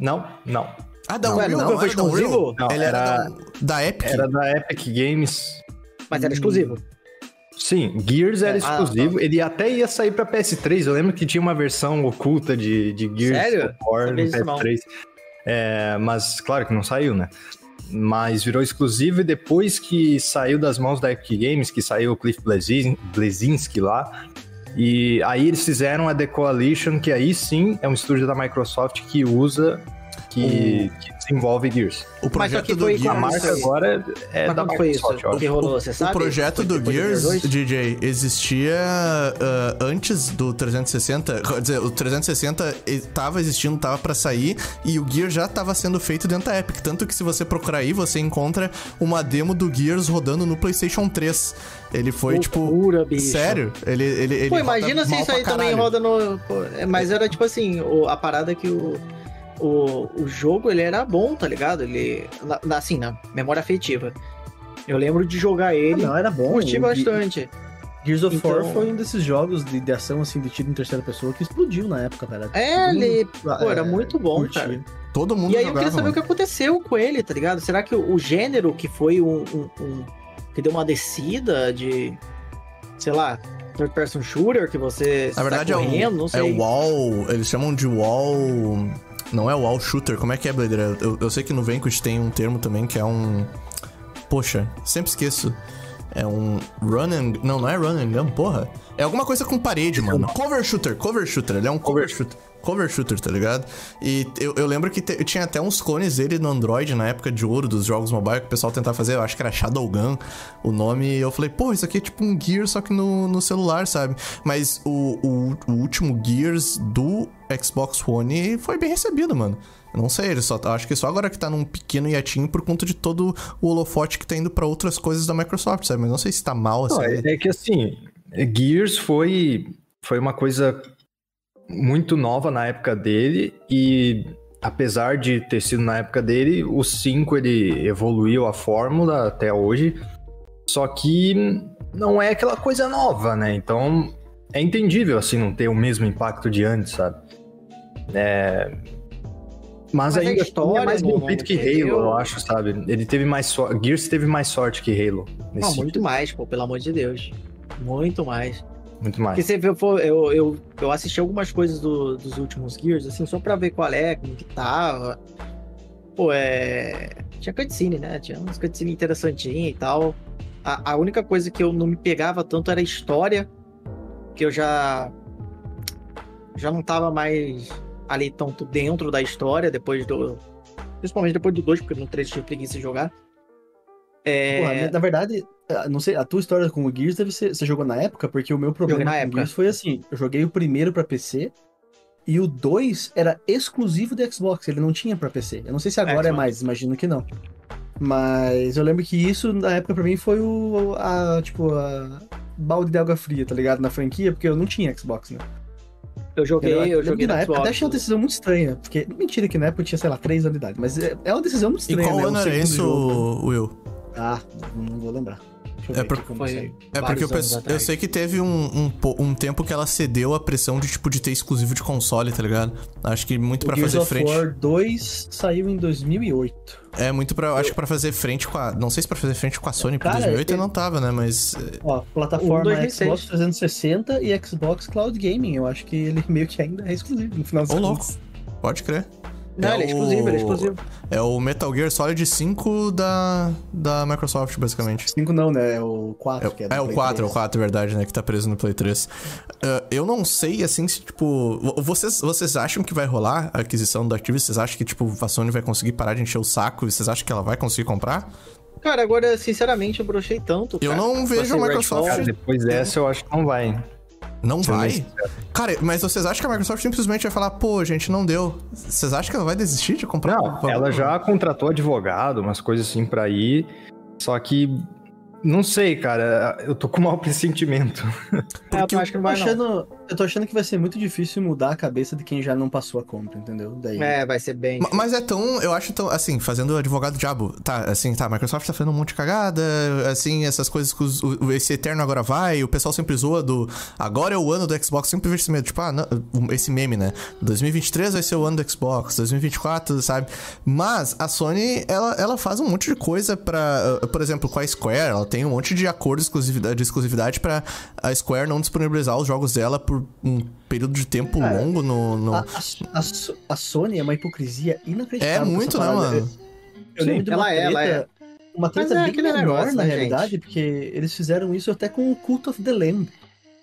Speaker 5: Não, não.
Speaker 2: Ah, da Unreal?
Speaker 4: foi
Speaker 2: era da Unreal?
Speaker 4: exclusivo?
Speaker 5: Não,
Speaker 2: Ele era,
Speaker 5: era-
Speaker 2: da, da Epic?
Speaker 5: Era da Epic Games.
Speaker 4: Mas era exclusivo.
Speaker 5: Sim, Gears era
Speaker 4: É, ah,
Speaker 5: exclusivo. Ele até ia sair pra PS3. Eu lembro que tinha uma versão oculta de, de Gears
Speaker 4: Sério?
Speaker 5: War no
Speaker 4: Sabia disso não.
Speaker 5: PS3. É, mas claro que não saiu, né? Mas virou exclusivo e depois que saiu das mãos da Epic Games, que saiu o Cliff Blazin- Blazinski lá, e aí eles fizeram a The Coalition, que aí sim é um estúdio da Microsoft que usa, que, que desenvolve Gears.
Speaker 2: O
Speaker 4: Mas só
Speaker 2: projeto
Speaker 4: que
Speaker 2: do
Speaker 5: A
Speaker 2: Gears...
Speaker 4: com
Speaker 5: marca agora é
Speaker 4: Mas
Speaker 5: da
Speaker 4: quando foi isso
Speaker 5: Microsoft, acho.
Speaker 4: que rolou, você sabe?
Speaker 2: O projeto do Gears,
Speaker 4: 2?
Speaker 2: DJ, existia ah, antes do 360. Quer dizer, o 360 estava existindo, tava pra sair, e o Gears já tava sendo feito dentro da Epic. Tanto que se você procurar aí, você encontra uma demo do Gears rodando no PlayStation 3. Ele foi, tipo.
Speaker 4: Loucura, bicho.
Speaker 2: Sério? Ele, ele, ele
Speaker 4: Pô, imagina se isso aí também roda no. mas era tipo assim, o- a parada que o, o, o jogo ele era bom, tá ligado? Ele. na- assim, na memória afetiva. Eu lembro de jogar ele,
Speaker 3: Não, era bom.
Speaker 4: curti
Speaker 3: O
Speaker 4: bastante.
Speaker 3: Gears of
Speaker 4: Então-
Speaker 3: War foi um desses jogos de, de ação, assim, de tiro em terceira pessoa que explodiu na época, velho.
Speaker 4: É,
Speaker 3: Todo
Speaker 4: ele.
Speaker 3: ah,
Speaker 4: Pô, era
Speaker 3: é,
Speaker 4: muito bom, cara.
Speaker 2: Todo mundo
Speaker 4: E aí eu
Speaker 2: jogava.
Speaker 4: queria saber
Speaker 2: mano.
Speaker 4: o que aconteceu com ele, tá ligado? Será que o, o gênero que foi um, um- um- que deu uma descida de. Sei lá, third person shooter que você
Speaker 2: Na verdade, é
Speaker 4: tá correndo,
Speaker 2: o,
Speaker 4: não
Speaker 2: é o wall. Eles chamam de wall. Não é wall shooter. Como é que é, Blader? Eu, eu sei que no Vanquish tem um termo também que é um. Poxa, sempre esqueço. É um run and... Não, não é run and gun, porra. É alguma coisa com parede, mano. Cover shooter, cover shooter. Ele é um cover shooter. Cover shooter, tá ligado? E eu, eu lembro que te- tinha até uns clones dele no Android na época de ouro dos jogos mobile que o pessoal tentava fazer. Eu acho que era Shadowgun o nome. E eu falei, pô, isso aqui é tipo um Gear, só que no, no celular, sabe? Mas o, o, o último Gears do Xbox One foi bem recebido, mano. Eu não sei, ele só acho que só agora que tá num pequeno hiatinho por conta de todo o holofote que tá indo pra outras coisas da Microsoft, sabe? Mas não sei se tá mal assim.
Speaker 5: Não, é, é que assim, Gears foi, foi uma coisa muito nova na época dele e apesar de ter sido na época dele, o 5 ele evoluiu a fórmula até hoje, só que não é aquela coisa nova, né? Então é entendível assim não ter o mesmo impacto de antes, sabe? É... Mas,
Speaker 4: Mas
Speaker 5: ainda
Speaker 4: história
Speaker 5: é mais feito
Speaker 4: não
Speaker 5: que. Halo, eu acho, sabe? Ele teve mais sorte. Gears teve mais sorte que Halo.
Speaker 4: Não, muito mais, pô, pelo amor de Deus. Muito mais.
Speaker 5: Muito mais.
Speaker 4: Porque você vê, eu, eu, eu assisti algumas coisas do- dos últimos Gears, assim, só pra ver qual é, como que tava. Pô, é. Tinha cutscene, né? Tinha umas cutscene interessantinhas e tal. A, a única coisa que eu não me pegava tanto era a história, que eu já. Já não tava mais ali tanto dentro da história depois do. Principalmente depois do 2, porque no 3 tinha preguiça de jogar. É.
Speaker 3: Porra, na verdade, ah, não sei, a tua história com o Gears deve ser. Você jogou na época? Porque o meu problema
Speaker 4: na
Speaker 3: com o
Speaker 4: época.
Speaker 3: Gears foi assim: eu joguei o primeiro pra PC e o 2 era exclusivo do Xbox, ele não tinha pra PC. Eu não sei se agora é
Speaker 4: Xbox.
Speaker 3: mais, imagino que não. Mas eu lembro que isso, na época, pra mim, foi o. A, tipo, a balde de água fria, tá ligado? Na franquia, porque eu não tinha Xbox, né?
Speaker 4: eu joguei, eu,
Speaker 3: lembro
Speaker 4: joguei
Speaker 3: na época
Speaker 4: Xbox.
Speaker 3: até achei uma decisão muito estranha. Porque, mentira que na época eu tinha, sei lá, 3 anos de idade. Mas é, é uma decisão muito
Speaker 2: E
Speaker 3: estranha.
Speaker 2: qual
Speaker 3: né?
Speaker 2: ano
Speaker 3: O
Speaker 2: era isso,
Speaker 3: jogo.
Speaker 2: Will?
Speaker 3: Ah, não vou lembrar. Deixa eu
Speaker 2: É
Speaker 3: ver
Speaker 2: por-. É porque eu, penso- eu sei que teve um, um, um tempo que ela cedeu a pressão de, tipo, de ter exclusivo de console, tá ligado? Acho que muito pra
Speaker 3: o Gears
Speaker 2: fazer
Speaker 3: of
Speaker 2: frente.
Speaker 3: War 2 saiu em 2008.
Speaker 2: É, muito pra. Acho que pra fazer frente com a. Não sei se pra fazer frente com a Sony, porque
Speaker 3: Cara,
Speaker 2: 2008 eu
Speaker 3: ele-
Speaker 2: não tava, né? Mas. é,
Speaker 3: Ó, plataforma
Speaker 4: 2006.
Speaker 3: Xbox 360 e Xbox Cloud Gaming. Eu acho que ele meio que ainda é exclusivo no final das
Speaker 2: Ô, louco. Pode crer.
Speaker 4: Não,
Speaker 2: É
Speaker 4: ele é
Speaker 2: o-
Speaker 4: exclusivo, ele é exclusivo.
Speaker 2: É o Metal Gear Solid 5 da, da Microsoft, basicamente.
Speaker 3: 5 não, né? É o 4
Speaker 2: É,
Speaker 3: que é,
Speaker 2: é,
Speaker 3: do
Speaker 2: o
Speaker 3: Play
Speaker 2: 4, é o
Speaker 3: 3.
Speaker 2: 4, verdade, né? Que tá preso no Play 3. Ah, eu não sei, assim, se, tipo... vo- Vocês, vocês acham que vai rolar a aquisição da Activision? Vocês acham que, tipo, a Sony vai conseguir parar de encher o saco? E vocês acham que ela vai conseguir comprar?
Speaker 4: Cara, agora, sinceramente, eu brochei tanto.
Speaker 2: Eu
Speaker 4: cara.
Speaker 2: não vejo
Speaker 4: Você,
Speaker 2: a
Speaker 4: Redfall,
Speaker 2: Microsoft...
Speaker 5: Cara, depois dessa eu acho que não vai.
Speaker 2: Não vai? Cara, mas vocês acham que a Microsoft simplesmente vai falar, pô, gente, não deu. Vocês acham que ela vai desistir de comprar?
Speaker 5: Não, ela já contratou advogado, umas coisas assim pra ir. Só que. Não sei, cara. Eu tô com mau pressentimento.
Speaker 4: É, eu acho que não vai, não.
Speaker 3: Eu tô achando que vai ser muito difícil mudar a cabeça de quem já não passou a compra, entendeu? Daí.
Speaker 4: É, vai ser bem.
Speaker 2: Ma- Mas é tão, eu acho tão, assim, fazendo advogado diabo, tá, assim, tá, a Microsoft tá fazendo um monte de cagada, assim, essas coisas que os- o- esse Eterno agora vai, o pessoal sempre zoa do, agora é o ano do Xbox, sempre vejo esse medo, tipo, ah, não, esse meme, né, 2023 vai ser o ano do Xbox, 2024, sabe, mas a Sony, ela, ela faz um monte de coisa pra, uh, por exemplo, com a Square, ela tem um monte de acordo de exclusividade, de exclusividade pra a Square não disponibilizar os jogos dela por por um período de tempo
Speaker 3: É.
Speaker 2: longo no. no-
Speaker 3: A, a- a So- a Sony é uma hipocrisia inacreditável.
Speaker 2: É muito, né, mano?
Speaker 3: Eu
Speaker 4: Sim,
Speaker 3: uma
Speaker 4: ela é, ela
Speaker 3: treta, uma treta
Speaker 4: Mas é
Speaker 3: bem menor,
Speaker 4: negócio,
Speaker 3: na
Speaker 4: né,
Speaker 3: realidade,
Speaker 4: gente?
Speaker 3: porque eles fizeram isso até com o Cult of the Lamb.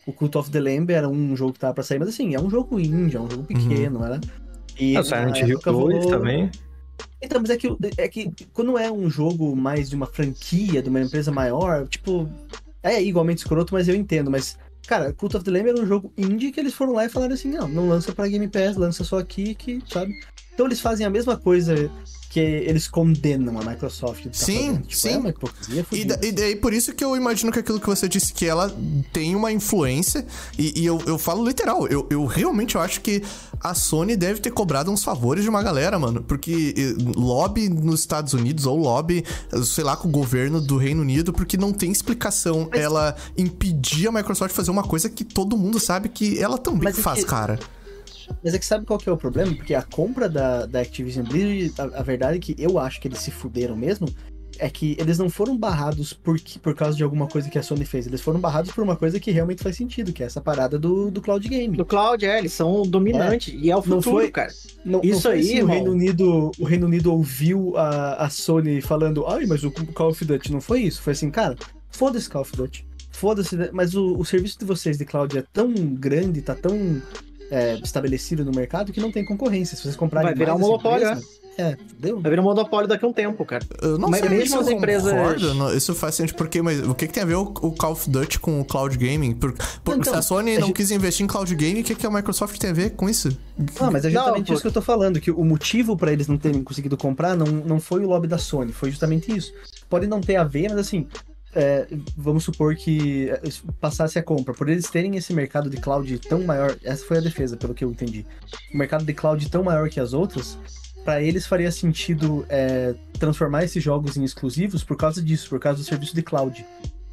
Speaker 3: O Cult of the Lamb era um jogo que tava pra sair, mas assim, é um jogo indie, é um jogo pequeno, né? E
Speaker 5: O
Speaker 3: na
Speaker 5: Silent Hill
Speaker 3: época
Speaker 5: 2
Speaker 3: rolou-
Speaker 5: também.
Speaker 3: Então, mas é que, é que quando é um jogo mais de uma franquia, de uma empresa maior, tipo, é igualmente escroto, mas eu entendo, mas. Cara, Cult of the Lamb era um jogo indie que eles foram lá e falaram assim, não, não lança pra Game Pass, lança só aqui, que, sabe? Então eles fazem a mesma coisa que eles condenam a Microsoft. tá
Speaker 2: Sim.
Speaker 3: Tipo,
Speaker 2: sim.
Speaker 3: É
Speaker 2: E, da- e daí por isso que eu imagino que aquilo que você disse, que ela tem uma influência, e, e eu, eu falo literal, eu, eu realmente eu acho que a Sony deve ter cobrado uns favores de uma galera, mano, porque lobby nos Estados Unidos, ou lobby, sei lá, com o governo do Reino Unido, porque não tem explicação ela impedir a Microsoft de fazer uma coisa que todo mundo sabe que ela também
Speaker 3: Mas é
Speaker 2: faz,
Speaker 3: que-
Speaker 2: cara.
Speaker 3: Mas é que sabe qual que é o problema? Porque a compra da, da Activision Blizzard, a, a verdade é que eu acho que eles se fuderam mesmo, é que eles não foram barrados por, por causa de alguma coisa que a Sony fez. Eles foram barrados por uma coisa que realmente faz sentido, que é essa parada do, do cloud game.
Speaker 4: Do Cloud, é, eles são dominantes. E é o
Speaker 3: Não
Speaker 4: futuro,
Speaker 3: foi-
Speaker 4: cara.
Speaker 3: Não,
Speaker 4: Isso
Speaker 3: foi
Speaker 4: aí,
Speaker 3: assim, o. Reino Unido, o Reino Unido ouviu a, a Sony falando, ai, mas o Call of Duty não foi isso. Foi assim, cara, foda-se Call of Duty. Foda-se, mas o, o serviço de vocês de cloud é tão grande, tá tão é, estabelecido no mercado que não tem concorrência. Se vocês comprarem
Speaker 4: Vai virar
Speaker 3: mais
Speaker 4: um
Speaker 3: essa
Speaker 4: monopólio,
Speaker 3: empresa- É, deu.
Speaker 4: Vai virar um monopólio daqui a um tempo, cara.
Speaker 2: Eu não
Speaker 4: Mas
Speaker 2: sei
Speaker 4: mesmo
Speaker 2: se eu
Speaker 4: empresas-
Speaker 2: concordo, não- isso faz sentido porque, mas o que, que tem a ver o, o Call of Duty com o cloud gaming? Por, por-
Speaker 3: Então,
Speaker 2: se a Sony
Speaker 3: a
Speaker 2: não
Speaker 3: gente-
Speaker 2: quis investir em cloud gaming, o que, que a Microsoft tem a ver com isso?
Speaker 3: Não, mas é
Speaker 4: Não,
Speaker 3: justamente
Speaker 4: pô.
Speaker 3: isso que eu tô falando, que o motivo pra eles não terem conseguido comprar não, não foi o lobby da Sony, foi justamente isso. Pode não ter a ver, mas assim, é, vamos supor que é, passasse a compra, por eles terem esse mercado de cloud tão maior, essa foi a defesa, pelo que eu entendi. O mercado de cloud tão maior que as outras, pra eles faria sentido é, transformar esses jogos em exclusivos por causa disso, por causa do serviço de cloud.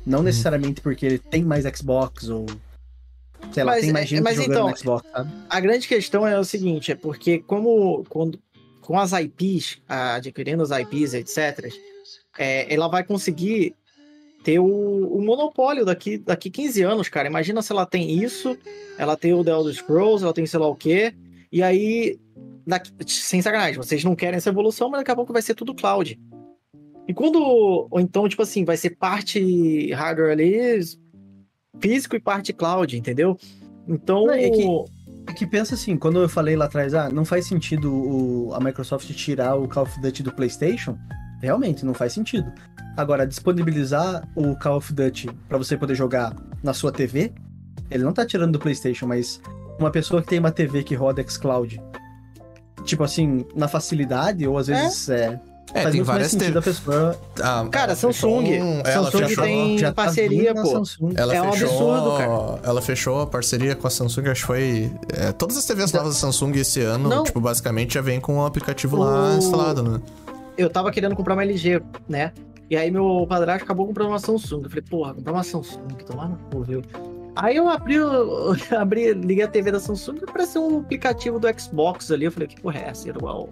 Speaker 3: Não
Speaker 4: Uhum.
Speaker 3: necessariamente porque tem mais Xbox ou sei lá,
Speaker 4: Mas,
Speaker 3: tem mais
Speaker 4: é-
Speaker 3: gente
Speaker 4: mas
Speaker 3: jogando
Speaker 4: então,
Speaker 3: no Xbox, sabe?
Speaker 4: A grande questão é o seguinte, é porque como quando, com as IPs, adquirindo as IPs, etc., é, ela vai conseguir ter o, o monopólio daqui, daqui 15 anos, cara. Imagina se ela tem isso, ela tem o The Elder Scrolls, ela tem sei lá o quê, e aí, daqui, sem sacanagem, vocês não querem essa evolução, mas daqui a pouco vai ser tudo cloud. E quando, ou então, tipo assim, vai ser parte hardware ali, físico e parte cloud, entendeu? Então,
Speaker 3: é que- É que pensa assim, quando eu falei lá atrás, ah, não faz sentido o- a Microsoft tirar o Call of Duty do PlayStation, realmente não faz sentido. Agora, disponibilizar o Call of Duty pra você poder jogar na sua TV, ele não tá tirando do PlayStation, mas uma pessoa que tem uma TV que roda xCloud, tipo assim, na facilidade, ou às vezes é,
Speaker 2: É,
Speaker 3: faz
Speaker 2: tem
Speaker 3: muito mais
Speaker 2: várias
Speaker 3: sentido
Speaker 2: TV.
Speaker 3: a pessoa.
Speaker 2: Ah,
Speaker 4: Cara, Samsung.
Speaker 2: um- ela
Speaker 4: Samsung
Speaker 2: fechou,
Speaker 4: tem-
Speaker 3: já tá
Speaker 4: parceria, pô.
Speaker 3: Samsung.
Speaker 2: Ela
Speaker 4: É um
Speaker 2: fechou,
Speaker 4: absurdo, cara.
Speaker 2: Ela fechou a parceria com a Samsung, acho que foi. é, todas as TVs novas da Samsung esse ano,
Speaker 4: Não.
Speaker 2: tipo, basicamente já vem com o aplicativo lá
Speaker 4: O-
Speaker 2: instalado, né?
Speaker 4: Eu tava querendo comprar uma LG, né? E aí meu padrasto acabou comprando uma Samsung. Eu falei, porra, comprar uma Samsung, tomar no cu, viu? Aí eu abri, o- abri, liguei a TV da Samsung e apareceu um aplicativo do Xbox ali. Eu falei, que porra é essa? Igual.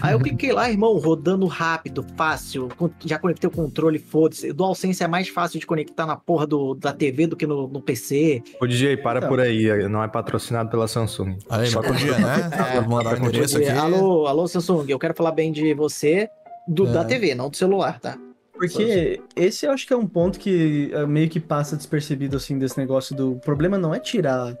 Speaker 4: Aí eu cliquei lá, irmão, rodando rápido, fácil. Já conectei o controle, foda-se. O DualSense é mais fácil de conectar na porra do, da TV do que no, no PC.
Speaker 5: Ô DJ, para
Speaker 3: Então.
Speaker 5: por aí, não é patrocinado pela Samsung.
Speaker 2: Aí,
Speaker 5: Só
Speaker 2: podia, né?
Speaker 4: É,
Speaker 2: mandar o endereço
Speaker 4: Porque,
Speaker 2: aqui.
Speaker 4: alô, alô, Samsung, eu quero falar bem de você, do,
Speaker 2: É.
Speaker 4: da TV, não do celular, tá?
Speaker 3: Porque esse eu acho que é um ponto que eh, meio que passa despercebido, assim, desse negócio do. O problema não é tirar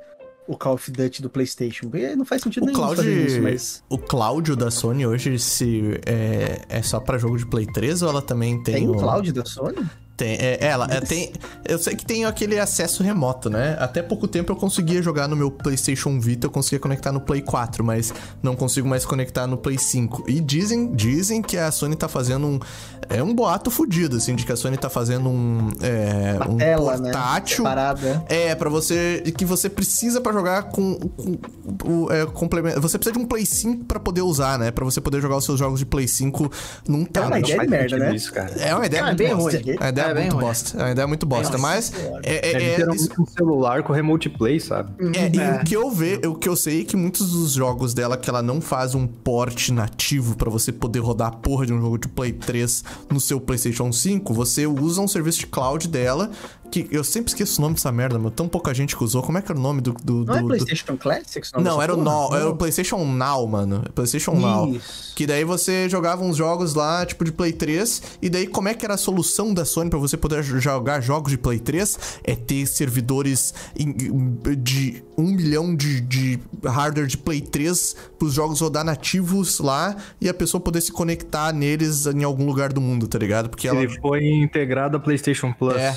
Speaker 3: o Call of Duty do PlayStation, não faz sentido
Speaker 2: O
Speaker 3: nenhum
Speaker 2: Cloud,
Speaker 3: fazer isso, mas.
Speaker 2: o Cláudio da Sony hoje se é, é só pra jogo de Play 3 ou ela também tem,
Speaker 3: Tem o
Speaker 2: o
Speaker 3: Cloud da Sony?
Speaker 2: Tem, é, ela é, tem. Eu sei que tem aquele acesso remoto, né? Até pouco tempo eu conseguia jogar no meu PlayStation Vita, eu conseguia conectar no Play 4, mas não consigo mais conectar no Play 5. E dizem, dizem que a Sony tá fazendo um. É um boato fudido, assim, de que a Sony tá fazendo um. É,
Speaker 3: Uma
Speaker 2: um
Speaker 3: tela, né?
Speaker 2: portátil.
Speaker 3: Separada.
Speaker 2: É, pra você. Que você precisa pra jogar com. com o é, complemento. Você precisa de um Play 5 pra poder usar, né? Pra você poder jogar os seus jogos de Play 5 num
Speaker 3: uma
Speaker 2: tablet.
Speaker 3: ideia de merda, né?
Speaker 5: Isso, cara.
Speaker 2: É uma ideia
Speaker 4: Ah, é bem ruim.
Speaker 2: É uma ideia
Speaker 4: É bem
Speaker 2: muito
Speaker 4: ruim.
Speaker 2: bosta. É uma ideia muito bosta.
Speaker 3: Nossa
Speaker 2: mas é, é,
Speaker 5: É
Speaker 2: é-
Speaker 5: um celular com remote play, sabe?
Speaker 2: é, e
Speaker 4: É.
Speaker 2: o que eu ve, o que eu sei é que muitos dos jogos dela que ela não faz um port nativo pra você poder rodar a porra de um jogo de Play 3 no seu PlayStation 5, você usa um serviço de cloud dela que eu sempre esqueço o nome dessa merda, meu. Tão pouca gente que usou. Como é que era o nome do. do,
Speaker 3: Não é
Speaker 2: do- do-
Speaker 3: PlayStation Classics?
Speaker 2: Não, era o? Now, era o PlayStation Now, mano. PlayStation Now.
Speaker 3: Isso.
Speaker 2: Que daí você jogava uns jogos lá, tipo de Play 3, e daí como é que era a solução da Sony pra você poder jogar jogos de Play 3? É ter servidores de um milhão de, de hardware de Play 3 pros jogos rodar nativos lá e a pessoa poder se conectar neles em algum lugar do mundo, tá ligado? Porque ela.
Speaker 5: Ele foi integrado a PlayStation Plus.
Speaker 2: É.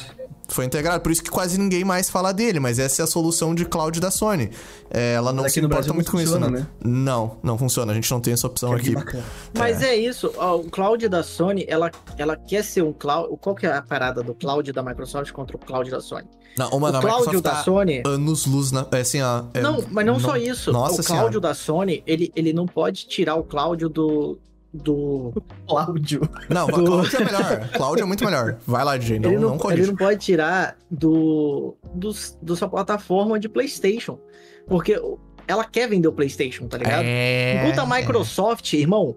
Speaker 2: Foi integrado, por isso que quase ninguém mais fala dele, mas essa é a solução de cloud da Sony. É, ela não se importa
Speaker 3: Brasil
Speaker 2: muito
Speaker 3: não
Speaker 2: com isso,
Speaker 3: funciona,
Speaker 2: não.
Speaker 3: né?
Speaker 2: Não, não funciona. A gente não tem essa opção
Speaker 3: Que é
Speaker 2: aqui.
Speaker 3: bacana.
Speaker 4: Mas é, isso, ó, o cloud da Sony, ela, ela quer ser um cloud. Qual que é a parada do cloud da Microsoft contra o cloud da Sony?
Speaker 2: Não, mano,
Speaker 4: o
Speaker 2: a
Speaker 4: cloud
Speaker 2: Microsoft
Speaker 4: da
Speaker 2: tá
Speaker 4: Sony.
Speaker 2: anos luz na. É assim, ó. é-
Speaker 4: não, mas não, só isso.
Speaker 2: Nossa
Speaker 4: o cloud da Sony, ele, ele não pode tirar o cloud do. Do
Speaker 3: Cláudio.
Speaker 2: Não,
Speaker 4: do-
Speaker 2: Cloud é melhor. Cloud é muito melhor. Vai lá, DJ. Não,
Speaker 4: ele,
Speaker 2: não,
Speaker 4: não,
Speaker 2: corrige.
Speaker 4: ele não pode tirar do, do, do sua plataforma de PlayStation. Porque ela quer vender o PlayStation, tá ligado?
Speaker 2: É.
Speaker 4: Enquanto a Microsoft, irmão,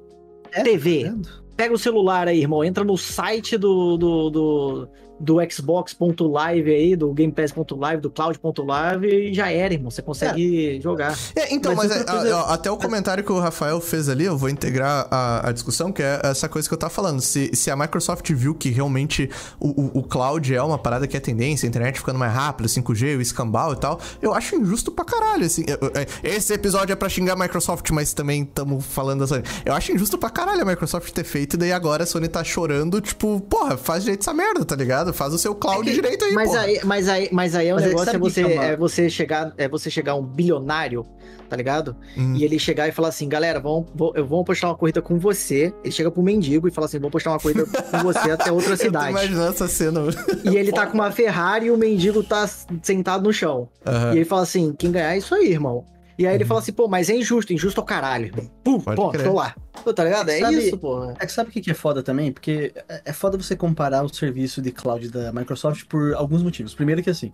Speaker 3: É,
Speaker 4: TV,
Speaker 3: tá
Speaker 4: pega o celular aí, irmão, entra no site do, do, do, do Xbox.live aí, do Game Pass.live, do Cloud.live e já era, irmão. Você consegue jogar.
Speaker 2: É, então, mas,
Speaker 3: Mas
Speaker 2: é,
Speaker 3: coisa-
Speaker 2: ó, até o comentário que o Rafael fez ali, eu vou integrar a, a discussão, que é essa coisa que eu tava falando. Se, se a Microsoft viu que realmente o, o, o cloud é uma parada que é tendência, a internet ficando mais rápida, 5G, o escambau e tal, eu acho injusto pra caralho, assim. Eu- eu- é, Esse episódio é pra xingar a Microsoft, mas também estamos falando da Sony. Eu acho injusto pra caralho a Microsoft ter feito, e daí agora a Sony tá chorando, tipo, porra, faz direito essa merda, tá ligado? Faz o seu cloud direito aí,
Speaker 4: Mas
Speaker 2: porra.
Speaker 4: aí, mas aí, mas aí é o
Speaker 3: Mas é que
Speaker 4: negócio é
Speaker 3: que
Speaker 4: você,
Speaker 3: que é
Speaker 4: é você chegar, é você chegar um bilionário, tá ligado?
Speaker 2: Hum.
Speaker 4: E ele chegar e falar assim, galera, vamos, vou- eu vou postar uma corrida com você. Ele chega pro mendigo e fala assim, vou postar uma corrida com você até outra
Speaker 2: Eu tô
Speaker 4: cidade.
Speaker 2: imaginando essa cena.
Speaker 4: E ele tá com uma Ferrari e o mendigo tá sentado no chão.
Speaker 2: Aham.
Speaker 4: E ele fala assim: quem ganhar é isso aí, irmão. E aí ele fala assim, pô, mas é injusto, injusto ao caralho. Pum, pô,
Speaker 2: crer.
Speaker 4: tô lá. Pô, tá ligado? É
Speaker 3: Sabe-
Speaker 4: isso, pô.
Speaker 3: É que sabe o que é foda também? Porque é é foda você comparar o serviço de cloud da Microsoft por alguns motivos. Primeiro que assim,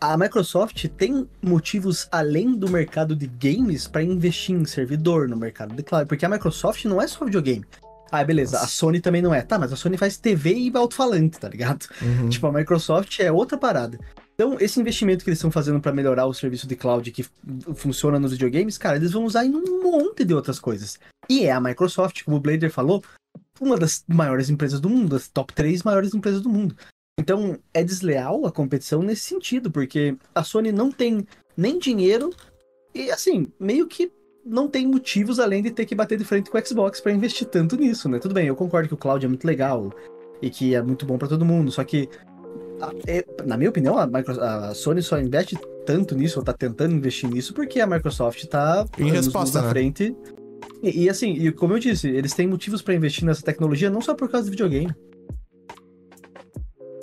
Speaker 3: a Microsoft tem motivos além do mercado de games pra investir em servidor no mercado de cloud, porque a Microsoft não é só videogame. Ah, beleza, a Sony também não é. Tá, mas a Sony faz TV e alto-falante, tá ligado?
Speaker 2: Uhum.
Speaker 3: Tipo, a Microsoft é outra parada. Então, esse investimento que eles estão fazendo pra melhorar o serviço de cloud que funciona nos videogames, cara, eles vão usar em um monte de outras coisas. E é a Microsoft, como o Blader falou, uma das maiores empresas do mundo, das top 3 maiores empresas do mundo. Então, é desleal a competição nesse sentido, porque a Sony não tem nem dinheiro e, assim, meio que não tem motivos além de ter que bater de frente com o Xbox pra investir tanto nisso, né? Tudo bem, eu concordo que o cloud é muito legal e que é muito bom pra todo mundo, só que é- na minha opinião, a, Micro- a Sony só investe tanto nisso, ou tá tentando investir nisso, porque a Microsoft tá
Speaker 2: Em resposta,
Speaker 3: luz
Speaker 2: né?
Speaker 3: frente. E, e, assim, e como eu disse, eles têm motivos pra investir nessa tecnologia não só por causa do videogame.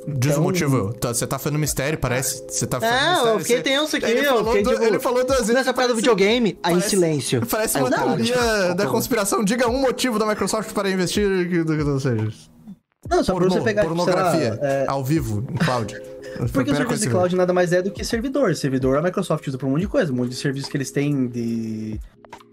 Speaker 2: Diz o
Speaker 3: Então-
Speaker 2: motivo. Tá, Você tá fazendo mistério, parece. Você tá fazendo
Speaker 4: É,
Speaker 2: mistério.
Speaker 4: eu fiquei tenso aqui,
Speaker 2: Ele falou, do-
Speaker 4: tipo,
Speaker 2: ele falou duas vezes.
Speaker 4: Nessa parada do videogame, aí em silêncio.
Speaker 2: Parece
Speaker 4: Aí
Speaker 2: uma teoria da
Speaker 4: pô.
Speaker 2: conspiração. Diga um motivo da Microsoft para investir que do que não seja.
Speaker 3: Não, só
Speaker 2: Porno,
Speaker 3: pra você pegar sei lá,
Speaker 2: pornografia.
Speaker 3: é,
Speaker 2: Ao vivo, em cloud.
Speaker 3: Porque o serviço de cloud nada mais é do que servidor. Servidor a Microsoft usa pra um monte de coisa, um monte de serviços que eles têm de.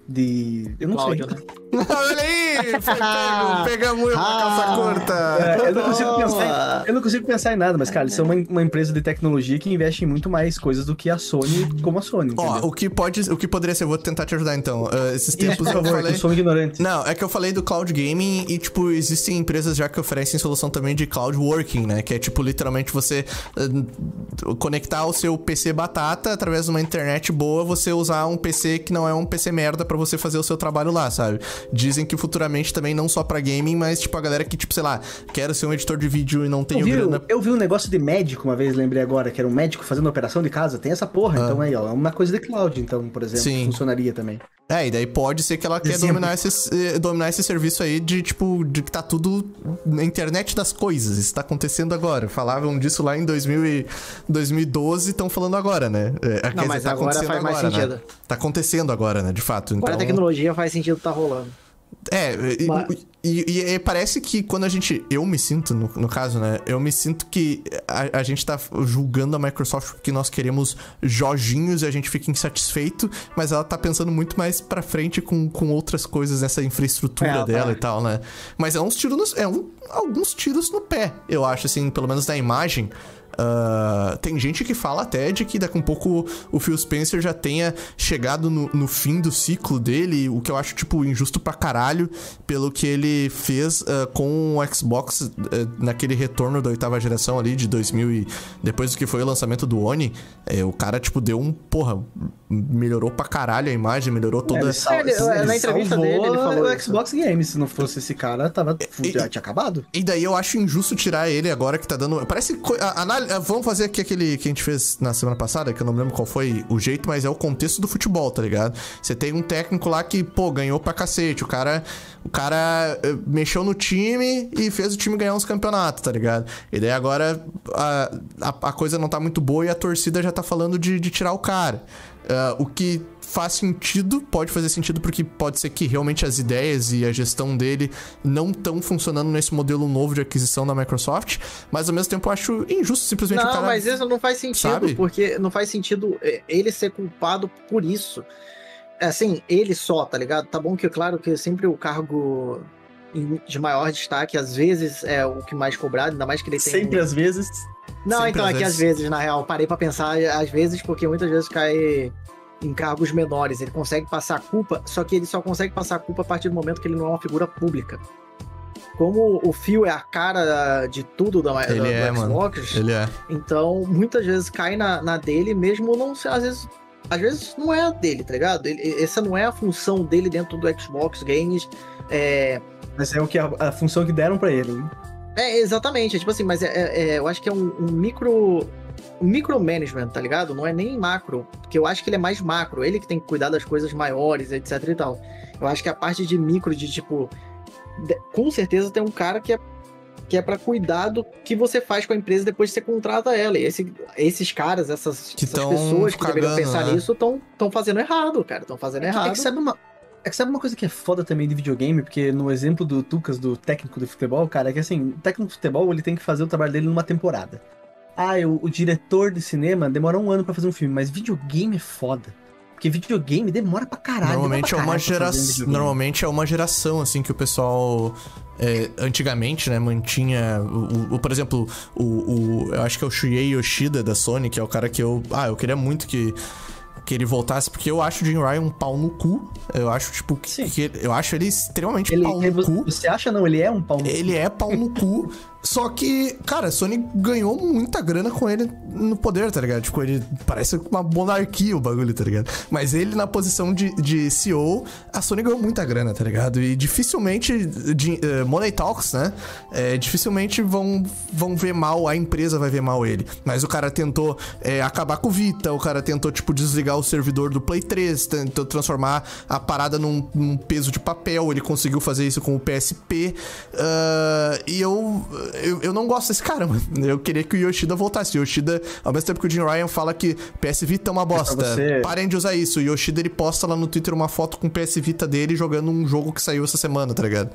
Speaker 3: De. Eu não
Speaker 4: Cláudio,
Speaker 3: sei.
Speaker 4: né?
Speaker 2: Olha aí! Foi pego, pegamos uma calça
Speaker 4: Ah.
Speaker 2: curta.
Speaker 3: É, eu, não consigo pensar em, eu não consigo pensar em nada, mas, cara, eles são uma, uma empresa de tecnologia que investe em muito mais coisas do que a Sony, como a Sony.
Speaker 2: Ó, o que pode, o que poderia ser, eu vou tentar te ajudar então. Ah, esses tempos
Speaker 3: por
Speaker 2: eu
Speaker 3: favor, que
Speaker 2: falei.
Speaker 3: eu sou ignorante.
Speaker 2: Não, é que eu falei do cloud gaming e, tipo, existem empresas já que oferecem solução também de cloud working, né? Que é, tipo, literalmente você eh, conectar o seu PC batata através de uma internet boa, você usar um PC que não é um PC merda pra você fazer o seu trabalho lá, sabe? Dizem que futuramente também não só pra gaming, mas, tipo, a galera que, tipo, sei lá, quero ser um editor de vídeo e não
Speaker 3: Eu
Speaker 2: tenho
Speaker 3: vi,
Speaker 2: grana.
Speaker 3: eu vi um negócio de médico uma vez, lembrei agora, que era um médico fazendo operação de casa. Tem essa porra, então aí, ó. É uma coisa de cloud, então, por exemplo,
Speaker 2: Ah. Sim.
Speaker 3: funcionaria também.
Speaker 2: É, e daí pode ser que ela quer
Speaker 3: Exemplo.
Speaker 2: dominar esse, eh, dominar esse serviço aí de, tipo, de que tá tudo na internet das coisas. Isso tá acontecendo agora. Falavam disso lá em 2000 e 2012 estão falando agora, né? É, quer
Speaker 4: Não, mas
Speaker 2: tá
Speaker 4: agora
Speaker 2: acontecendo
Speaker 4: faz mais
Speaker 2: agora, né?
Speaker 4: sentido.
Speaker 2: Tá acontecendo agora, né? De fato.
Speaker 4: Agora a
Speaker 2: Então,
Speaker 4: tecnologia faz sentido tá rolando.
Speaker 2: é, e,
Speaker 4: Mas-
Speaker 2: e- e- e parece que quando a gente. Eu me sinto, no, no caso, né? Eu me sinto que a, a gente tá julgando a Microsoft porque nós queremos joginhos e a gente fica insatisfeito, mas ela tá pensando muito mais pra frente com, com outras coisas nessa infraestrutura
Speaker 4: É, ela
Speaker 2: dela
Speaker 4: tá.
Speaker 2: e tal, né? Mas é uns tiros no, é um, alguns tiros no pé, eu acho, assim, pelo menos na imagem. Uh, tem gente que fala até de que daqui a um pouco o Phil Spencer já tenha chegado no, no, fim do ciclo dele, o que eu acho, tipo, injusto pra caralho, pelo que ele fez uh, com o Xbox uh, naquele retorno da oitava geração ali de 2000 e depois do que foi o lançamento do Oni, é, o cara, tipo, deu um, porra, melhorou pra caralho a imagem, melhorou toda...
Speaker 3: É, ele ele, ele na entrevista dele, ele falou
Speaker 4: o Xbox Game, se não fosse esse cara, tava, e, já tinha acabado.
Speaker 2: E daí eu acho injusto tirar ele agora que tá dando... Parece... A, a, vamos fazer aqui aquele que a gente fez na semana passada, que eu não lembro qual foi o jeito, mas é o contexto do futebol, tá ligado? Você tem um técnico lá que, pô, ganhou pra cacete. O cara, o cara eh, mexeu no time e fez o time ganhar uns campeonatos, tá ligado? E daí agora a, a, a coisa não tá muito boa e a torcida já tá falando de, de tirar o cara. Uh, o que faz sentido, pode fazer sentido porque pode ser que realmente as ideias e a gestão dele não estão funcionando nesse modelo novo de aquisição da Microsoft, mas ao mesmo tempo eu acho injusto simplesmente
Speaker 4: não,
Speaker 2: o cara.
Speaker 4: Não, mas isso não faz sentido, sabe? porque não faz sentido é, ele ser culpado por isso. É, assim, ele só, tá ligado? Tá bom que, claro, que sempre o cargo de maior destaque, às vezes é o que mais cobrado, ainda mais que ele tem.
Speaker 3: Sempre
Speaker 4: um...
Speaker 3: às vezes.
Speaker 4: Não,
Speaker 3: sempre
Speaker 4: então, às aqui vezes. às vezes, na real, parei para pensar às vezes, porque muitas vezes cai em cargos menores. Ele consegue passar a culpa, só que ele só consegue passar a culpa a partir do momento que ele não é uma figura pública. Como o Phil é a cara de tudo da,
Speaker 2: ele
Speaker 4: da,
Speaker 2: é,
Speaker 4: do Xbox,
Speaker 2: mano. ele é.
Speaker 4: então muitas vezes cai na, na dele, mesmo não às vezes às vezes não é a dele, tá ligado? Ele, essa não é a função dele dentro do Xbox Games. É...
Speaker 3: Mas é o que a, a função que deram para ele. Hein?
Speaker 4: É, exatamente. É, tipo assim, mas é, é, é eu acho que é um, um micro micromanagement, tá ligado? Não é nem macro, porque eu acho que ele é mais macro, ele que tem que cuidar das coisas maiores, etc e tal. Eu acho que a parte de micro, de tipo, de, com certeza tem um cara que é que é para cuidar do que você faz com a empresa depois que você contrata ela. E esse, esses caras, essas,
Speaker 2: que
Speaker 4: essas pessoas que
Speaker 2: cagando,
Speaker 4: deveriam pensar
Speaker 2: né?
Speaker 4: nisso, estão fazendo errado, cara. Estão fazendo
Speaker 3: é
Speaker 4: errado.
Speaker 3: É que sabe uma, é que sabe uma coisa que é foda também de videogame, porque no exemplo do Tucas, do técnico de futebol, cara, é que assim, o técnico de futebol ele tem que fazer o trabalho dele numa temporada. Ah, o, o diretor de cinema demora um ano para fazer um filme, mas videogame é foda. Porque videogame demora pra caralho.
Speaker 2: Normalmente
Speaker 3: pra
Speaker 2: é uma geração. Normalmente é uma geração, assim, que o pessoal. É, antigamente, né, mantinha. O, o, por exemplo, o, o. Eu acho que é o Shuei Yoshida da Sony, que é o cara que eu. Ah, eu queria muito que que ele voltasse, porque eu acho o Jim Ryan um pau no cu. Eu acho, tipo, que, que eu acho ele extremamente
Speaker 3: ele,
Speaker 2: pau no
Speaker 3: você,
Speaker 2: cu.
Speaker 3: Você acha não? Ele é um pau no
Speaker 2: ele cu. Ele é pau no cu. Só que, cara, a Sony ganhou muita grana com ele no poder, tá ligado? Tipo, ele parece uma monarquia o bagulho, tá ligado? Mas ele na posição de, de CEO, a Sony ganhou muita grana, tá ligado? E dificilmente, de, uh, Money Talks, né? É, dificilmente vão, vão ver mal, a empresa vai ver mal ele. Mas o cara tentou é, acabar com o Vita, o cara tentou, tipo, desligar o servidor do Play 3, tentou transformar a parada num, num peso de papel, ele conseguiu fazer isso com o PSP. Uh, e eu eu, eu não gosto desse cara, mano. Eu queria que o Yoshida voltasse. O Yoshida, ao mesmo tempo que o Jim Ryan fala que PS Vita é uma bosta, você... parem de usar isso. O Yoshida ele posta lá no Twitter uma foto com o PS Vita dele jogando um jogo que saiu essa semana, tá ligado?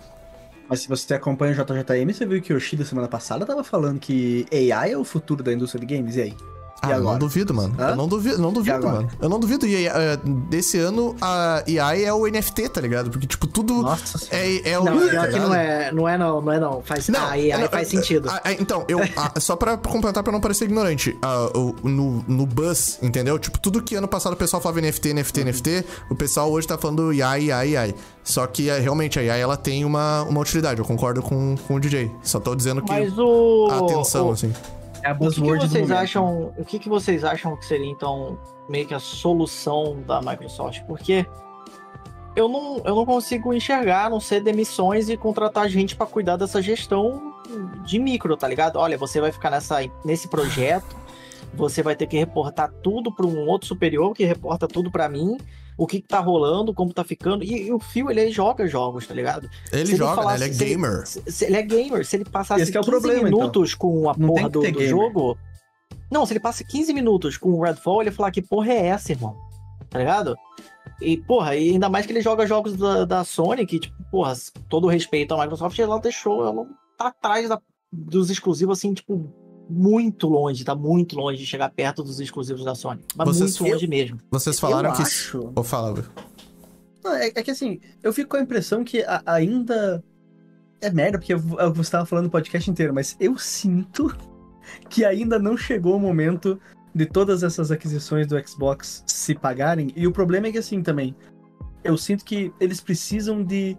Speaker 3: Mas se você acompanha o JJM, você viu que o Yoshida semana passada tava falando que AI é o futuro da indústria de games, e aí?
Speaker 2: Ah, eu não duvido, mano. Hã? Eu não duvido, não duvido, mano. Eu não duvido. E uh, desse ano a AI é o NFT, tá ligado? Porque, tipo, tudo
Speaker 3: Nossa
Speaker 2: é, é o.
Speaker 4: Não, tá que não é, não é não, não é não. Faz, não, a AI não, faz sentido.
Speaker 2: então, eu. só pra completar pra não parecer ignorante, uh, no, no Buzz, entendeu? Tipo, tudo que ano passado o pessoal falava NFT, NFT, uhum. NFT, o pessoal hoje tá falando AI, AI, AI. Só que é, realmente a AI ela tem uma, uma utilidade, eu concordo com, com o DJ. Só tô dizendo que.
Speaker 4: Mas o.
Speaker 2: Atenção,
Speaker 4: o...
Speaker 2: assim.
Speaker 3: É a buzzword
Speaker 4: o que, que vocês acham? O que, que vocês acham que seria então meio que a solução da Microsoft? Porque eu não, eu não consigo enxergar, a não ser demissões e contratar gente para cuidar dessa gestão de micro, tá ligado? Olha, você vai ficar nessa, nesse projeto, você vai ter que reportar tudo para um outro superior que reporta tudo para mim o que, que tá rolando, como tá ficando. E, e o Phil, ele joga jogos, tá ligado?
Speaker 2: Ele se joga, ele, falasse, né? ele é gamer.
Speaker 4: Ele, se, se, ele é gamer. Se ele passasse
Speaker 3: Esse
Speaker 4: 15
Speaker 3: é problema, então.
Speaker 4: minutos então. com a
Speaker 3: Não
Speaker 4: porra do, do jogo. Não, se ele passa 15 minutos com o Redfall, ele ia falar que porra é essa, irmão? Tá ligado? E, porra, e ainda mais que ele joga jogos da, da Sony, que, tipo, porra, todo respeito à Microsoft, ela deixou, ela tá atrás da, dos exclusivos, assim, tipo, muito longe, tá muito longe de chegar perto dos exclusivos da Sony. Mas vocês, muito longe mesmo.
Speaker 2: Vocês falaram
Speaker 3: eu
Speaker 2: que.
Speaker 3: Acho...
Speaker 2: Ou fala,
Speaker 3: Não, é, é, que assim, eu fico com a impressão que a, ainda. É merda, porque eu, eu, você tava falando o podcast inteiro, mas eu sinto que ainda não chegou o momento de todas essas aquisições do Xbox se pagarem. E o problema é que assim também, eu sinto que eles precisam de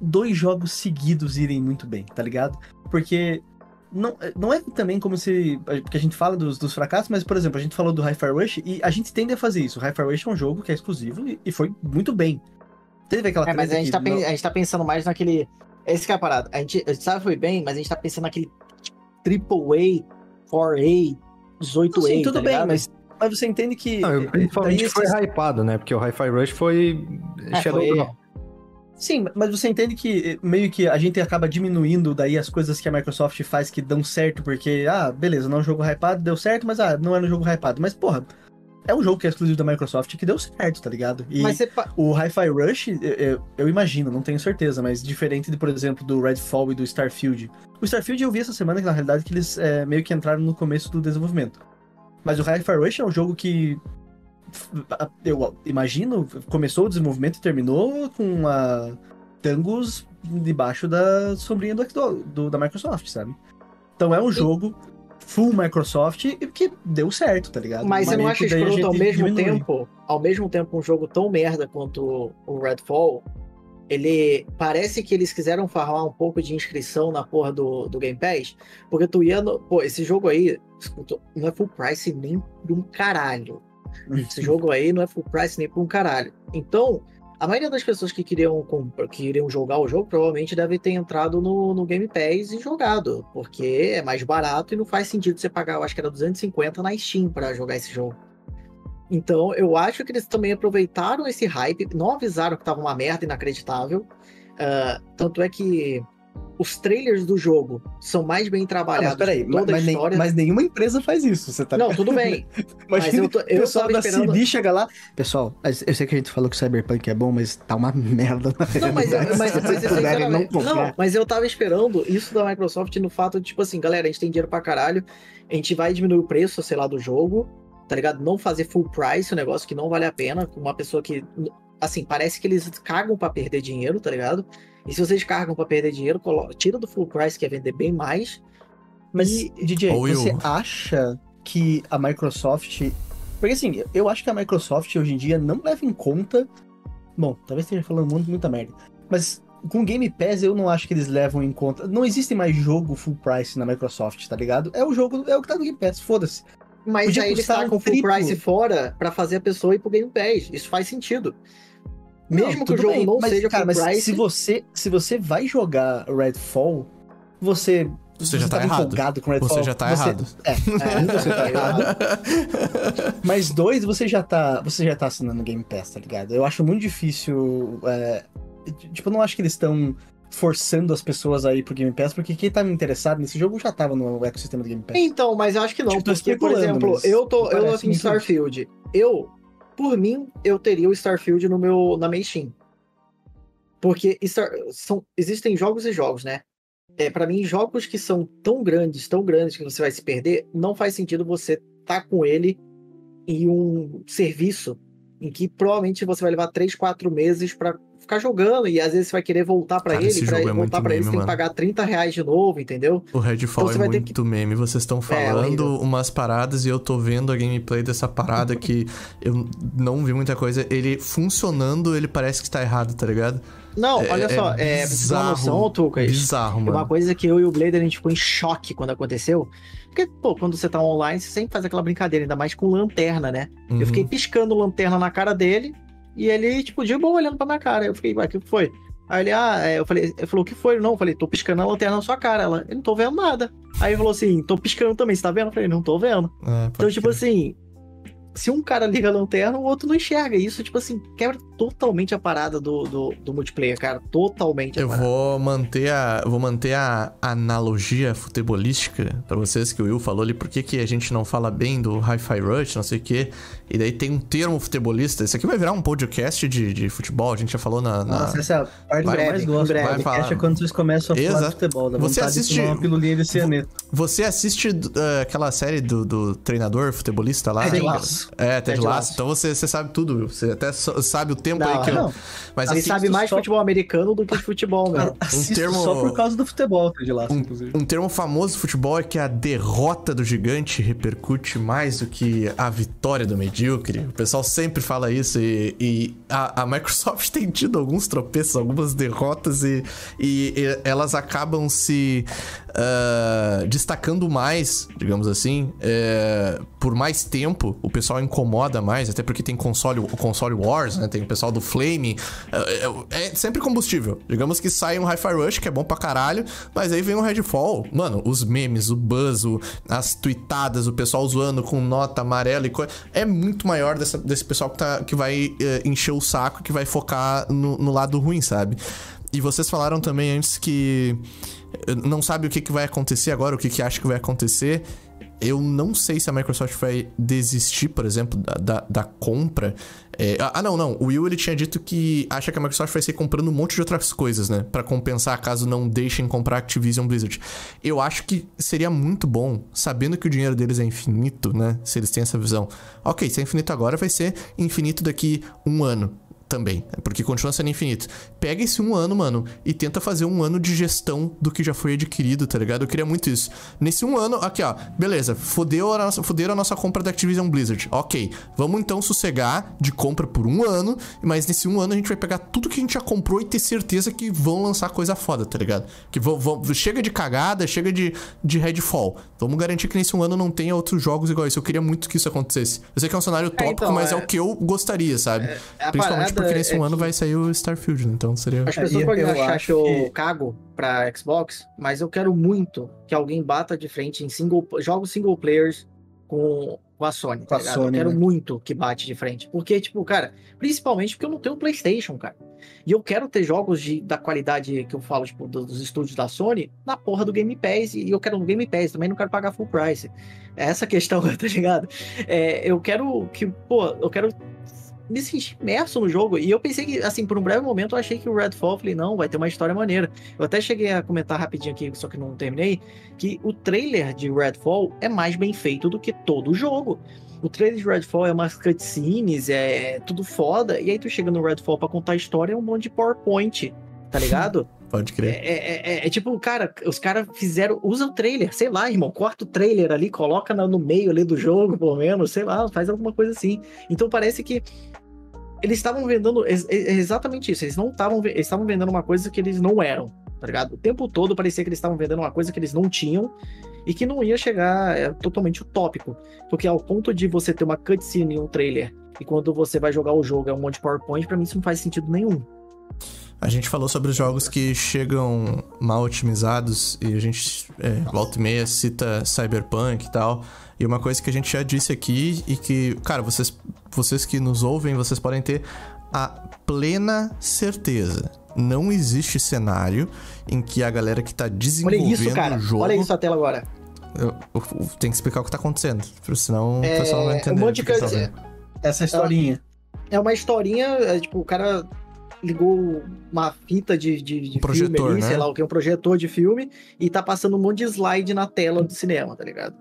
Speaker 3: dois jogos seguidos irem muito bem, tá ligado? Porque não, não é também como se. Porque a gente fala dos, dos fracassos, mas, por exemplo, a gente falou do Hi-Fi Rush e a gente tende a fazer isso. O Hi-Fi Rush é um jogo que é exclusivo e, e foi muito bem. Teve aquela
Speaker 4: É, mas a gente, tá,
Speaker 3: não-
Speaker 4: a gente tá pensando mais naquele. Esse que é a parada. A gente, a gente sabe que foi bem, mas a gente tá pensando naquele AAA, 4A, 18A.
Speaker 3: Sim, tudo
Speaker 4: tá
Speaker 3: bem,
Speaker 4: ligado?
Speaker 3: mas, mas você entende que.
Speaker 5: Não, eu, principalmente
Speaker 3: daí
Speaker 5: foi
Speaker 3: esses-
Speaker 5: hypado, né? Porque o Hi-Fi Rush foi
Speaker 4: É,
Speaker 5: Shadow
Speaker 4: foi-
Speaker 5: Drop.
Speaker 3: Sim, mas você entende que eh, meio que a gente acaba diminuindo daí as coisas que a Microsoft faz que dão certo, porque, ah, beleza, não é um jogo hypado, deu certo, mas ah, não era um jogo hypado. Mas, porra, é um jogo que é exclusivo da Microsoft que deu certo, tá ligado? E
Speaker 4: pa-
Speaker 3: o Hi-Fi Rush, eu, eu- eu imagino, não tenho certeza, mas diferente de, por exemplo, do Redfall e do Starfield. O Starfield eu vi essa semana que, na realidade, que eles eh, meio que entraram no começo do desenvolvimento. Mas o Hi-Fi Rush é um jogo que. Eu imagino, começou o desenvolvimento e terminou com a Tangus debaixo da sombrinha do, do- da Microsoft, sabe? Então é um jogo full Microsoft e que deu certo, tá ligado?
Speaker 4: Mas você não
Speaker 3: meio
Speaker 4: acha
Speaker 3: que daí a
Speaker 4: escroto ao mesmo
Speaker 3: diminui.
Speaker 4: tempo, ao mesmo tempo um jogo tão merda quanto o Redfall, ele parece que eles quiseram farmar um pouco de inscrição na porra do, do Game Pass, porque tu ia no, pô, esse jogo aí, escuta, não é full price nem por um caralho. Esse jogo aí não é full price nem por um caralho. Então, a maioria das pessoas que queriam, que queriam jogar o jogo provavelmente deve ter entrado no, no Game Pass e jogado, porque é mais barato e não faz sentido você pagar, eu acho que era 250 na Steam pra jogar esse jogo. Então, eu acho que eles também aproveitaram esse hype, não avisaram que tava uma merda inacreditável. Ah, tanto é que os trailers do jogo são mais bem
Speaker 3: Ah, mas
Speaker 4: trabalhados
Speaker 3: peraí,
Speaker 4: toda
Speaker 3: mas,
Speaker 4: história.
Speaker 3: mas nenhuma empresa faz isso, você tá
Speaker 4: Não, tudo bem. mas eu, tô,
Speaker 3: o
Speaker 4: eu
Speaker 3: pessoal
Speaker 4: tava
Speaker 3: da
Speaker 4: esperando.
Speaker 3: CD chega lá. Pessoal, eu sei que a gente falou que o Cyberpunk é bom, mas tá uma merda. na
Speaker 4: Não, mas,
Speaker 3: realidade.
Speaker 4: mas,
Speaker 3: Se
Speaker 4: mas,
Speaker 3: vocês puderem
Speaker 4: sinceramente, não,
Speaker 3: comprar.
Speaker 4: mas eu tava esperando isso da Microsoft no fato de, tipo assim, galera, a gente tem dinheiro pra caralho, a gente vai diminuir o preço, sei lá, do jogo, tá ligado? Não fazer full price, um negócio que não vale a pena, com uma pessoa que, assim, parece que eles cagam pra perder dinheiro, tá ligado? E se vocês cargam pra perder dinheiro, colo- tira do full price, que é vender bem mais.
Speaker 3: Mas,
Speaker 4: E-
Speaker 3: DJ,
Speaker 2: Will.
Speaker 3: você acha que a Microsoft. Porque assim, eu acho que a Microsoft hoje em dia não leva em conta. Bom, talvez esteja falando muito, muita merda. Mas com o Game Pass eu não acho que eles levam em conta. Não existe mais jogo full price na Microsoft, tá ligado? É o jogo, é o que tá no Game Pass, foda-se.
Speaker 4: Mas
Speaker 3: Podia
Speaker 4: aí eles tacam
Speaker 3: um
Speaker 4: full
Speaker 3: triplo.
Speaker 4: price fora pra fazer a pessoa ir pro Game Pass. Isso faz sentido. Mesmo
Speaker 3: Não,
Speaker 4: que o jogo
Speaker 3: bem,
Speaker 4: não
Speaker 3: mas,
Speaker 4: seja
Speaker 3: cara, mas
Speaker 4: price.
Speaker 3: se você se você vai jogar Redfall, você
Speaker 2: Você já tá
Speaker 3: tava
Speaker 2: errado.
Speaker 3: empolgado com Redfall.
Speaker 2: Você já tá errado.
Speaker 3: É,
Speaker 4: É,
Speaker 3: um você tá errado. Mas dois, você já tá. Você já tá assinando o Game Pass, tá ligado? Eu acho muito difícil. é, tipo, eu não acho que eles estão forçando as pessoas a ir pro Game Pass, porque quem tava interessado nesse jogo já tava no ecossistema do Game Pass.
Speaker 4: Então, mas eu acho que não,
Speaker 3: Tipo,
Speaker 4: porque, por exemplo,
Speaker 3: mas
Speaker 4: eu tô eu tô em Starfield. Eu, por mim, eu teria o Starfield no meu, na minha Steam. Porque Star- são, existem jogos e jogos, né? É, para mim, jogos que são tão grandes, tão grandes que você vai se perder, não faz sentido você tá com ele em um serviço em que provavelmente você vai levar 3, 4 meses pra ficar jogando e às vezes você vai querer voltar
Speaker 2: esse
Speaker 4: ele, pra
Speaker 2: é
Speaker 4: voltar pra ele você tem que
Speaker 2: mano.
Speaker 4: pagar 30 reais de novo, entendeu?
Speaker 2: O Redfall
Speaker 4: Então
Speaker 2: é muito meme. Vocês estão
Speaker 4: É,
Speaker 2: falando
Speaker 4: horrível.
Speaker 2: umas paradas e eu tô vendo a gameplay dessa parada que eu não vi muita coisa. Ele funcionando, ele parece que tá errado, tá ligado?
Speaker 4: Não,
Speaker 2: É-
Speaker 4: olha
Speaker 2: é
Speaker 4: só, é, uma
Speaker 2: bizarro,
Speaker 4: noção,
Speaker 2: Bizarro,
Speaker 4: é uma
Speaker 2: mano.
Speaker 4: coisa que eu e o Blader a gente ficou em choque quando aconteceu. Porque, pô, quando você tá online, você sempre faz aquela brincadeira, ainda mais com lanterna, né? Eu
Speaker 2: Uhum.
Speaker 4: fiquei piscando lanterna na cara dele e ele, tipo, de boa olhando pra minha cara. Eu fiquei, ué, o que foi? Aí ele, ah, é, eu falei, ele falou, o que foi? Não, eu falei, tô piscando a lanterna na sua cara. Ela, eu não tô vendo nada. Aí ele falou assim, tô piscando também, você tá vendo? Eu falei, não tô vendo.
Speaker 2: Pode
Speaker 4: Então, tipo
Speaker 2: crer.
Speaker 4: assim, se um cara liga a lanterna, o outro não enxerga. Isso, tipo assim, quebra totalmente a parada do, do, do multiplayer, cara. Totalmente a
Speaker 2: Eu
Speaker 4: parada.
Speaker 2: vou manter a, vou manter a analogia futebolística pra vocês que o Will falou ali, por que que a gente não fala bem do Hi-Fi Rush, não sei o quê. E daí tem um termo futebolista. Isso aqui vai virar um podcast de, de futebol, a gente já falou na... na-
Speaker 3: Nossa, essa é a parte
Speaker 2: Vai-
Speaker 3: que eu mais gosto.
Speaker 4: breve.
Speaker 3: do
Speaker 2: Vai falar.
Speaker 3: é quando vocês começam a falar de
Speaker 2: Exato.
Speaker 3: futebol. Dá
Speaker 2: Você assiste-
Speaker 3: de tomar uma pilulinha de cianeto.
Speaker 2: Você assiste uh, aquela série do, do treinador futebolista lá?
Speaker 3: Lasso. Laço.
Speaker 2: É, Ted
Speaker 4: Ted
Speaker 2: Lasso.
Speaker 4: Lasso.
Speaker 2: Então você, você sabe tudo, viu? Você até so- sabe o tempo
Speaker 4: Não,
Speaker 2: aí que eu.
Speaker 3: não.
Speaker 2: Mas
Speaker 4: Ele
Speaker 2: assim,
Speaker 4: sabe mais
Speaker 3: só-
Speaker 4: futebol americano do que de futebol, né?
Speaker 3: Assisto
Speaker 2: termo-
Speaker 3: só por causa do futebol, Ted Laço, inclusive.
Speaker 2: Um termo famoso do futebol é que a derrota do gigante repercute mais do que a vitória do medíocre. O pessoal sempre fala isso e, e a, a Microsoft tem tido alguns tropeços, algumas derrotas e, e- e elas acabam se ah, destacando mais, digamos assim, é, por mais tempo. O pessoal incomoda mais, até porque tem console, o console Wars, né? Tem o pessoal do Flame. É, é- sempre combustível. Digamos que sai um Hi-Fi Rush, que é bom pra caralho, mas aí vem um Redfall. Mano, os memes, o buzz, o- as tweetadas, o pessoal zoando com nota amarela e coisa. É muito maior dessa- desse pessoal que, tá, que vai encher o saco, que vai focar no, no lado ruim, sabe? E vocês falaram também antes que não sabe o que, que vai acontecer agora, o que, que acha que vai acontecer. Eu não sei se a Microsoft vai desistir, por exemplo, da, da, da compra. É, ah, não, não. O Will ele tinha dito que acha que a Microsoft vai ser comprando um monte de outras coisas, né? Pra compensar caso não deixem comprar Activision Blizzard. Eu acho que seria muito bom, sabendo que o dinheiro deles é infinito, né? Se eles têm essa visão. Ok, se é infinito agora, vai ser infinito daqui um ano também, porque continua sendo infinito. Pega esse um ano, mano, e tenta fazer um ano de gestão do que já foi adquirido, tá ligado? Eu queria muito isso. Nesse um ano, aqui, ó, beleza, fodeu a nossa, foderam a nossa compra da Activision Blizzard. Ok, vamos então sossegar de compra por um ano, mas nesse um ano a gente vai pegar tudo que a gente já comprou e ter certeza que vão lançar coisa foda, tá ligado? Que vão, vão- chega de cagada, chega de, de Redfall. Vamos garantir que nesse um ano não tenha outros jogos igual isso. Eu queria muito que isso acontecesse. Eu sei que é um cenário tópico,
Speaker 4: então,
Speaker 2: mas é...
Speaker 4: é-
Speaker 2: o que eu gostaria, sabe?
Speaker 4: a
Speaker 2: Principalmente
Speaker 4: parada
Speaker 2: porque nesse
Speaker 4: é
Speaker 2: um ano
Speaker 4: que-
Speaker 2: vai sair o Starfield, né? Então seria.
Speaker 4: As
Speaker 3: É,
Speaker 4: pessoas
Speaker 3: e
Speaker 4: podem
Speaker 3: eu
Speaker 4: achar
Speaker 3: acho
Speaker 4: que eu
Speaker 3: que-
Speaker 4: cago pra Xbox, mas eu quero muito que alguém bata de frente em single, jogos single players com, com a Sony.
Speaker 3: Com
Speaker 4: tá
Speaker 3: a
Speaker 4: ligado?
Speaker 3: Sony,
Speaker 4: eu quero
Speaker 3: né?
Speaker 4: muito que bate de frente. Porque, tipo, cara, principalmente porque eu não tenho PlayStation, cara. E eu quero ter jogos de, da qualidade que eu falo, tipo, do- dos estúdios da Sony na porra do Game Pass. E eu quero no Game Pass, também não quero pagar full price. É essa questão, tá ligado? É, eu quero que, pô, eu quero me sentir imerso no jogo. E eu pensei que, assim, por um breve momento eu achei que o Redfall, eu falei, não, vai ter uma história maneira. Eu até cheguei a comentar rapidinho aqui, só que não terminei, que o trailer de Redfall é mais bem feito do que todo o jogo. O trailer de Redfall é umas cutscenes, é tudo foda, e aí tu chega no Redfall pra contar a história, é um monte de PowerPoint, tá ligado?
Speaker 2: Pode
Speaker 4: É,
Speaker 2: crer.
Speaker 4: é- é- é tipo, cara, os caras fizeram. Usa o trailer, sei lá, irmão. Corta o trailer ali, coloca na- no meio ali do jogo, pelo menos, sei lá, faz alguma coisa assim. Então parece que eles estavam vendendo ex- ex- exatamente isso. Eles não estavam. estavam vendendo uma coisa que eles não eram, tá ligado? O tempo todo parecia que eles estavam vendendo uma coisa que eles não tinham e que não ia chegar é, totalmente utópico. Porque ao ponto de você ter uma cutscene em um trailer e quando você vai jogar o jogo é um monte de PowerPoint, pra mim isso não faz sentido nenhum.
Speaker 2: A gente falou sobre os jogos que chegam mal otimizados e a gente, é, volta e meia, cita Cyberpunk e tal. E uma coisa que a gente já disse aqui e que, cara, vocês, vocês que nos ouvem, vocês podem ter a plena certeza. Não existe cenário em que a galera que tá
Speaker 4: Olha
Speaker 2: desenvolvendo
Speaker 4: isso, cara.
Speaker 2: o jogo.
Speaker 4: Olha isso a tela agora.
Speaker 2: Eu- eu- eu- tem que explicar o que tá acontecendo. porque Senão o
Speaker 4: É,
Speaker 2: pessoal não vai
Speaker 4: um
Speaker 2: entender.
Speaker 4: monte de
Speaker 2: o tá
Speaker 4: coisa-.
Speaker 3: Essa historinha.
Speaker 4: É uma historinha, é, tipo, o cara ligou uma fita de, de, de
Speaker 2: Um projetor,
Speaker 4: filme ali,
Speaker 2: né?
Speaker 4: sei lá o que, um projetor de filme, e tá passando um monte de slide na tela do cinema, tá ligado?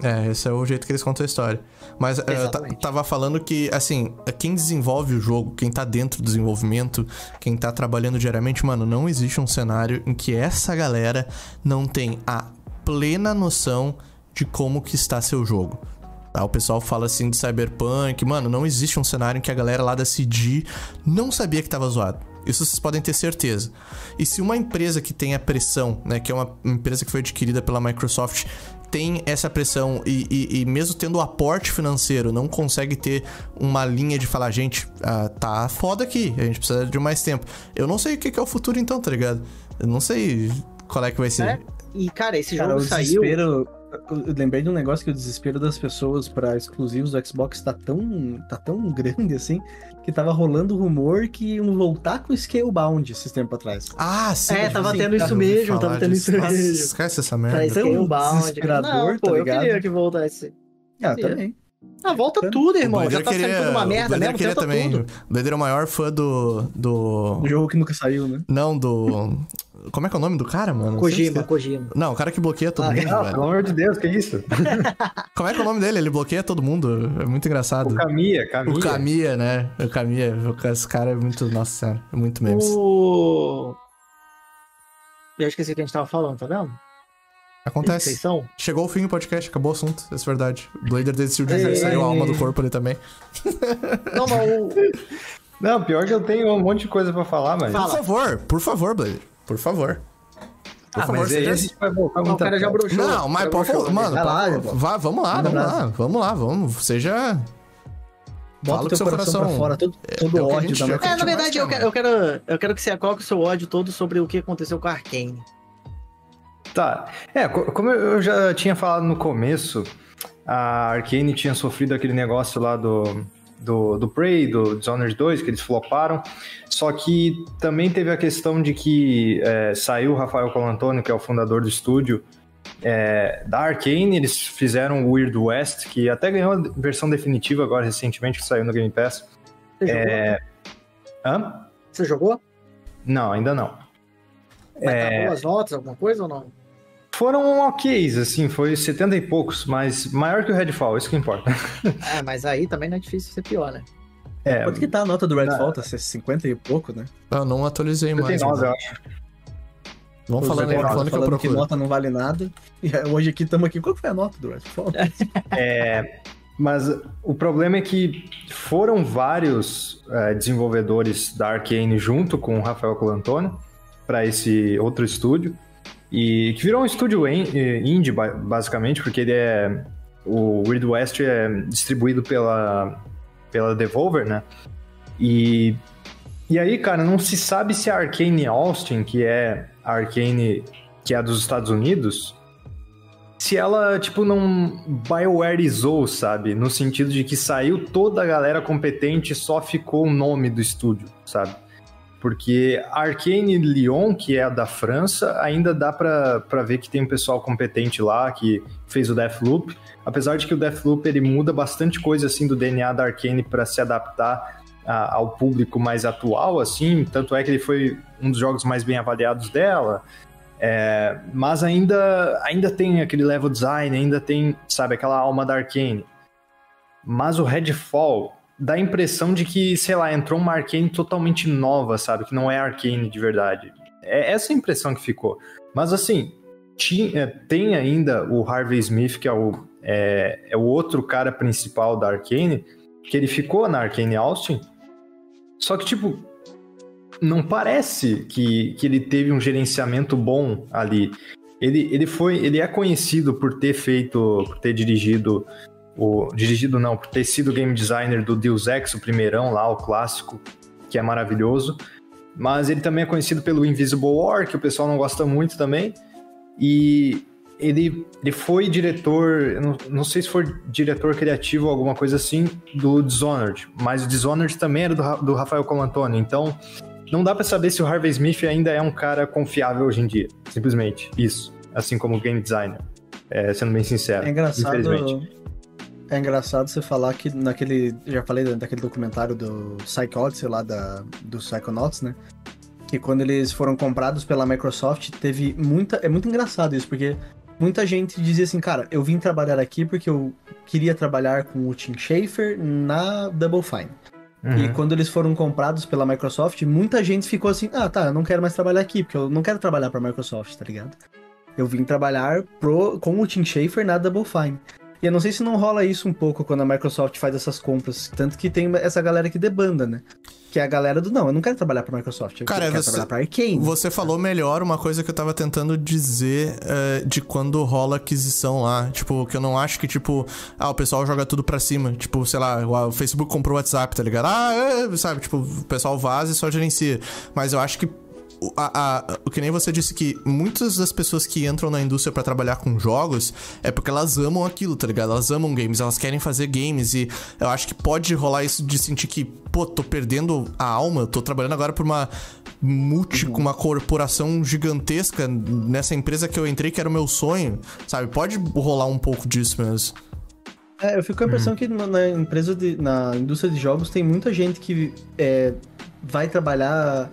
Speaker 2: É, esse é o jeito que eles contam a história. Mas eh, eu tava falando que, assim, quem desenvolve o jogo, quem tá dentro do desenvolvimento, quem tá trabalhando diariamente, mano, não existe um cenário em que essa galera não tem a plena noção de como que está seu jogo. Tá? O pessoal fala assim de Cyberpunk, mano, não existe um cenário em que a galera lá da CD não sabia que tava zoado. Isso vocês podem ter certeza. E se uma empresa que tem a pressão, né, que é uma empresa que foi adquirida pela Microsoft, tem essa pressão e, e- e mesmo tendo o aporte financeiro, não consegue ter uma linha de falar, gente, ah, tá foda aqui, a gente precisa de mais tempo. Eu não sei o que é o futuro então, tá ligado? Eu não sei qual é que vai ser.
Speaker 4: É, E, cara, esse
Speaker 3: Cara,
Speaker 4: jogo
Speaker 3: o
Speaker 4: saiu.
Speaker 3: desespero. Eu lembrei de um negócio que o desespero das pessoas pra exclusivos do Xbox tá tão, tá tão grande assim que tava rolando rumor que iam voltar com o Scalebound esses tempos atrás.
Speaker 2: Ah, sim.
Speaker 4: É,
Speaker 2: eu
Speaker 4: tava tendo isso
Speaker 2: Eu
Speaker 4: mesmo, tava tendo isso mesmo.
Speaker 2: Esquece essa merda.
Speaker 3: tão
Speaker 4: Scalebound.
Speaker 3: desesperador,
Speaker 4: Não, pô,
Speaker 3: tá
Speaker 4: eu
Speaker 3: ligado?
Speaker 4: queria que voltasse.
Speaker 3: Ah, também.
Speaker 4: Ah, volta tudo, irmão.
Speaker 2: O
Speaker 4: Já tá saindo tudo uma merda
Speaker 2: o
Speaker 4: mesmo,
Speaker 2: queria
Speaker 4: tenta
Speaker 2: também.
Speaker 4: tudo.
Speaker 2: O Blader é o maior fã do. do...
Speaker 3: O jogo que nunca saiu, né?
Speaker 2: Não, do. Como é que é o nome do cara, mano?
Speaker 4: Kojima,
Speaker 2: Sempre
Speaker 4: Kojima.
Speaker 2: Não, o cara que bloqueia todo
Speaker 4: Ah,
Speaker 2: mundo,
Speaker 5: Não,
Speaker 2: velho.
Speaker 5: pelo amor de Deus, que isso?
Speaker 2: Como é que é o nome dele? Ele bloqueia todo mundo. É muito engraçado.
Speaker 5: O Camia, Camia.
Speaker 2: O Camia, né? O Camia. Esse cara é muito. Nossa senhora, é muito memes.
Speaker 4: O... Eu esqueci o que a gente tava falando, tá vendo?
Speaker 2: Acontece. Chegou o fim do podcast, acabou o assunto, essa é verdade. O Blader desistiu de
Speaker 4: ei,
Speaker 2: saiu a alma do corpo ali também.
Speaker 4: Não, mas o...
Speaker 5: Não, pior que eu tenho um monte de coisa pra falar, mas...
Speaker 4: Fala.
Speaker 2: Por favor, por favor, Blader. Por favor. Por
Speaker 5: Ah,
Speaker 2: favor,
Speaker 5: mas
Speaker 2: você
Speaker 5: aí
Speaker 2: já-
Speaker 5: a gente vai voltar
Speaker 4: Não, o cara já broxou.
Speaker 2: Não, mas por favor,
Speaker 4: broxou,
Speaker 2: mano,
Speaker 3: Vai lá,
Speaker 2: pô,
Speaker 3: Diego.
Speaker 2: vá, vamos lá, vamos lá, vamos lá, vamos. Seja.
Speaker 3: Bota
Speaker 2: o
Speaker 3: teu
Speaker 2: seu
Speaker 3: coração,
Speaker 2: coração.
Speaker 3: pra fora, todo, todo
Speaker 2: é o
Speaker 3: o
Speaker 2: que a
Speaker 3: ódio
Speaker 2: gente
Speaker 3: da.
Speaker 4: É, na verdade, eu
Speaker 2: quer,
Speaker 4: quero, eu quero, eu quero que você coloque o seu ódio todo sobre o que aconteceu com a Arkane.
Speaker 5: Tá. É, co- como eu já tinha falado no começo, a Arkane tinha sofrido aquele negócio lá do, do, do Prey, do Dishonored 2, que eles floparam. Só que também teve a questão de que é, saiu o Rafael Colantoni, que é o fundador do estúdio, é, da Arkane, eles fizeram o Weird West, que até ganhou a versão definitiva agora recentemente, que saiu no Game Pass.
Speaker 4: Você
Speaker 5: É. Hã?
Speaker 4: jogou? Você jogou?
Speaker 5: Não, ainda não.
Speaker 4: Mas
Speaker 5: É.
Speaker 4: tá boas notas, alguma coisa ou não?
Speaker 5: Foram ok, assim, foi 70 e poucos, mas maior que o Redfall, isso que importa.
Speaker 4: É, mas aí também não é difícil ser pior, né?
Speaker 5: É,
Speaker 3: Quanto que tá a nota do Redfall? Tá 50 e pouco, né?
Speaker 2: Eu não atualizei mais.
Speaker 5: 79, eu
Speaker 2: mano.
Speaker 5: acho.
Speaker 2: Vamos aí,
Speaker 3: advogados
Speaker 2: falando que eu
Speaker 3: falando que
Speaker 2: procuro.
Speaker 3: nota não vale nada. E é, hoje aqui estamos aqui. Qual que foi a nota do Redfall?
Speaker 5: É, mas o problema é que foram vários é, desenvolvedores da Arkane junto com o Rafael Colantoni para esse outro estúdio e que virou um estúdio eh, indie ba- basicamente porque ele é o Weird West é distribuído pela pela Devolver, né? E e aí, cara, não se sabe se a Arkane Austin, que é a Arkane que é dos Estados Unidos, se ela, tipo, não BioWareizou, sabe? No sentido de que saiu toda a galera competente só ficou o nome do estúdio, sabe? Porque a Arcane Lyon, que é a da França, ainda dá pra ver que tem um pessoal competente lá que fez o Deathloop. Apesar de que o Deathloop ele muda bastante coisa assim do DNA da Arcane para se adaptar a- ao público mais atual, assim. Tanto é que ele foi um dos jogos mais bem avaliados dela. É, mas ainda, ainda tem aquele level design, ainda tem, sabe, aquela alma da Arcane. Mas o Redfall dá a impressão de que, sei lá, entrou uma Arcane totalmente nova, sabe? Que não é Arcane de verdade. É essa a impressão que ficou. Mas assim, tinha, tem ainda o Harvey Smith, que é o, é, é o outro cara principal da Arcane, que ele ficou na Arcane Austin. Só que, tipo, não parece que, que ele teve um gerenciamento bom ali. Ele, ele foi, ele é conhecido por ter feito, por ter dirigido o dirigido não, por ter sido game designer do Deus Ex, o primeirão lá, o clássico, que é maravilhoso. Mas ele também é conhecido pelo Invisible War, que o pessoal não gosta muito também. E ele, ele foi diretor, não, não sei se foi diretor criativo ou alguma coisa assim, do Dishonored. Mas o Dishonored também era do, do Rafael Colantoni. Então, não dá pra saber se o Harvey Smith ainda é um cara confiável hoje em dia. Simplesmente isso. Assim como game designer. É, sendo bem sincero.
Speaker 3: É engraçado.
Speaker 5: Infelizmente.
Speaker 3: É engraçado você falar que naquele. Já falei da- daquele documentário do Psychotics, sei lá, da, do Psychonauts, né? Que quando eles foram comprados pela Microsoft, teve muita. É muito engraçado isso, porque muita gente dizia assim, cara, eu vim trabalhar aqui porque eu queria trabalhar com o Tim Schafer na Double Fine. E
Speaker 5: Uhum.
Speaker 3: quando eles foram comprados pela Microsoft, muita gente ficou assim: ah, tá, eu não quero mais trabalhar aqui, porque eu não quero trabalhar pra Microsoft, tá ligado? Eu vim trabalhar pro, com o Tim Schafer na Double Fine. E eu não sei se não rola isso um pouco quando a Microsoft faz essas compras. Tanto que tem essa galera que debanda, né? Que é a galera do não, eu não quero trabalhar pra Microsoft, eu
Speaker 2: Cara,
Speaker 3: quero
Speaker 2: você-
Speaker 3: trabalhar pra Arkane.
Speaker 2: Você falou melhor uma coisa que eu tava tentando dizer eh, de quando rola aquisição lá. Tipo, que eu não acho que, tipo, ah, o pessoal joga tudo pra cima. Tipo, sei lá, o Facebook comprou o WhatsApp, tá ligado? Ah, é, sabe? Tipo, o pessoal vaza e só gerencia. Mas eu acho que. O, a, a- o que nem você disse que muitas das pessoas que entram na indústria pra trabalhar com jogos é porque elas amam aquilo, tá ligado? Elas amam games, elas querem fazer games e eu acho que pode rolar isso de sentir que, pô, tô perdendo a alma, tô trabalhando agora por uma multi, com uma corporação gigantesca nessa empresa que eu entrei, que era o meu sonho, sabe? Pode rolar um pouco disso mesmo.
Speaker 3: É, eu fico com a impressão que na, na empresa de, na indústria de jogos tem muita gente que é, vai trabalhar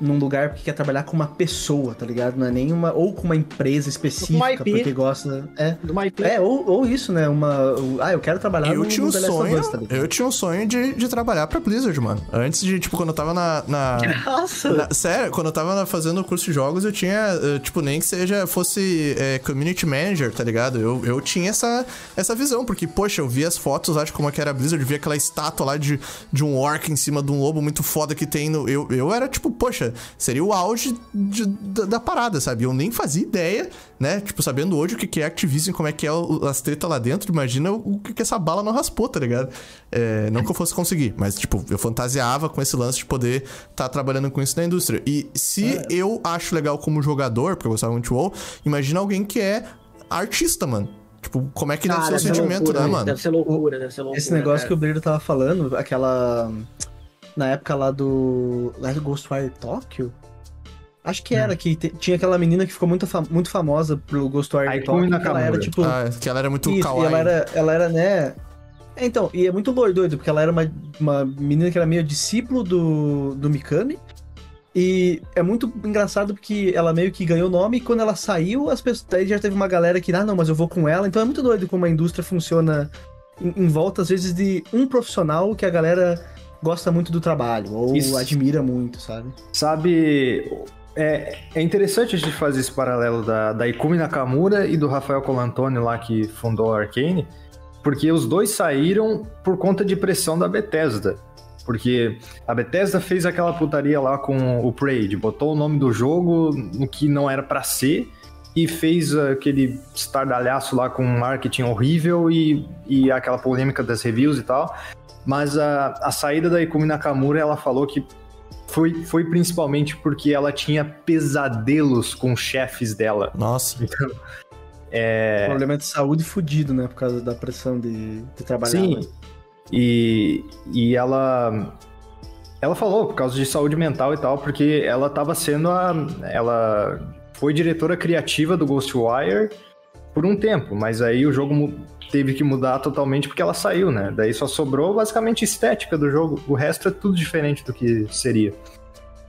Speaker 3: num lugar porque quer trabalhar com uma pessoa, tá ligado? Não é nem uma. Ou com uma empresa específica,
Speaker 4: IP.
Speaker 3: porque gosta. É.
Speaker 4: Do My
Speaker 3: É, ou, ou isso, né? Uma. Ah, eu quero trabalhar
Speaker 2: Eu
Speaker 3: no,
Speaker 2: tinha
Speaker 3: no
Speaker 2: um
Speaker 3: of
Speaker 2: sonho,
Speaker 3: Us, tá ligado?
Speaker 2: eu tinha um sonho de, de trabalhar pra Blizzard, mano. Antes de, tipo, quando eu tava na. na-
Speaker 4: Nossa!
Speaker 2: na- sério, quando eu tava fazendo o curso de jogos, eu tinha, eh, tipo, nem que seja, fosse eh, community manager, tá ligado? Eu, eu tinha essa, essa visão, porque, poxa, eu vi as fotos lá de como é que era a Blizzard, vi aquela estátua lá de, de um orc em cima de um lobo muito foda que tem no. Eu, eu era, tipo, poxa, seria o auge de- da, da parada, sabe? Eu nem fazia ideia, né? Tipo, sabendo hoje o que que é Activision, como é que é o- as tretas lá dentro, imagina o que que essa bala não raspou, tá ligado? É, não que eu fosse conseguir, mas, tipo, eu fantasiava com esse lance de poder estar trabalhando com isso na indústria. E se eu acho legal como jogador, porque eu gostava muito de WoW, imagina alguém que é artista, mano. Tipo, como é que deve ser o sentimento,
Speaker 4: loucura,
Speaker 2: né, mano?
Speaker 4: Deve ser loucura, deve ser loucura.
Speaker 3: Esse negócio que
Speaker 4: cara.
Speaker 3: o Blair tava falando, aquela. Na época lá do. Lá do Ghostwire Tokyo? Acho que era, que te- tinha aquela menina que ficou muito, fa- muito famosa pelo Ghostwire Tokyo. Ela
Speaker 5: Nakamura.
Speaker 3: era tipo.
Speaker 2: Ah, que ela era muito
Speaker 3: Isso,
Speaker 2: kawaii.
Speaker 3: e ela era, ela era, né? É, Então, e é muito doido, doido, porque ela era uma, uma menina que era meio discípulo do, do Mikami. E é muito engraçado porque ela meio que ganhou nome e quando ela saiu, as pessoas. Daí já teve uma galera que, ah, não, mas eu vou com ela. Então é muito doido como a indústria funciona em, em volta, às vezes, de um profissional que a galera gosta muito do trabalho, ou
Speaker 5: Isso.
Speaker 3: admira muito, sabe?
Speaker 5: Sabe, é, é interessante a gente fazer esse paralelo da, da Ikumi Nakamura e do Rafael Colantoni lá que fundou a Arcane, porque os dois saíram por conta de pressão da Bethesda. Porque a Bethesda fez aquela putaria lá com o Prey, de botou o nome do jogo no que não era pra ser e fez aquele estardalhaço lá com marketing horrível e, e aquela polêmica das reviews e tal. Mas a, a saída da Ikumi Nakamura, ela falou que foi, foi principalmente porque ela tinha pesadelos com chefes dela.
Speaker 2: Nossa.
Speaker 5: É,
Speaker 3: Problema de saúde fudido, né? Por causa da pressão de, de trabalhar.
Speaker 5: Sim.
Speaker 3: né?
Speaker 5: E, e ela ela falou por causa de saúde mental e tal, porque ela tava sendo a ela foi diretora criativa do Ghostwire por um tempo, mas aí o jogo teve que mudar totalmente porque ela saiu, né? Daí só sobrou basicamente estética do jogo, o resto é tudo diferente do que seria.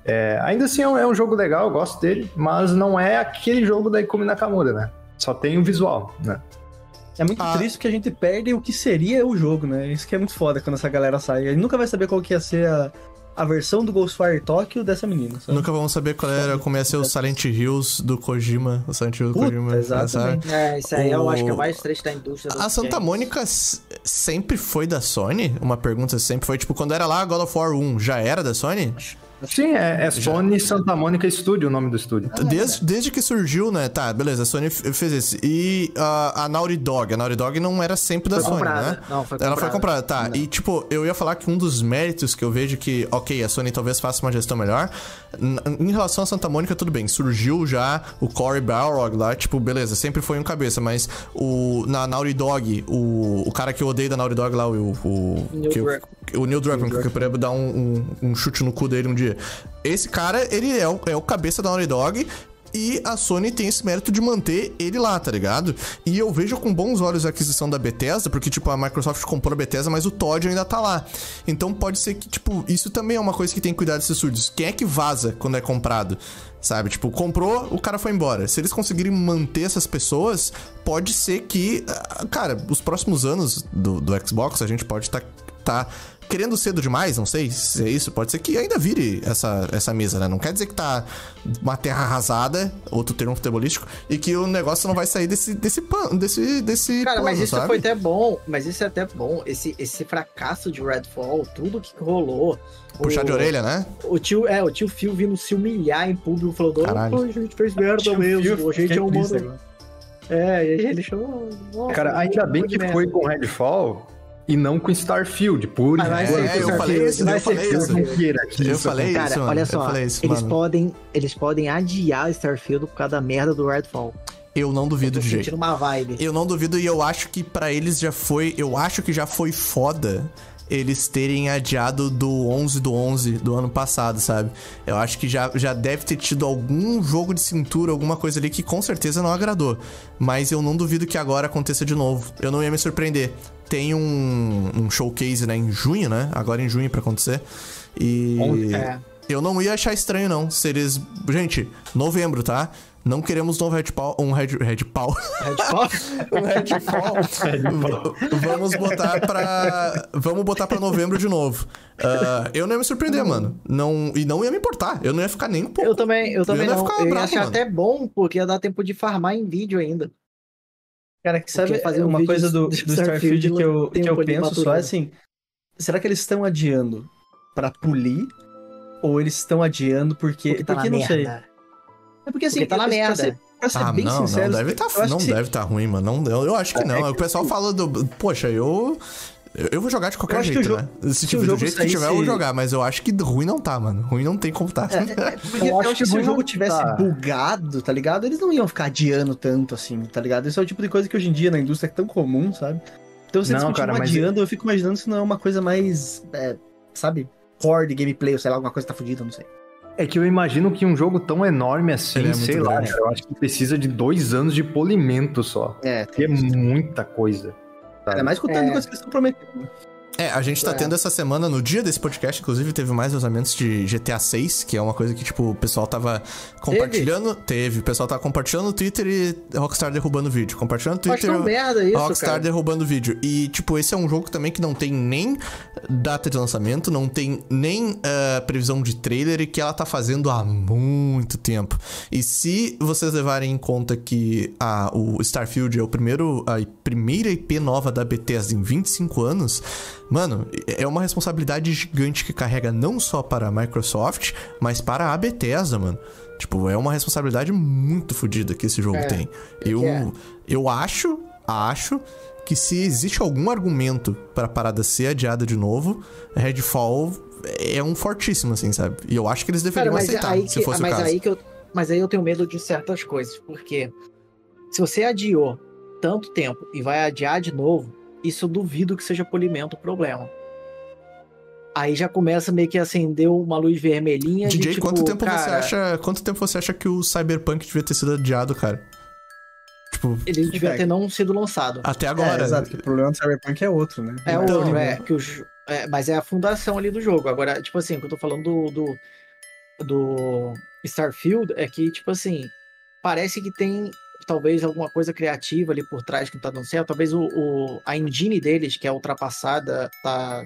Speaker 5: É, ainda assim é um, é um jogo legal, eu gosto dele, mas não é aquele jogo da Ikumi Nakamura, né? Só tem o visual, né?
Speaker 3: É muito
Speaker 2: Ah.
Speaker 3: triste que a gente perde o que seria o jogo, né? Isso que é muito foda quando essa galera sai. A gente nunca vai saber qual que ia ser a, a versão do Ghostwire Tokyo dessa menina. Sabe?
Speaker 2: Nunca vamos saber qual era, como ia ser o Silent Hills do Kojima. O Silent Hill do
Speaker 3: Puta,
Speaker 2: Kojima.
Speaker 3: exatamente.
Speaker 2: sabe?
Speaker 4: É, isso aí eu
Speaker 2: O-
Speaker 4: acho que é o mais triste da indústria.
Speaker 2: A Santa. Mônica sempre foi da Sony? Uma pergunta sempre foi, tipo, quando era lá God of War 1, já era da Sony?
Speaker 5: Sim, é, é Sony Santa Mônica Studio o nome do estúdio.
Speaker 2: Desde, desde que surgiu, né? Tá, beleza, a Sony fez esse. E ah, a Naughty Dog, a Naughty Dog não era sempre da
Speaker 4: Foi
Speaker 2: Sony,
Speaker 4: comprada.
Speaker 2: né?
Speaker 4: Não, foi
Speaker 2: Ela foi
Speaker 4: comprada.
Speaker 2: comprada, tá. E, tipo, eu ia falar que um dos méritos que eu vejo que, ok, a Sony talvez faça uma gestão melhor. Em relação a Santa Mônica, tudo bem. Surgiu já o Cory Balrog lá, tipo, beleza, sempre foi um cabeça, mas o, na Naughty Dog, o, o cara que eu odeio da Naughty Dog lá, o. O,
Speaker 4: Neil
Speaker 2: que. O Neil Druckmann, que eu queria dar um, um, um chute no cu dele um dia. Esse cara, ele é o, é o cabeça da Naughty Dog. E a Sony tem esse mérito de manter ele lá, tá ligado? E eu vejo com bons olhos a aquisição da Bethesda, porque, tipo, a Microsoft comprou a Bethesda, mas o Todd ainda tá lá. Então pode ser que, tipo, isso também é uma coisa que tem que cuidar desses estúdios. Quem é que vaza quando é comprado? Sabe? Tipo, comprou, o cara foi embora. Se eles conseguirem manter essas pessoas, pode ser que, ah, cara, os próximos anos do, do Xbox, a gente pode estar tá querendo cedo demais, não sei se é isso, pode ser que ainda vire essa, essa mesa, né? Não quer dizer que tá uma terra arrasada, outro termo futebolístico, e que o negócio não vai sair desse, desse pano, desse, desse
Speaker 4: Cara,
Speaker 2: plano,
Speaker 4: mas isso
Speaker 2: sabe?
Speaker 4: foi até bom. Mas isso é até bom. Esse, esse fracasso de Redfall, tudo que rolou.
Speaker 2: Puxar
Speaker 4: o,
Speaker 2: de orelha, né?
Speaker 4: O tio, é, o tio Phil vindo se humilhar em público, falou:
Speaker 2: Caralho.
Speaker 4: "Oh, a gente fez merda mesmo,
Speaker 3: Phil,
Speaker 4: a gente é humano. É, e aí ele chamou.
Speaker 5: Cara, ainda bem que foi com Redfall e não com Starfield, por
Speaker 4: ser
Speaker 2: É, eu falei isso,
Speaker 4: vai
Speaker 2: eu
Speaker 4: ser
Speaker 2: falei isso.
Speaker 5: Eu
Speaker 2: Eu
Speaker 5: isso
Speaker 2: falei
Speaker 4: Cara,
Speaker 2: isso, mano.
Speaker 4: olha
Speaker 2: eu
Speaker 4: só,
Speaker 2: isso,
Speaker 4: eles podem, eles podem adiar Starfield por causa da merda do Redfall.
Speaker 2: Eu não duvido
Speaker 4: Tô
Speaker 2: de jeito.
Speaker 4: uma vibe.
Speaker 2: Eu não duvido e eu acho que pra eles já foi. Eu acho que já foi foda eles terem adiado do 11 do 11 do ano passado, sabe? Eu acho que já, já deve ter tido algum jogo de cintura, alguma coisa ali que com certeza não agradou. Mas eu não duvido que agora aconteça de novo. Eu não ia me surpreender. Tem um, um showcase, né, em junho, né? Agora em junho pra acontecer. E.
Speaker 4: É.
Speaker 2: eu não ia achar estranho, não. Se eles. Gente, novembro, tá? Não queremos um Red Paul. Um Red, Red Paul.
Speaker 4: Redfall?
Speaker 2: um Red Paul. vamos botar pra. Vamos botar pra novembro de novo. Ah, eu não ia me surpreender, mano. Não, e não ia me importar. Eu não ia ficar nem um pouco.
Speaker 4: Eu também, eu também
Speaker 2: ia
Speaker 4: não.
Speaker 2: ficar
Speaker 4: Eu ia achar
Speaker 2: mano.
Speaker 4: até bom, porque ia dar tempo de farmar em vídeo ainda.
Speaker 3: Cara, que sabe
Speaker 4: Porque fazer um
Speaker 3: uma coisa do, do Starfield que eu, que eu penso só é assim: será que eles estão adiando pra polir? Ou eles estão adiando porque.
Speaker 4: Porque tá
Speaker 3: porque
Speaker 4: na
Speaker 3: não sei.
Speaker 4: merda.
Speaker 3: É porque assim,
Speaker 4: Porque tá na
Speaker 3: pra ser-
Speaker 4: merda.
Speaker 3: Pra ser
Speaker 2: Ah,
Speaker 3: bem
Speaker 2: não,
Speaker 3: sincero,
Speaker 2: não deve tá, não deve tá ruim, mano. Não, eu, eu acho que não. o pessoal fala do. Poxa, eu. Eu eu vou jogar de qualquer
Speaker 3: Eu
Speaker 2: jeito,
Speaker 3: o
Speaker 2: né? Se
Speaker 3: se
Speaker 2: tiver do
Speaker 3: jogo
Speaker 2: jeito que tiver, eu vou jogar. Mas eu acho que ruim não tá, mano. Ruim não tem como tá.
Speaker 3: É, é, porque
Speaker 5: Eu
Speaker 3: eu
Speaker 5: acho
Speaker 3: que se o jogo tivesse
Speaker 5: tá.
Speaker 3: bugado, tá ligado? Eles não iam ficar adiando tanto assim, tá ligado? Isso é o tipo de coisa que hoje em dia na indústria é tão comum, sabe? Então se eles
Speaker 5: Não, cara, mas-
Speaker 3: adiando, eu fico imaginando se não é uma coisa mais, é, sabe, core de gameplay, ou sei lá, alguma coisa tá fodida, não sei.
Speaker 5: É que eu imagino que um jogo tão enorme assim,
Speaker 2: é
Speaker 5: sei lá,
Speaker 2: grande.
Speaker 5: cara, eu acho que precisa de dois anos de polimento só.
Speaker 3: É,
Speaker 5: Que é muita coisa.
Speaker 3: É mais com o tanto de
Speaker 4: É.
Speaker 3: coisa que estão prometendo.
Speaker 2: É, a gente tá
Speaker 4: É.
Speaker 2: tendo essa semana, no dia desse podcast, inclusive, teve mais vazamentos de GTA 6, que é uma coisa que, tipo, o pessoal tava compartilhando. Teve, o pessoal tava compartilhando no Twitter e Rockstar derrubando o vídeo. Compartilhando no
Speaker 4: Acho
Speaker 2: Twitter.
Speaker 4: tão merda isso,
Speaker 2: Rockstar
Speaker 4: cara.
Speaker 2: derrubando o vídeo. E, tipo, esse é um jogo também que não tem nem data de lançamento, não tem nem ah, previsão de trailer e que ela tá fazendo há muito tempo. E se vocês levarem em conta que a, o Starfield é o primeiro, a primeira IP nova da Bethesda em 25 anos, mano, é uma responsabilidade gigante que carrega não só para a Microsoft, mas para a Bethesda, mano. Tipo, é uma responsabilidade muito fodida que esse jogo
Speaker 4: É,
Speaker 2: tem. Eu,
Speaker 4: é.
Speaker 2: eu acho, acho que se existe algum argumento pra parada ser adiada de novo, Redfall é um fortíssimo, assim, sabe? E eu acho que eles
Speaker 4: Cara,
Speaker 2: deveriam
Speaker 4: mas
Speaker 2: aceitar,
Speaker 4: aí
Speaker 2: se
Speaker 4: que,
Speaker 2: fosse
Speaker 4: mas
Speaker 2: o caso.
Speaker 4: aí que eu, mas aí eu tenho medo de certas coisas, porque se você adiou tanto tempo e vai adiar de novo, isso eu duvido que seja polimento o problema. Aí já começa meio que acender uma luz vermelhinha de
Speaker 2: DJ,
Speaker 4: tipo,
Speaker 2: quanto tempo você
Speaker 4: cara,
Speaker 2: acha, quanto tempo você acha que o Cyberpunk devia ter sido adiado, cara? Tipo,
Speaker 4: Ele devia
Speaker 3: É.
Speaker 4: ter não sido lançado.
Speaker 2: até agora.
Speaker 3: É, exato, que o problema do Cyberpunk é outro, né?
Speaker 4: É
Speaker 2: Então,
Speaker 4: outro,
Speaker 3: né?
Speaker 4: é, que os, é, mas é a fundação ali do jogo. Agora, tipo assim, o que eu tô falando do, do, do Starfield é que, tipo assim, parece que tem talvez alguma coisa criativa ali por trás que não tá dando certo. Talvez o, o- a engine deles, que é ultrapassada, tá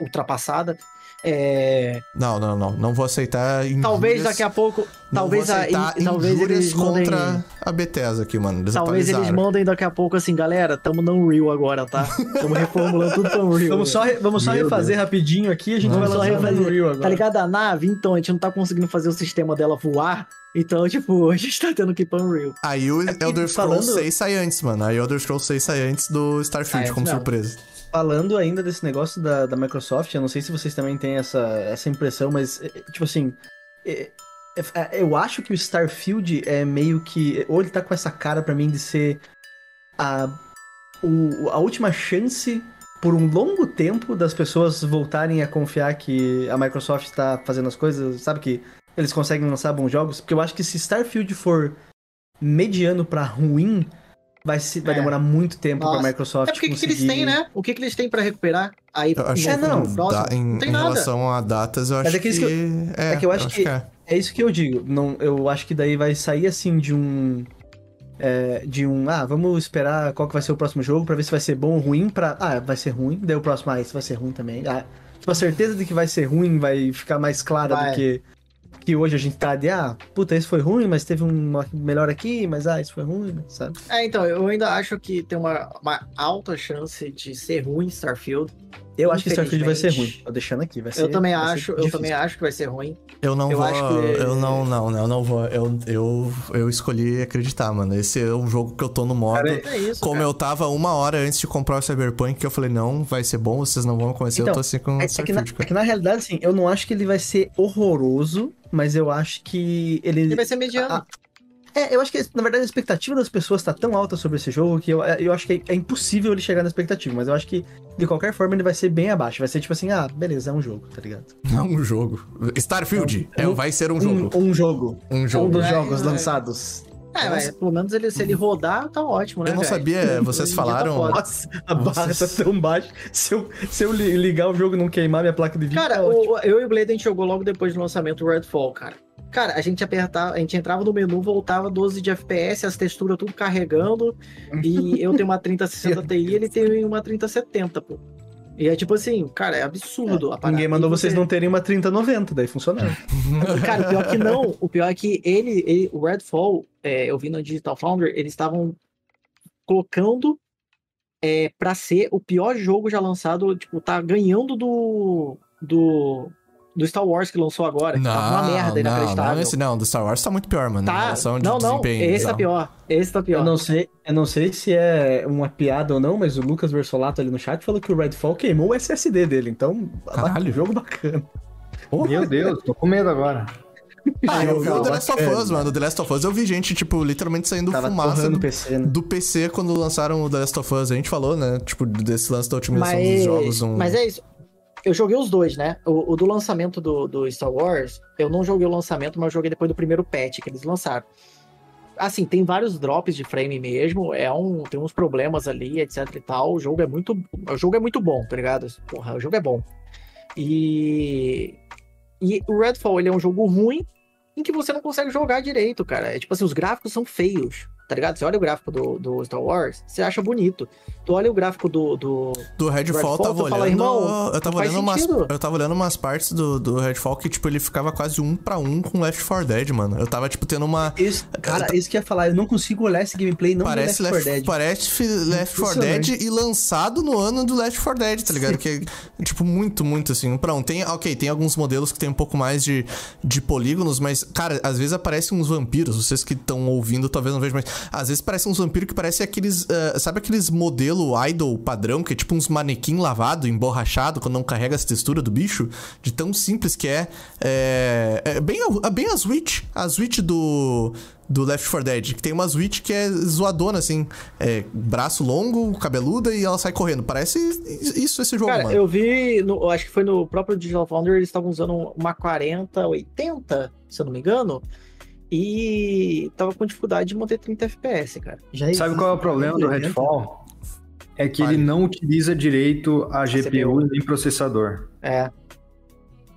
Speaker 4: ultrapassada. É,
Speaker 2: Não, não, não. Não vou aceitar injúrias.
Speaker 4: talvez daqui a pouco.
Speaker 2: não
Speaker 4: Talvez,
Speaker 2: vou
Speaker 4: a,
Speaker 2: aceitar
Speaker 4: talvez eles mandem.
Speaker 2: contra a Bethesda aqui, mano. Eles
Speaker 4: Talvez eles mandem daqui a pouco assim, galera, tamo no Unreal agora, tá? Tamo reformulando tudo pra Unreal.
Speaker 3: Vamos só, vamos só
Speaker 5: Meu
Speaker 3: refazer rapidinho aqui, a gente
Speaker 2: Vamos
Speaker 3: vai no
Speaker 4: refazer.
Speaker 3: Unreal agora.
Speaker 4: Tá ligado a nave? Então, a gente não tá conseguindo fazer o sistema dela voar. Então, tipo, a gente tá tendo que ir pra Unreal.
Speaker 2: Aí o
Speaker 3: porque
Speaker 2: Elder Scrolls
Speaker 3: falando-
Speaker 2: 6 sai antes, mano. Aí o Elder Scrolls 6 sai antes do Starfield, como
Speaker 4: mesmo.
Speaker 2: surpresa.
Speaker 3: Falando ainda desse negócio da, da Microsoft, eu não sei se vocês também têm essa, essa impressão, mas, é, tipo assim, é, é, é, eu acho que o Starfield é meio que. Ou ele tá com essa cara pra mim de ser a, o- a última chance por um longo tempo das pessoas voltarem a confiar que a Microsoft tá fazendo as coisas, sabe? Que eles conseguem lançar bons jogos. Porque eu acho que se Starfield for mediano pra ruim, vai, se, vai
Speaker 4: É.
Speaker 3: demorar muito tempo
Speaker 4: Nossa.
Speaker 3: pra Microsoft
Speaker 4: É porque o que, que eles
Speaker 3: conseguir-
Speaker 4: têm, né? O que, que eles têm pra recuperar? Aí,
Speaker 2: Eu acho
Speaker 3: É,
Speaker 2: que
Speaker 3: não,
Speaker 2: da- em,
Speaker 4: não tem
Speaker 2: em
Speaker 4: nada.
Speaker 2: relação a datas, eu acho
Speaker 3: é que isso que
Speaker 2: É,
Speaker 3: é que eu acho que-
Speaker 2: é.
Speaker 3: É isso que eu digo. Não, eu acho que daí vai sair assim de um. é, de um. Ah, vamos esperar qual que vai ser o próximo jogo pra ver se vai ser bom ou ruim. Pra, ah, vai ser ruim. Daí o próximo, ah, esse vai ser ruim também. Ah, tipo, a certeza de que vai ser ruim vai ficar mais clara
Speaker 4: Vai.
Speaker 3: do que. Que hoje a gente tá de, ah, puta, esse foi ruim, mas teve uma melhor aqui, mas ah, isso foi ruim, sabe?
Speaker 4: É, então, eu ainda acho que tem uma, uma alta chance de ser ruim Starfield.
Speaker 3: Eu acho que Starfield vai ser ruim. Tô deixando aqui, vai ser.
Speaker 4: Eu também acho, eu
Speaker 3: difícil.
Speaker 4: também acho que vai ser ruim.
Speaker 2: Eu não
Speaker 4: Eu
Speaker 2: vou.
Speaker 4: acho que-
Speaker 2: Eu não, não, não, eu não vou. Eu, eu, eu escolhi acreditar, mano. Esse é um jogo que eu tô no modo.
Speaker 4: É isso,
Speaker 2: como
Speaker 4: cara.
Speaker 2: eu tava uma hora antes de comprar o Cyberpunk, que eu falei, não, vai ser bom, vocês não vão conhecer. eu
Speaker 3: Então,
Speaker 2: tô assim com o
Speaker 3: É, é que na, é
Speaker 2: cara.
Speaker 3: que na realidade, assim, eu não acho que ele vai ser horroroso, mas eu acho que ele.
Speaker 4: Ele vai ser mediano.
Speaker 3: Ah, É, eu acho que, na verdade, a expectativa das pessoas tá tão alta sobre esse jogo que eu, eu acho que é, é impossível ele chegar na expectativa, mas eu acho que, de qualquer forma, ele vai ser bem abaixo. Vai ser tipo assim, ah, beleza, é um jogo, tá ligado?
Speaker 2: Não um jogo. Starfield, é,
Speaker 3: um-
Speaker 2: vai ser um jogo.
Speaker 3: Um, um jogo.
Speaker 2: Um
Speaker 3: Um
Speaker 2: jogo.
Speaker 3: dos
Speaker 4: É,
Speaker 3: jogos
Speaker 4: é.
Speaker 3: lançados.
Speaker 4: É, mas pelo menos ele, se ele rodar, tá ótimo, né?
Speaker 2: Eu não
Speaker 4: velho?
Speaker 2: sabia, vocês
Speaker 4: tá
Speaker 2: falaram-.
Speaker 3: Nossa, a barra
Speaker 2: Vocês-
Speaker 3: tá tão baixa. Se eu, se eu li- ligar o jogo e não queimar minha placa de vídeo,
Speaker 4: Cara,
Speaker 3: tá ótimo.
Speaker 4: o- eu e o Blade a gente jogou logo depois do lançamento do Redfall, cara. Cara, a gente apertava, a gente entrava no menu, voltava 12 de FPS, as texturas tudo carregando. E eu tenho uma 3060 Ti, ele tem uma 3070, pô. E é tipo assim, cara, é absurdo a parada.
Speaker 3: Ninguém mandou
Speaker 4: E
Speaker 3: vocês
Speaker 4: você-
Speaker 3: não terem uma 3090, daí funcionava.
Speaker 4: Cara, o pior que não. O pior é que ele, ele- o Redfall, é, eu vi no Digital Foundry, eles estavam colocando é, pra ser o pior jogo já lançado, tipo, tá ganhando do do, do Star Wars que lançou agora, que tava uma merda
Speaker 2: não,
Speaker 4: inacreditável.
Speaker 2: não, esse não, do Star Wars tá muito pior, mano. em
Speaker 4: Tá,
Speaker 2: relação de
Speaker 4: não, não,
Speaker 2: desempenho,
Speaker 4: esse tá
Speaker 2: bizarro.
Speaker 4: pior, esse tá pior.
Speaker 3: Eu não sei, eu não sei se é uma piada ou não, mas o Lucas Versolato ali no chat falou que o Redfall queimou o SSD dele, então
Speaker 2: Caralho.
Speaker 3: jogo bacana.
Speaker 5: Meu Deus, tô com medo agora.
Speaker 2: Ah, eu vi o The Last of. Us, mano. O The Last of Us eu vi gente, tipo, literalmente saindo
Speaker 3: Tava
Speaker 2: fumaça do,
Speaker 3: PC, né?
Speaker 2: do PC quando lançaram o The Last of Us. A gente falou, né? Tipo, desse lance da otimização dos
Speaker 4: Mas,
Speaker 2: jogos. Um...
Speaker 4: mas é isso. Eu joguei os dois, né? O, o do lançamento do, do Star Wars, eu não joguei o lançamento, mas joguei depois do primeiro patch que eles lançaram. Assim, tem vários drops de frame mesmo, é um, tem uns problemas ali, etc e tal. O jogo é muito, o jogo é muito bom, tá ligado? Porra, o jogo é bom. E e o Redfall, ele é um jogo ruim em que você não consegue jogar direito, cara. É tipo assim, os gráficos são feios, tá ligado? Você olha o gráfico do, do Star Wars, você acha bonito. Tu olha o gráfico do, do,
Speaker 2: Do Redfall,
Speaker 4: Redfall,
Speaker 2: eu tava olhando.
Speaker 4: fala, irmão,
Speaker 2: eu tava olhando umas. Eu tava olhando umas partes do, do Redfall que, tipo, ele ficava quase um pra um com Left 4 Dead, mano. Eu tava, tipo, tendo uma.
Speaker 3: Isso, cara, isso que eu ia falar, eu não consigo olhar esse gameplay não
Speaker 2: Parece Left,
Speaker 3: Left 4 Dead.
Speaker 2: parece Left 4 Dead e lançado no ano do Left 4 Dead, tá ligado? Que é, tipo, muito, muito assim. Um pra um. Tem, ok, tem alguns modelos que tem um pouco mais de, de polígonos, mas, cara, às vezes aparecem uns vampiros. Vocês que estão ouvindo talvez não vejam, mas às vezes parecem uns vampiros que parecem aqueles. ah, sabe aqueles modelo idol padrão, que é tipo uns manequim lavado, emborrachado, quando não carrega as texturas do bicho? De tão simples que é. É, é bem, a- bem a Switch. A Switch do do Left 4 Dead, que tem uma Switch que é zoadona, assim, é, braço longo, cabeluda e ela sai correndo. Parece isso esse jogo,
Speaker 4: Cara,
Speaker 2: mano.
Speaker 4: eu vi, no- eu acho que foi no próprio Digital Foundry, eles estavam usando uma 4080, se eu não me engano, e tava com dificuldade de manter 30 FPS, cara.
Speaker 3: Já
Speaker 5: Sabe qual é o problema do Redfall? É que ele não utiliza direito a GPU
Speaker 4: CPU.
Speaker 5: nem processador.
Speaker 4: É.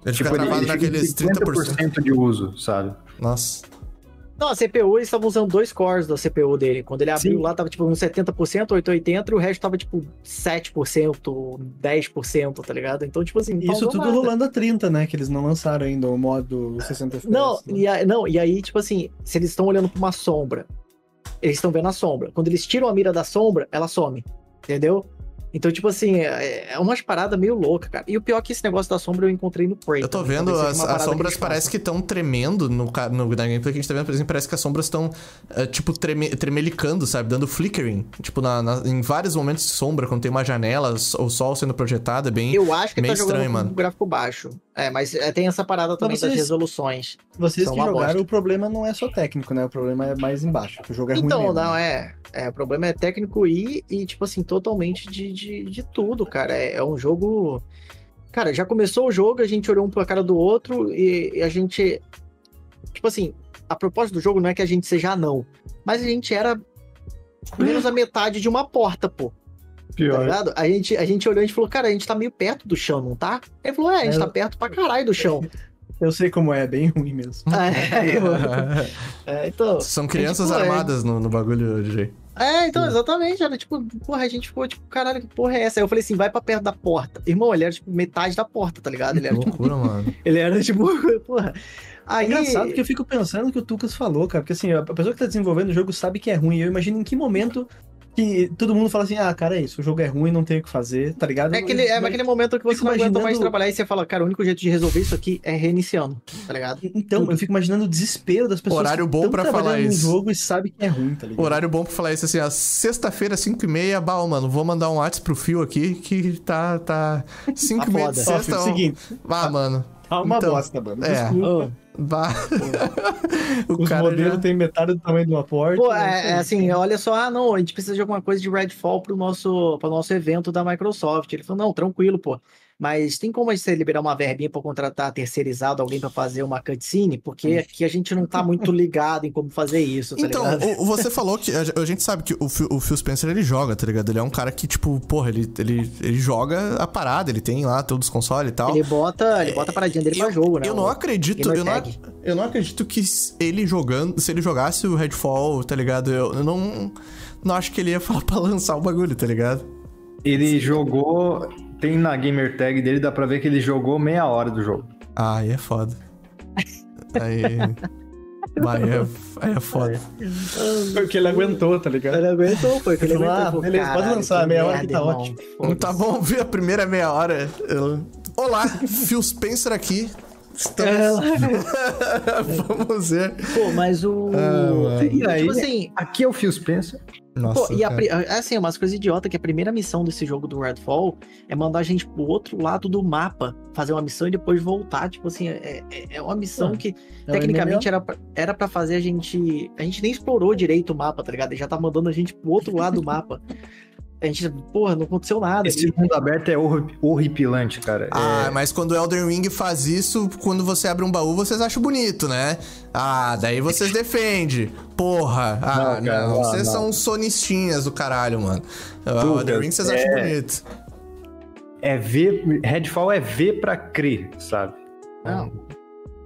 Speaker 2: Ele
Speaker 5: Tipo,
Speaker 2: travado
Speaker 5: fica em
Speaker 2: naqueles 30%.
Speaker 5: 50% de uso, sabe?
Speaker 2: Nossa.
Speaker 4: Não, a CPU, eles estavam usando dois cores da CPU dele. Quando ele abriu
Speaker 5: Sim.
Speaker 4: lá, tava tipo uns 70%, 880, e o resto tava tipo 7%, 10%, tá ligado? Então, tipo assim,
Speaker 3: Isso tudo
Speaker 4: nada.
Speaker 3: rolando a 30, né? Que eles não lançaram ainda o modo 60 FPS.
Speaker 4: Não,
Speaker 3: né?
Speaker 4: e aí, não, e aí, tipo assim, se eles estão olhando pra uma sombra, eles estão vendo a sombra. Quando eles tiram a mira da sombra, ela some. Entendeu? Então, tipo assim, é é umas paradas meio loucas, cara. E o pior é que esse negócio da sombra eu encontrei no Prey.
Speaker 2: Eu tô
Speaker 4: também.
Speaker 2: vendo, as, as
Speaker 4: que
Speaker 2: sombras
Speaker 4: eles
Speaker 2: parece que estão tremendo no, no, na gameplay que a gente tá vendo, por exemplo, parece que as sombras estão, tipo, treme, tremelicando, sabe? Dando flickering. Tipo, na, na- em vários momentos de sombra, quando tem uma janela, o sol sendo projetado, é bem...
Speaker 4: Eu acho que
Speaker 2: meio
Speaker 4: tá jogando
Speaker 2: estranho,
Speaker 4: com
Speaker 2: mano.
Speaker 4: um gráfico baixo. É, mas é, tem essa parada também
Speaker 3: vocês-
Speaker 4: das resoluções.
Speaker 3: Vocês que jogaram,
Speaker 4: bosta.
Speaker 3: o problema não é só técnico, né? O problema é mais embaixo. O jogo é ruim
Speaker 4: então, não, é, é. O problema é técnico e, e tipo assim, totalmente de, de, de tudo, cara. É, é um jogo. Cara, já começou o jogo, a gente olhou um pra cara do outro e, e a gente. Tipo assim, a proposta do jogo não é que a gente seja anão, mas a gente era menos a metade de uma porta, pô. Tá
Speaker 5: Pior.
Speaker 4: ligado? A gente, a gente olhou e a gente falou, cara, a gente tá meio perto do chão, não tá? Ele falou, é, a gente
Speaker 3: É.
Speaker 4: tá perto pra caralho do chão.
Speaker 3: Eu sei como é, é bem ruim mesmo.
Speaker 4: é, eu- é, então.
Speaker 2: São crianças
Speaker 4: tipo, é-
Speaker 2: armadas no, no bagulho, DJ.
Speaker 4: É, então, exatamente. Era tipo, porra, a gente ficou tipo, caralho, que porra é essa? Aí eu falei assim, vai pra perto da porta. Irmão, ele era tipo metade da porta, tá ligado? Ele
Speaker 2: Que
Speaker 4: era, tipo,
Speaker 2: loucura, mano.
Speaker 4: ele era tipo, porra.
Speaker 3: É
Speaker 4: Aí,
Speaker 3: engraçado que eu fico pensando no que o Tucas falou, cara. Porque assim, a pessoa que tá desenvolvendo o jogo sabe que é ruim. Eu imagino em que momento que todo mundo fala assim, ah, cara, é isso, o jogo é ruim, não tem o que fazer, tá ligado?
Speaker 4: é aquele, é
Speaker 3: Mas-
Speaker 4: aquele momento que você não aguenta mais
Speaker 3: imaginando-
Speaker 4: trabalhar e você fala, cara, o único jeito de resolver isso aqui é reiniciando, tá ligado?
Speaker 3: Então, eu fico imaginando o desespero das pessoas
Speaker 2: Horário
Speaker 3: que
Speaker 2: bom
Speaker 3: trabalhando
Speaker 2: falar isso.
Speaker 3: jogo e sabe que é ruim, tá ligado?
Speaker 2: Horário bom pra falar isso assim, ó. Sexta-feira, 5 e meia, bah, mano, vou mandar um WhatsApp pro Fio aqui que tá. tá 5 e meia de
Speaker 4: foda.
Speaker 3: Ó,
Speaker 2: sexta.
Speaker 3: filho,
Speaker 2: ó.
Speaker 3: seguinte,
Speaker 2: Ah, mano.
Speaker 3: tá uma
Speaker 2: Então,
Speaker 3: bosta, mano.
Speaker 2: é.
Speaker 3: Desculpa.
Speaker 2: Bah. o
Speaker 3: Os
Speaker 2: cara
Speaker 3: modelos
Speaker 2: já...
Speaker 3: têm metade do tamanho de uma porta.
Speaker 4: Pô,
Speaker 3: é
Speaker 4: é, é assim, olha só, ah, não, a gente precisa de alguma coisa de Redfall pro nosso, pro nosso evento da Microsoft. Ele falou, não, tranquilo, pô. Mas tem como você liberar uma verbinha pra contratar terceirizado alguém pra fazer uma cutscene? Porque aqui a gente não tá muito ligado em como fazer isso, tá
Speaker 2: Então,
Speaker 4: ligado?
Speaker 2: você falou que. A, gente sabe que o, Phil- o Phil Spencer ele joga, tá ligado? Ele é um cara que, tipo, porra, ele, ele, ele joga a parada, ele tem lá todos os consoles e tal.
Speaker 4: Ele bota, ele bota a paradinha dele pra jogo, né?
Speaker 2: Eu não acredito, eu não, eu não acredito que ele jogando, se ele jogasse o Redfall, tá ligado? Eu, eu não, não acho que ele ia falar pra lançar o bagulho, tá ligado?
Speaker 5: Ele jogou. Tem na gamer tag dele, dá pra ver que ele jogou meia hora do jogo.
Speaker 2: Ah, aí é foda. Aí. É, aí é foda.
Speaker 3: Foi que ele aguentou, tá ligado?
Speaker 4: Ele aguentou, foi que ele aguentou.
Speaker 3: ah, beleza, pode
Speaker 4: "Caralho,
Speaker 3: lançar,
Speaker 4: que
Speaker 3: meia hora que tá
Speaker 4: irmão,
Speaker 3: ótimo."
Speaker 4: foda-se."
Speaker 2: Tá bom, vi a primeira meia hora. eu- Olá, Phil Spencer aqui. Estamos. Vamos ver.
Speaker 4: Pô, mas o.
Speaker 2: Ah,
Speaker 4: e,
Speaker 5: aí?
Speaker 4: tipo assim,
Speaker 5: Aqui é o Phil Spencer.
Speaker 2: Nossa,
Speaker 4: Pô, e a, assim, umas coisas idiotas que a primeira missão desse jogo do Redfall é mandar a gente pro outro lado do mapa, fazer uma missão e depois voltar. Tipo assim, é, é- é uma missão
Speaker 3: Ah,
Speaker 4: que
Speaker 3: É
Speaker 4: tecnicamente era pra, era pra fazer a gente. A gente nem explorou direito o mapa, tá ligado? Ele já tá mandando a gente pro outro lado do mapa. A gente, porra, não aconteceu nada.
Speaker 5: Esse mundo aberto é horri- horripilante, cara.
Speaker 2: Ah,
Speaker 5: É,
Speaker 2: mas quando o Elden Ring faz isso, quando você abre um baú, vocês acham bonito, né? Ah, daí vocês defendem. Porra. Ah,
Speaker 5: Não, cara, não,
Speaker 2: vocês
Speaker 5: não.
Speaker 2: são sonistinhas do caralho, mano. Ah, O
Speaker 5: Lucas,
Speaker 2: Elden Ring vocês
Speaker 5: é-
Speaker 2: acham bonito.
Speaker 5: é ver. Redfall é ver pra crer, sabe?
Speaker 4: Não.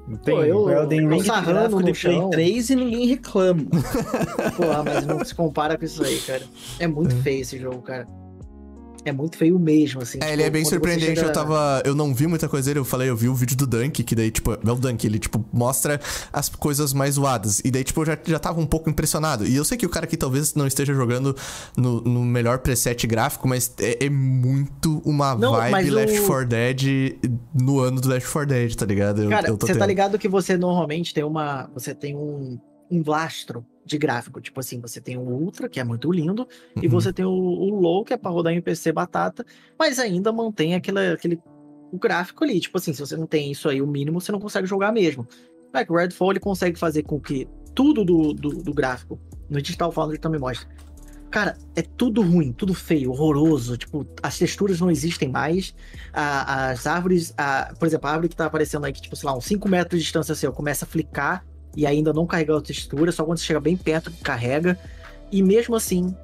Speaker 5: Não tem.
Speaker 4: Pô, eu-
Speaker 3: O Elden Ring
Speaker 4: sarrando no
Speaker 3: Play
Speaker 4: chão.
Speaker 3: 3 e ninguém reclama.
Speaker 4: Porra, mas não se compara com isso aí, cara. É muito feio esse jogo, cara. É muito feio mesmo, assim.
Speaker 2: É,
Speaker 4: tipo,
Speaker 2: ele é bem surpreendente.
Speaker 4: chega-
Speaker 2: Eu tava. Eu não vi muita coisa dele. Eu falei, eu vi o vídeo do Dunk, que daí, tipo, é o Dunk, ele, tipo, mostra as coisas mais zoadas. E daí, tipo, eu já, já tava um pouco impressionado. E eu sei que o cara aqui talvez não esteja jogando no, no melhor preset gráfico, mas é, é muito uma
Speaker 4: Não,
Speaker 2: vibe
Speaker 4: o-
Speaker 2: Left 4 Dead no ano do Left 4 Dead, tá ligado? Eu,
Speaker 4: Cara, você tá ligado que você normalmente tem uma. Você tem um, um lastro de gráfico. Tipo assim, você tem o Ultra, que é muito lindo, e
Speaker 2: Uhum.
Speaker 4: você tem o, o Low, que é pra rodar em PC batata, mas ainda mantém aquele, aquele o gráfico ali. Tipo assim, se você não tem isso aí, o mínimo, você não consegue jogar mesmo. É que o Redfall ele consegue fazer com que tudo do, do, do gráfico, no Digital Foundry também mostra. Cara, é tudo ruim, tudo feio, horroroso. Tipo, as texturas não existem mais. a- as árvores, a- por exemplo, a árvore que tá aparecendo aí, que, tipo, sei lá, uns 5 metros de distância seu, começa a flicar e ainda não carregar a textura, só quando você chega bem perto que carrega. E mesmo assim,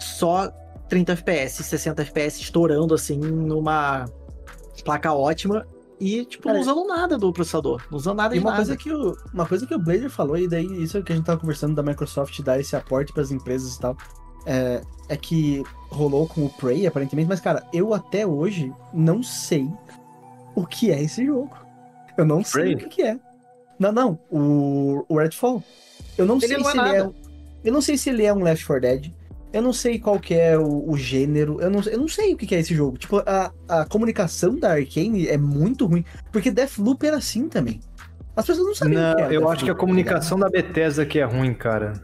Speaker 4: só 30 FPS, 60 FPS estourando assim numa placa ótima. E, tipo,
Speaker 3: Cara,
Speaker 4: não usando nada do processador. Não usando nada
Speaker 3: E
Speaker 4: de
Speaker 3: uma
Speaker 4: nada.
Speaker 3: coisa, que o, uma coisa que o Blazer falou, e daí isso é o que a gente tava conversando da Microsoft dar esse aporte pras empresas e tal, é, é que rolou com o Prey, aparentemente, mas, cara, eu até hoje não sei o que é esse jogo. Eu não sei
Speaker 5: Prey?
Speaker 3: o que, que é. Não, não, o, o Redfall. Eu não
Speaker 4: Ele
Speaker 3: sei
Speaker 4: não é
Speaker 3: se ele é.
Speaker 4: nada.
Speaker 3: Eu não sei se ele é um Left 4 Dead. Eu não sei qual que é o, o gênero. Eu não, eu não sei o que, que é esse jogo. Tipo, a, a comunicação da Arkane é muito ruim. Porque Deathloop era assim também. As pessoas não sabiam o
Speaker 5: Não,
Speaker 3: que era
Speaker 5: eu
Speaker 3: Deathloop,
Speaker 5: acho que a
Speaker 3: tá
Speaker 5: comunicação da Bethesda que é ruim, cara.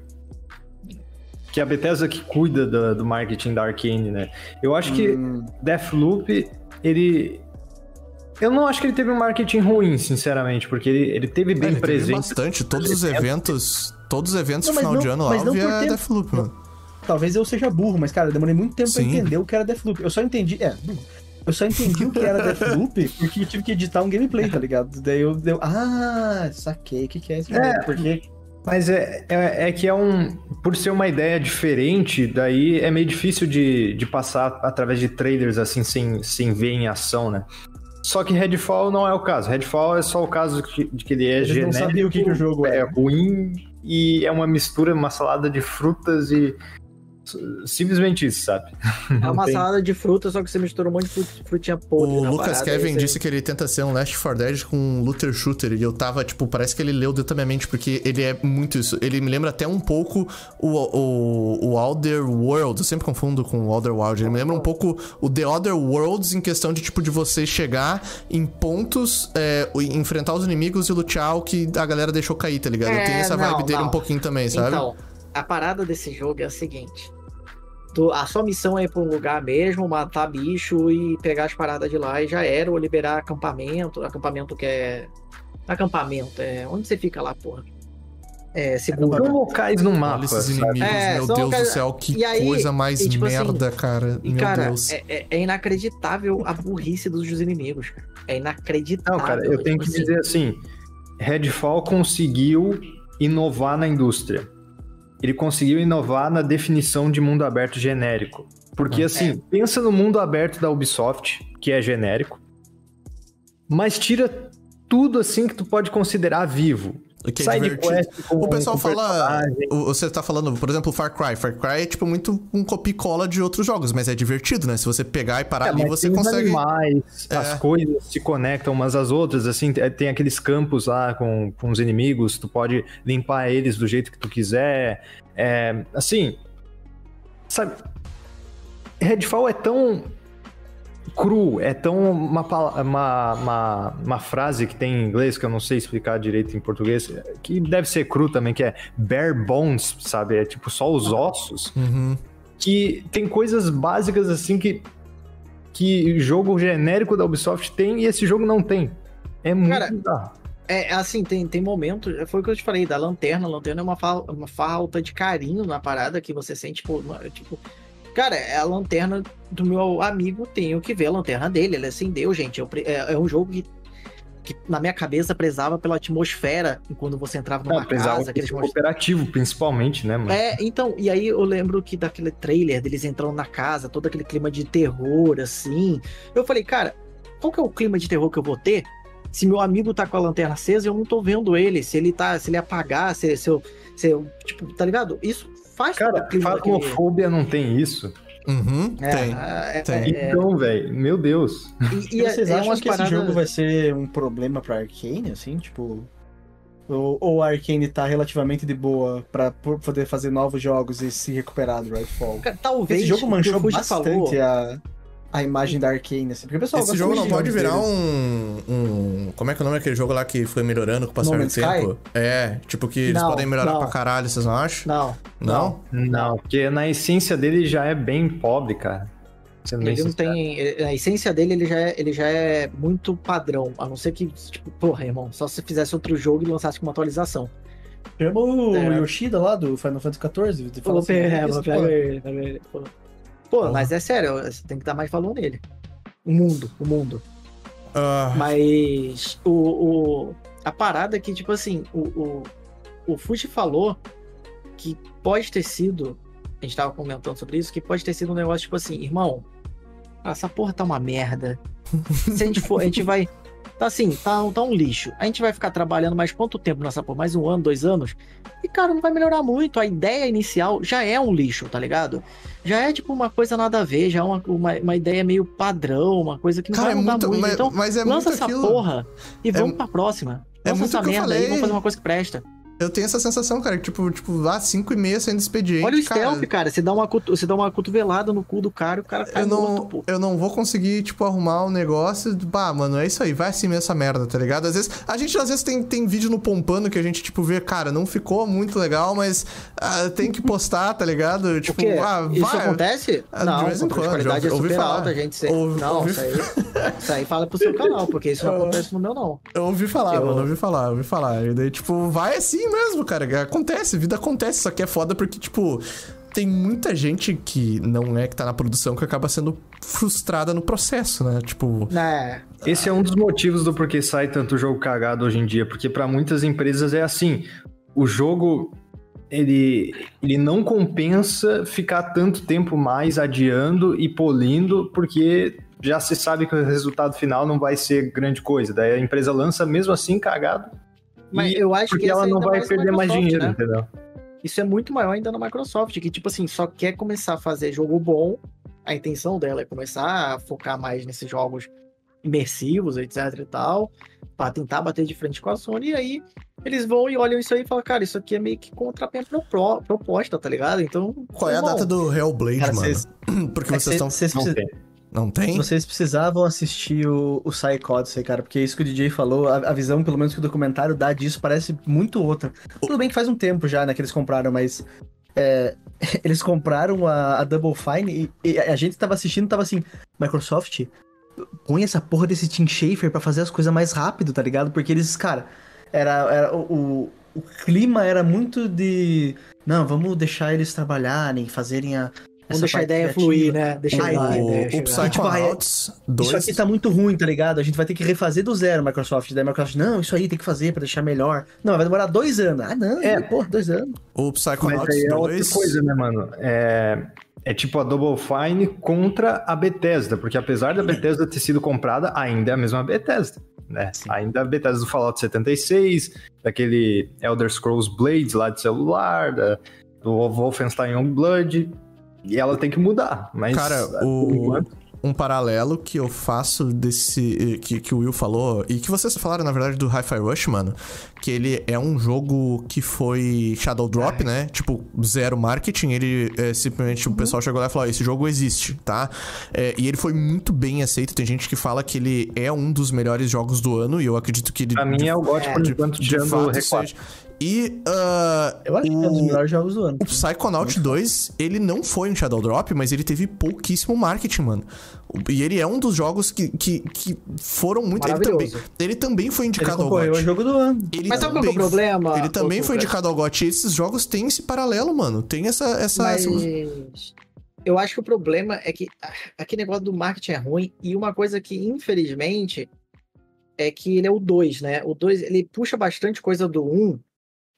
Speaker 5: Que a Bethesda que cuida do, do marketing da Arkane, né? Eu acho que
Speaker 3: Hum,
Speaker 5: Deathloop, ele. Eu não acho que ele teve um marketing ruim, sinceramente, porque ele, ele teve
Speaker 2: É,
Speaker 5: bem
Speaker 2: ele teve
Speaker 5: presente.
Speaker 2: bastante. Todos os eventos. Todos os eventos
Speaker 3: Não,
Speaker 2: final
Speaker 3: não-
Speaker 2: de ano lá, via
Speaker 3: tempo.
Speaker 2: Deathloop, mano.
Speaker 3: talvez eu seja burro, mas, cara, eu demorei muito tempo pra
Speaker 2: Sim.
Speaker 3: entender o que era Deathloop. Eu só entendi. É. Eu só entendi o que era Deathloop porque eu tive que editar um gameplay, tá ligado? Daí eu. eu ah, saquei. O que, que é esse jogo?
Speaker 5: É.
Speaker 3: Porque.
Speaker 5: Mas é, é, é que é um. Por ser uma ideia diferente, daí é meio difícil de, de passar através de trailers assim, sem, sem ver em ação, né? Só que Redfall não é o caso. Redfall é só o caso de que ele é
Speaker 3: Eles não
Speaker 5: genérico,
Speaker 3: sabiam o que, que o jogo
Speaker 5: é
Speaker 3: era.
Speaker 5: ruim e é uma mistura, uma salada de frutas e. Simplesmente isso, sabe?
Speaker 4: É uma
Speaker 5: tem-
Speaker 4: salada de fruta, só que você mistura um monte de frut- frutinha podre.
Speaker 2: O
Speaker 4: na
Speaker 2: Lucas
Speaker 4: parada,
Speaker 2: Kevin disse que ele tenta ser um Last 4 Dead com um looter shooter. E eu tava, tipo, parece que ele leu dentro da minha mente, porque ele é muito isso. Ele me lembra até um pouco o, o, o Outer Worlds. Eu sempre confundo com o Outer World. Ele me lembra um pouco o The Other Worlds em questão de, tipo, de você chegar em pontos, é, enfrentar os inimigos e lutear o que a galera deixou cair, tá ligado? eu
Speaker 4: É,
Speaker 2: tenho essa vibe
Speaker 4: não,
Speaker 2: dele
Speaker 4: não.
Speaker 2: um pouquinho também, sabe?
Speaker 4: Então, a parada desse jogo é a seguinte. Tu- a sua missão é ir pra um lugar mesmo, matar bicho e pegar as paradas de lá e já era, ou liberar acampamento. Acampamento que é. Acampamento, é. Onde você fica lá, porra? é, seguro.
Speaker 5: São locais no mapa.
Speaker 2: Olha esses inimigos,
Speaker 4: É,
Speaker 2: meu Deus do
Speaker 4: locais-
Speaker 2: céu, que
Speaker 4: aí,
Speaker 2: coisa mais
Speaker 4: e tipo assim,
Speaker 2: merda, cara.
Speaker 4: E,
Speaker 2: meu
Speaker 4: cara,
Speaker 2: Deus.
Speaker 4: é, é- é inacreditável a burrice dos inimigos. É inacreditável.
Speaker 5: Não, cara, eu tenho
Speaker 4: tipo
Speaker 5: que
Speaker 4: assim.
Speaker 5: dizer assim: Redfall conseguiu inovar na indústria. Ele conseguiu inovar na definição de mundo aberto genérico. Porque,
Speaker 2: Ah.
Speaker 5: assim,
Speaker 4: É.
Speaker 5: pensa no mundo aberto da Ubisoft, que é genérico, mas tira tudo assim que tu pode considerar vivo.
Speaker 2: O que é
Speaker 5: Side
Speaker 2: divertido.
Speaker 5: quest com-
Speaker 2: O pessoal fala. o- Você tá falando, por exemplo, Far Cry. Far Cry é tipo muito um copia e cola de outros jogos, mas é divertido, né? Se você pegar e parar
Speaker 5: É,
Speaker 2: ali, você consegue.
Speaker 5: Animais,
Speaker 2: É.
Speaker 5: As coisas se conectam umas às outras, assim, tem- tem aqueles campos lá com, com os inimigos, tu pode limpar eles do jeito que tu quiser. É, assim, sabe, Redfall é tão cru, é tão uma, uma, uma, uma frase que tem em inglês que eu não sei explicar direito em português, que deve ser cru também, que é bare bones, sabe? É tipo só os ossos
Speaker 2: Uhum.
Speaker 5: que tem coisas básicas assim que que jogo genérico da Ubisoft tem e esse jogo não tem. É muito
Speaker 4: Cara,
Speaker 5: bizarro.
Speaker 4: É, assim, tem, tem momentos. Foi o que eu te falei, da lanterna. A lanterna é uma, fa- uma falta de carinho na parada que você sente, tipo, uma- tipo. Cara, é a lanterna do meu amigo, tenho que ver a lanterna dele. Ele acendeu, gente. Eu é, é um jogo que, que, na minha cabeça, prezava pela atmosfera quando você entrava numa
Speaker 5: Não, precisava
Speaker 4: casa. Aqueles
Speaker 5: cooperativo, principalmente, né, mano?
Speaker 4: É, então, e aí eu lembro que daquele trailer deles entrando na casa, todo aquele clima de terror, assim. Eu falei, cara, qual que é o clima de terror que eu vou ter se meu amigo tá com a lanterna acesa e eu não tô vendo ele? Se ele tá, se ele apagar, se, se eu, se eu, tipo, tá ligado? Isso faz
Speaker 5: Cara, Fasmofobia não tem isso.
Speaker 2: Uhum.
Speaker 4: É,
Speaker 2: Tem.
Speaker 4: é,
Speaker 2: tem.
Speaker 4: é, é,
Speaker 5: Então, velho, meu Deus.
Speaker 4: e, e é,
Speaker 3: vocês
Speaker 4: é
Speaker 3: acham que esse jogo vai ser um problema pra Arkane, assim? Tipo. Ou, ou a Arkane tá relativamente de boa pra poder fazer novos jogos e se recuperar do Redfall?
Speaker 4: Cara, Talvez
Speaker 3: Esse jogo manchou bastante a, a imagem da Arkane, assim. Porque o pessoal
Speaker 2: Esse jogo não
Speaker 3: de
Speaker 2: pode virar um, um. Como é que é o nome daquele jogo lá que foi melhorando com o passar do tempo? É, tipo que eles
Speaker 4: Não,
Speaker 2: podem melhorar
Speaker 4: não.
Speaker 2: pra caralho, vocês não acham?
Speaker 4: Não,
Speaker 2: Não?
Speaker 5: Não, porque na essência dele já é bem pobre, cara. Sendo
Speaker 4: Ele não tem. ele- A essência dele, ele já, é, ele já é muito padrão. A não ser que, tipo, porra, irmão, só se fizesse outro jogo e lançasse com uma atualização.
Speaker 3: Chama o
Speaker 4: É.
Speaker 3: Yoshida lá do Final Fantasy XIV. fala
Speaker 4: Pô,
Speaker 3: assim,
Speaker 4: pega,
Speaker 3: "Isso,
Speaker 4: pega
Speaker 3: pô."
Speaker 4: ele, pega pô. Mas é sério, você tem que dar mais valor nele. O mundo, o mundo.
Speaker 2: Ah,
Speaker 4: Mas o, o- a parada é que, tipo assim, o, o, o Fuji falou que pode ter sido. A gente tava comentando sobre isso, que pode ter sido um negócio, tipo assim, irmão, essa porra tá uma merda. Se a gente for, a gente vai. Tá assim, tá, tá um lixo. A gente vai ficar trabalhando mais quanto tempo nessa porra? Mais um ano, dois anos? E, cara, não vai melhorar muito. A ideia inicial já é um lixo, tá ligado? Já é tipo uma coisa nada a ver, já é uma, uma, uma ideia meio padrão, uma coisa que não
Speaker 2: cara, é
Speaker 4: vai mudar
Speaker 2: muito.
Speaker 4: muito.
Speaker 2: Mas,
Speaker 4: então,
Speaker 2: mas é
Speaker 4: lança essa
Speaker 2: aquilo.
Speaker 4: porra e vamos pra próxima.
Speaker 2: é
Speaker 4: Lança
Speaker 2: muito
Speaker 4: essa merda aí,
Speaker 2: falei.
Speaker 4: vamos fazer uma coisa que presta.
Speaker 2: Eu tenho essa sensação, cara, que tipo, tipo, lá 5 e meia saindo expediente.
Speaker 4: Olha o
Speaker 2: cara,
Speaker 4: stealth, cara. Você dá, uma, você dá uma cotovelada no cu do cara e o cara cai
Speaker 2: Eu não,
Speaker 4: morto, pô.
Speaker 2: eu não vou conseguir, tipo, arrumar o negócio. Bah, mano, é isso aí, vai assim mesmo essa merda, tá ligado? Às vezes, a gente às vezes tem, tem vídeo no Pompano que a gente, tipo, vê, cara, não ficou muito legal, mas ah, tem que postar, tá ligado? Tipo, ah,
Speaker 4: Isso
Speaker 2: vai.
Speaker 4: acontece?
Speaker 2: Ah, de
Speaker 4: não,
Speaker 2: vez em
Speaker 4: a
Speaker 2: quando,
Speaker 4: qualidade
Speaker 2: já
Speaker 4: é
Speaker 2: ouvi
Speaker 4: super
Speaker 2: falar.
Speaker 4: alta, a gente.
Speaker 2: Ouvi-
Speaker 4: não,
Speaker 2: ouvi-
Speaker 4: isso aí, isso aí fala pro seu canal, porque isso não
Speaker 2: Eu-
Speaker 4: acontece no meu, não.
Speaker 2: Eu ouvi falar,
Speaker 4: Eu-
Speaker 2: mano, ouvi falar, ouvi falar. E daí, tipo, vai assim mesmo, cara. Acontece, vida acontece, só que é foda porque, tipo, tem muita gente que não é que tá na produção que acaba sendo frustrada no processo, né? Tipo,
Speaker 4: Né?
Speaker 5: Esse é um dos motivos do porquê sai tanto jogo cagado hoje em dia, porque para muitas empresas é assim, o jogo ele, ele não compensa ficar tanto tempo mais adiando e polindo, porque já se sabe que o resultado final não vai ser grande coisa. Daí a empresa lança mesmo assim cagado,
Speaker 4: Mas
Speaker 5: e-
Speaker 4: eu acho
Speaker 5: porque
Speaker 4: que
Speaker 5: ela não
Speaker 4: ainda
Speaker 5: vai perder mais dinheiro,
Speaker 4: né?
Speaker 5: entendeu?
Speaker 4: Isso é muito maior ainda na Microsoft, que, tipo assim, só quer começar a fazer jogo bom. A intenção dela é começar a focar mais nesses jogos imersivos, etc e tal, pra tentar bater de frente com a Sony. E aí eles vão e olham isso aí e falam, cara, isso aqui é meio que contra a minha pro- proposta, tá ligado? Então.
Speaker 2: qual é a data do Hellblade,
Speaker 3: Cara,
Speaker 2: mano?
Speaker 3: vocês-
Speaker 2: Porque
Speaker 3: É,
Speaker 2: vocês estão.
Speaker 3: vocês precisam-.
Speaker 2: Não tem?
Speaker 3: Vocês precisavam assistir o, o Psychodyssey, cara, porque isso que o DJ falou, a, a visão, pelo menos que o documentário dá disso, parece muito outra. Tudo bem que faz um tempo já, né, que eles compraram, mas é, eles compraram a, a Double Fine e, e a gente tava assistindo, tava assim, Microsoft, põe essa porra desse Tim Schafer pra fazer as coisas mais rápido, tá ligado? Porque eles, cara, era, era o, o- o clima era muito de. Não, vamos deixar eles trabalharem, fazerem a.
Speaker 4: Vamos deixar a ideia
Speaker 3: criativa.
Speaker 4: fluir, né? Deixar
Speaker 3: Aí,
Speaker 4: a
Speaker 2: O,
Speaker 4: ideia
Speaker 2: o
Speaker 4: chegar.
Speaker 2: Psychonauts 2.
Speaker 3: Isso aqui tá muito ruim, tá ligado? A gente vai ter que refazer do zero, Microsoft. Daí a Microsoft, não, isso aí tem que fazer pra deixar melhor. Não, vai demorar dois anos. Ah, não,
Speaker 5: É.
Speaker 3: porra, dois anos.
Speaker 2: O
Speaker 5: Mas
Speaker 2: Psychonauts
Speaker 5: aí é
Speaker 2: 2.
Speaker 5: outra coisa, né, mano? É, é tipo a Double Fine contra a Bethesda, porque apesar da Bethesda ter sido comprada, ainda é a mesma Bethesda, né? Ainda a Bethesda do Fallout 76, daquele Elder Scrolls Blades lá de celular, da, do Wolfenstein Youngblood, e ela tem que mudar, mas...
Speaker 2: Cara, o,
Speaker 5: enquanto-
Speaker 2: um paralelo que eu faço desse. Que, que o Will falou, e que vocês falaram, na verdade, do Hi-Fi Rush, mano. Que ele é um jogo que foi Shadow Drop, né? Tipo, zero marketing. Ele é, simplesmente o pessoal chegou lá e falou: ó, esse jogo existe, tá? É, e ele foi muito bem aceito. Tem gente que fala que ele é um dos melhores jogos do ano, e eu acredito que ele.
Speaker 5: Pra mim é o GOT por
Speaker 2: de,
Speaker 5: enquanto
Speaker 2: de
Speaker 5: de ano
Speaker 2: fato. E. ah,
Speaker 3: Eu acho que é um dos
Speaker 2: o-
Speaker 3: melhores jogos do ano.
Speaker 2: o Psychonaut 2, ele não foi um Shadow Drop, mas ele teve pouquíssimo marketing, mano. O- E ele é um dos jogos que, que, que foram muito. Ele também, ele também foi indicado ao
Speaker 3: concorreu ao
Speaker 2: GOT.
Speaker 3: jogo do ano.
Speaker 2: Ele
Speaker 4: Mas sabe qual é o
Speaker 2: também-
Speaker 4: problema?
Speaker 2: Ele também foi indicado ao GOT. E esses jogos têm esse paralelo, mano. Tem essa. essa,
Speaker 4: Mas
Speaker 2: essa-
Speaker 4: eu acho que o problema é que aquele negócio do marketing é ruim e uma coisa que, infelizmente, é que ele é o 2, né? O 2, ele puxa bastante coisa do 1 um,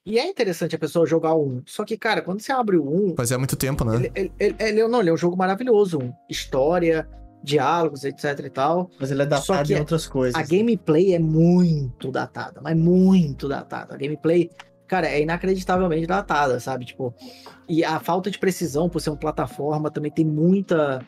Speaker 4: e é interessante a pessoa jogar o 1. Um. Só que, cara, quando você abre o 1, um,
Speaker 2: Fazia muito tempo, né?
Speaker 4: ele, ele, ele, ele- não, ele é um jogo maravilhoso. Um. História, diálogos, etc e tal.
Speaker 3: Mas ele é
Speaker 4: Só
Speaker 3: datado
Speaker 4: que
Speaker 3: em outras coisas.
Speaker 4: A gameplay é muito datada, mas muito datada. A gameplay, cara, é inacreditavelmente datada, sabe? Tipo, e a falta de precisão por ser uma plataforma também tem muita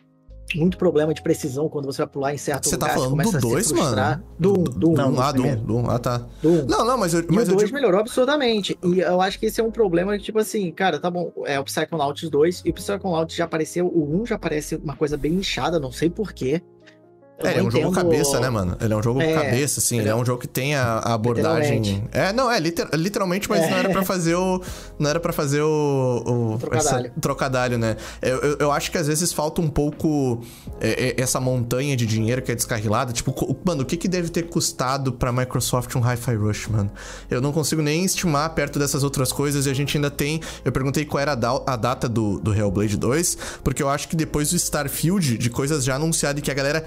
Speaker 4: muito problema de precisão quando você vai pular em certo
Speaker 2: Você tá
Speaker 4: lugar,
Speaker 2: falando
Speaker 4: começa
Speaker 2: do
Speaker 4: a se
Speaker 2: 2,
Speaker 4: frustrar.
Speaker 2: mano?
Speaker 4: Do 1, do 1.
Speaker 3: Não,
Speaker 2: ah, do
Speaker 3: primeiro.
Speaker 2: 1, do 1. Ah, tá.
Speaker 4: do 1.
Speaker 2: Não, não, mas eu,
Speaker 4: E
Speaker 2: mas
Speaker 4: o
Speaker 2: eu
Speaker 4: 2
Speaker 2: digo.
Speaker 4: melhorou absurdamente. E eu acho que esse é um problema que, tipo assim, cara, tá bom, é o Psychonauts 2, e o Psychonauts já apareceu, o 1 já parece uma coisa bem inchada, não sei porquê.
Speaker 2: É, ele é um jogo cabeça, né, mano? Ele é um jogo
Speaker 4: É,
Speaker 2: cabeça, assim. Ele é um jogo que tem a, a abordagem. É, não, é liter- literalmente, mas
Speaker 4: É.
Speaker 2: não era pra fazer o. Não era pra fazer o. o
Speaker 4: Trocadalho.
Speaker 2: essa- trocadalho, né? Eu, eu, eu acho que às vezes falta um pouco é, é, essa montanha de dinheiro que é descarrilada. Tipo, mano, o que, que deve ter custado pra Microsoft um Hi-Fi Rush, mano? Eu não consigo nem estimar perto dessas outras coisas e a gente ainda tem. Eu perguntei qual era a, da- a data do, do Hellblade 2, porque eu acho que depois do Starfield, de coisas já anunciadas e que a galera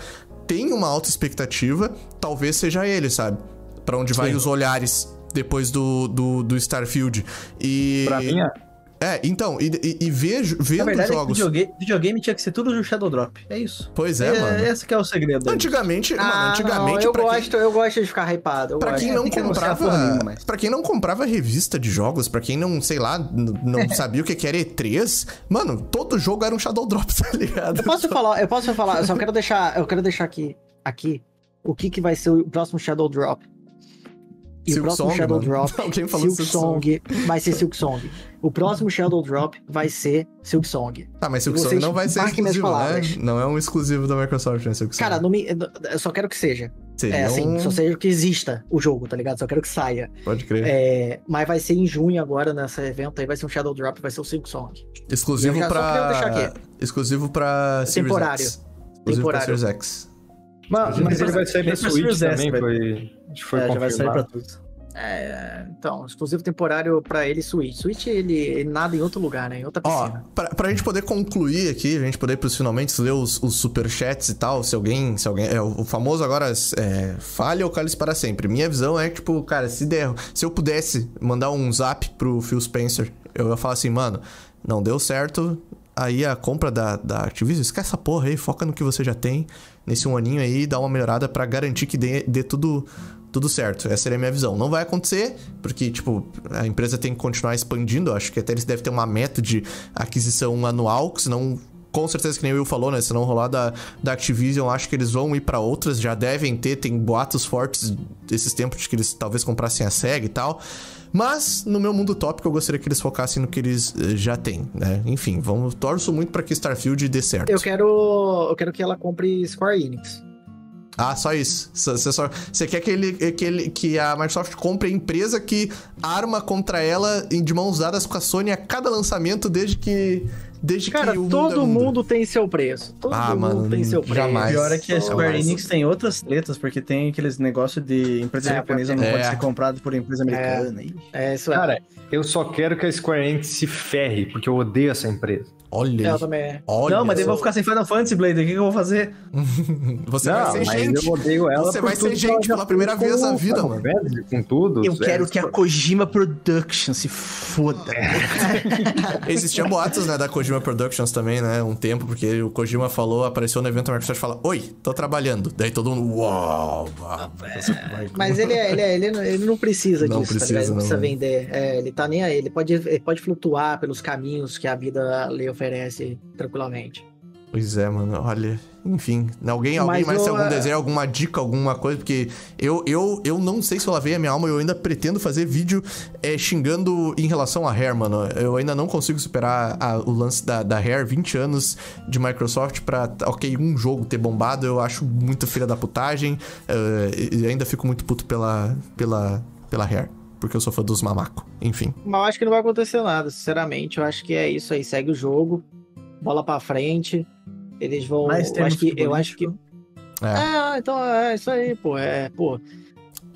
Speaker 2: tem uma alta expectativa, talvez seja ele, sabe? Pra onde vai
Speaker 5: Sim.
Speaker 2: os olhares depois do, do, do Starfield. E.
Speaker 5: Pra mim, é-
Speaker 2: É, então, e, e, e vejo,
Speaker 3: Na
Speaker 2: vendo
Speaker 3: verdade, é que
Speaker 2: jogos.
Speaker 3: videogame, videogame tinha que ser tudo do Shadow Drop. É isso.
Speaker 2: Pois é, mano.
Speaker 3: Esse que é o segredo.
Speaker 2: Antigamente, mano,
Speaker 4: Ah,
Speaker 2: antigamente,
Speaker 4: não, eu
Speaker 2: pra quem-
Speaker 4: gosto, eu gosto de ficar hypado.
Speaker 2: Pra
Speaker 4: gosto.
Speaker 2: quem
Speaker 3: É,
Speaker 2: não comprava,
Speaker 3: nenhuma, mas-
Speaker 2: para quem não comprava revista de jogos, pra quem não, sei lá, não sabia o que que era E3, mano, todo jogo era um Shadow Drop, tá ligado?
Speaker 4: Eu posso falar, eu posso falar, eu só quero deixar, eu quero deixar aqui, aqui, o que que vai ser o próximo Shadow Drop. E o
Speaker 2: Silk
Speaker 4: próximo
Speaker 2: Song,
Speaker 4: Shadow
Speaker 2: mano.
Speaker 4: Drop,
Speaker 2: Alguém falou
Speaker 4: Silk
Speaker 2: Silk Song.
Speaker 4: Song, vai ser Silk Song. O próximo Shadow Drop vai ser Silk Song.
Speaker 2: Ah, mas Silk Song não vai ser exclusivo, né? Não é um exclusivo da Microsoft, né, Silk Song.
Speaker 4: Cara, me, eu só quero que seja.
Speaker 2: Seria
Speaker 4: É assim,
Speaker 2: um-
Speaker 4: só seja que exista o jogo, tá ligado? Só quero que saia.
Speaker 2: Pode crer.
Speaker 4: É, mas vai ser em junho agora, nesse evento aí, vai ser um Shadow Drop, vai ser o Silk Song.
Speaker 2: Exclusivo pra... Exclusivo pra Series
Speaker 4: Temporário.
Speaker 2: X. Exclusivo pra
Speaker 4: Temporário.
Speaker 2: Series X.
Speaker 5: mas, mas ele vai sair pra Switch também, foi, foi
Speaker 3: É, já vai sair pra
Speaker 5: confirmado.
Speaker 3: tudo.
Speaker 4: É, então, exclusivo temporário pra ele Switch. Switch ele, ele nada em outro lugar, né? Em outra
Speaker 2: Ó,
Speaker 4: piscina.
Speaker 2: pra, pra gente poder concluir aqui, a gente poder pros finalmente ler os, os superchats e tal, se alguém, se alguém, é, o famoso agora, é, falha ou cale para sempre. Minha visão é, tipo, cara, se der, se eu pudesse mandar um zap pro Phil Spencer, eu ia falar assim, mano, não deu certo, aí a compra da, da Activision, esquece essa porra aí, foca no que você já tem, nesse um aninho aí, dá uma melhorada pra garantir que dê, dê tudo... Tudo certo, essa seria a minha visão. Não vai acontecer, porque, tipo, a empresa tem que continuar expandindo. Acho que até eles devem ter uma meta de aquisição anual, que senão, com certeza, que nem o Will falou, né? Se não rolar da, da Activision, acho que eles vão ir pra outras. Já devem ter, tem boatos fortes desses tempos de que eles talvez comprassem a SEG e tal. Mas, no meu mundo tópico, eu gostaria que eles focassem no que eles eh, já têm, né? Enfim, vamos, torço muito pra que Starfield dê certo.
Speaker 4: Eu quero, eu quero que ela compre Square Enix.
Speaker 2: Ah, só isso. Você só, você quer que, ele, que, ele, que a Microsoft compre a empresa que arma contra ela de mãos dadas com a Sony a cada lançamento desde que, desde
Speaker 4: Cara,
Speaker 2: que o
Speaker 4: todo
Speaker 2: é
Speaker 4: mundo tem seu preço. Todo
Speaker 2: Ah,
Speaker 4: mundo
Speaker 2: mano,
Speaker 4: tem seu preço.
Speaker 2: jamais.
Speaker 3: Pior é que a Square. Enix tem outras tretas, porque tem aqueles negócios de empresa
Speaker 4: É,
Speaker 3: japonesa não pode
Speaker 2: É.
Speaker 3: ser comprado por empresa americana. Ih.
Speaker 4: É, isso é.
Speaker 5: Cara, eu só quero que a Square Enix se ferre, porque eu odeio essa empresa.
Speaker 2: Olha
Speaker 4: eu também.
Speaker 2: Olha
Speaker 3: não, mas eu vou ficar sem Final Fantasy, Blade. O que, que eu vou fazer?
Speaker 2: Você
Speaker 5: não,
Speaker 2: vai ser
Speaker 5: mas
Speaker 2: gente.
Speaker 5: eu odeio ela
Speaker 2: Você vai ser gente pela primeira vez na vida, mano.
Speaker 5: Com tudo.
Speaker 3: Eu
Speaker 5: É,
Speaker 3: quero que a Kojima Production se foda.
Speaker 2: Existia boatos, né, da Kojima Productions também, né, um tempo, porque o Kojima falou, apareceu no evento, a Microsoft fala, oi, tô trabalhando. Daí todo mundo, uau, uau.
Speaker 4: Mas ele, é, ele, é, ele, não- ele não precisa
Speaker 2: Não
Speaker 4: disso, tá
Speaker 2: precisa,
Speaker 4: ligado? Ele não precisa
Speaker 2: não.
Speaker 4: vender. É, ele tá nem aí. Ele pode, ele pode flutuar pelos caminhos que a vida lhe oferece tranquilamente.
Speaker 2: Pois é, mano, olha, enfim, alguém, alguém mais tem algum
Speaker 4: é-
Speaker 2: desenho, alguma dica, alguma coisa, porque eu, eu, eu não sei se eu lavei a minha alma, eu ainda pretendo fazer vídeo é, xingando em relação a Hair, mano, eu ainda não consigo superar a- o lance da, da Hair, 20 anos de Microsoft pra, ok, um jogo ter bombado, eu acho muito filha da putagem, e ainda fico muito puto pela, pela, pela Hair, porque eu sou fã dos mamaco, enfim.
Speaker 4: Mas eu acho que não vai acontecer nada, sinceramente. Eu acho que é isso aí. Segue o jogo, bola pra frente. Eles vão.
Speaker 3: Mais
Speaker 4: eu acho que. Eu acho que.
Speaker 2: É.
Speaker 4: É, então é isso aí, pô. É, pô.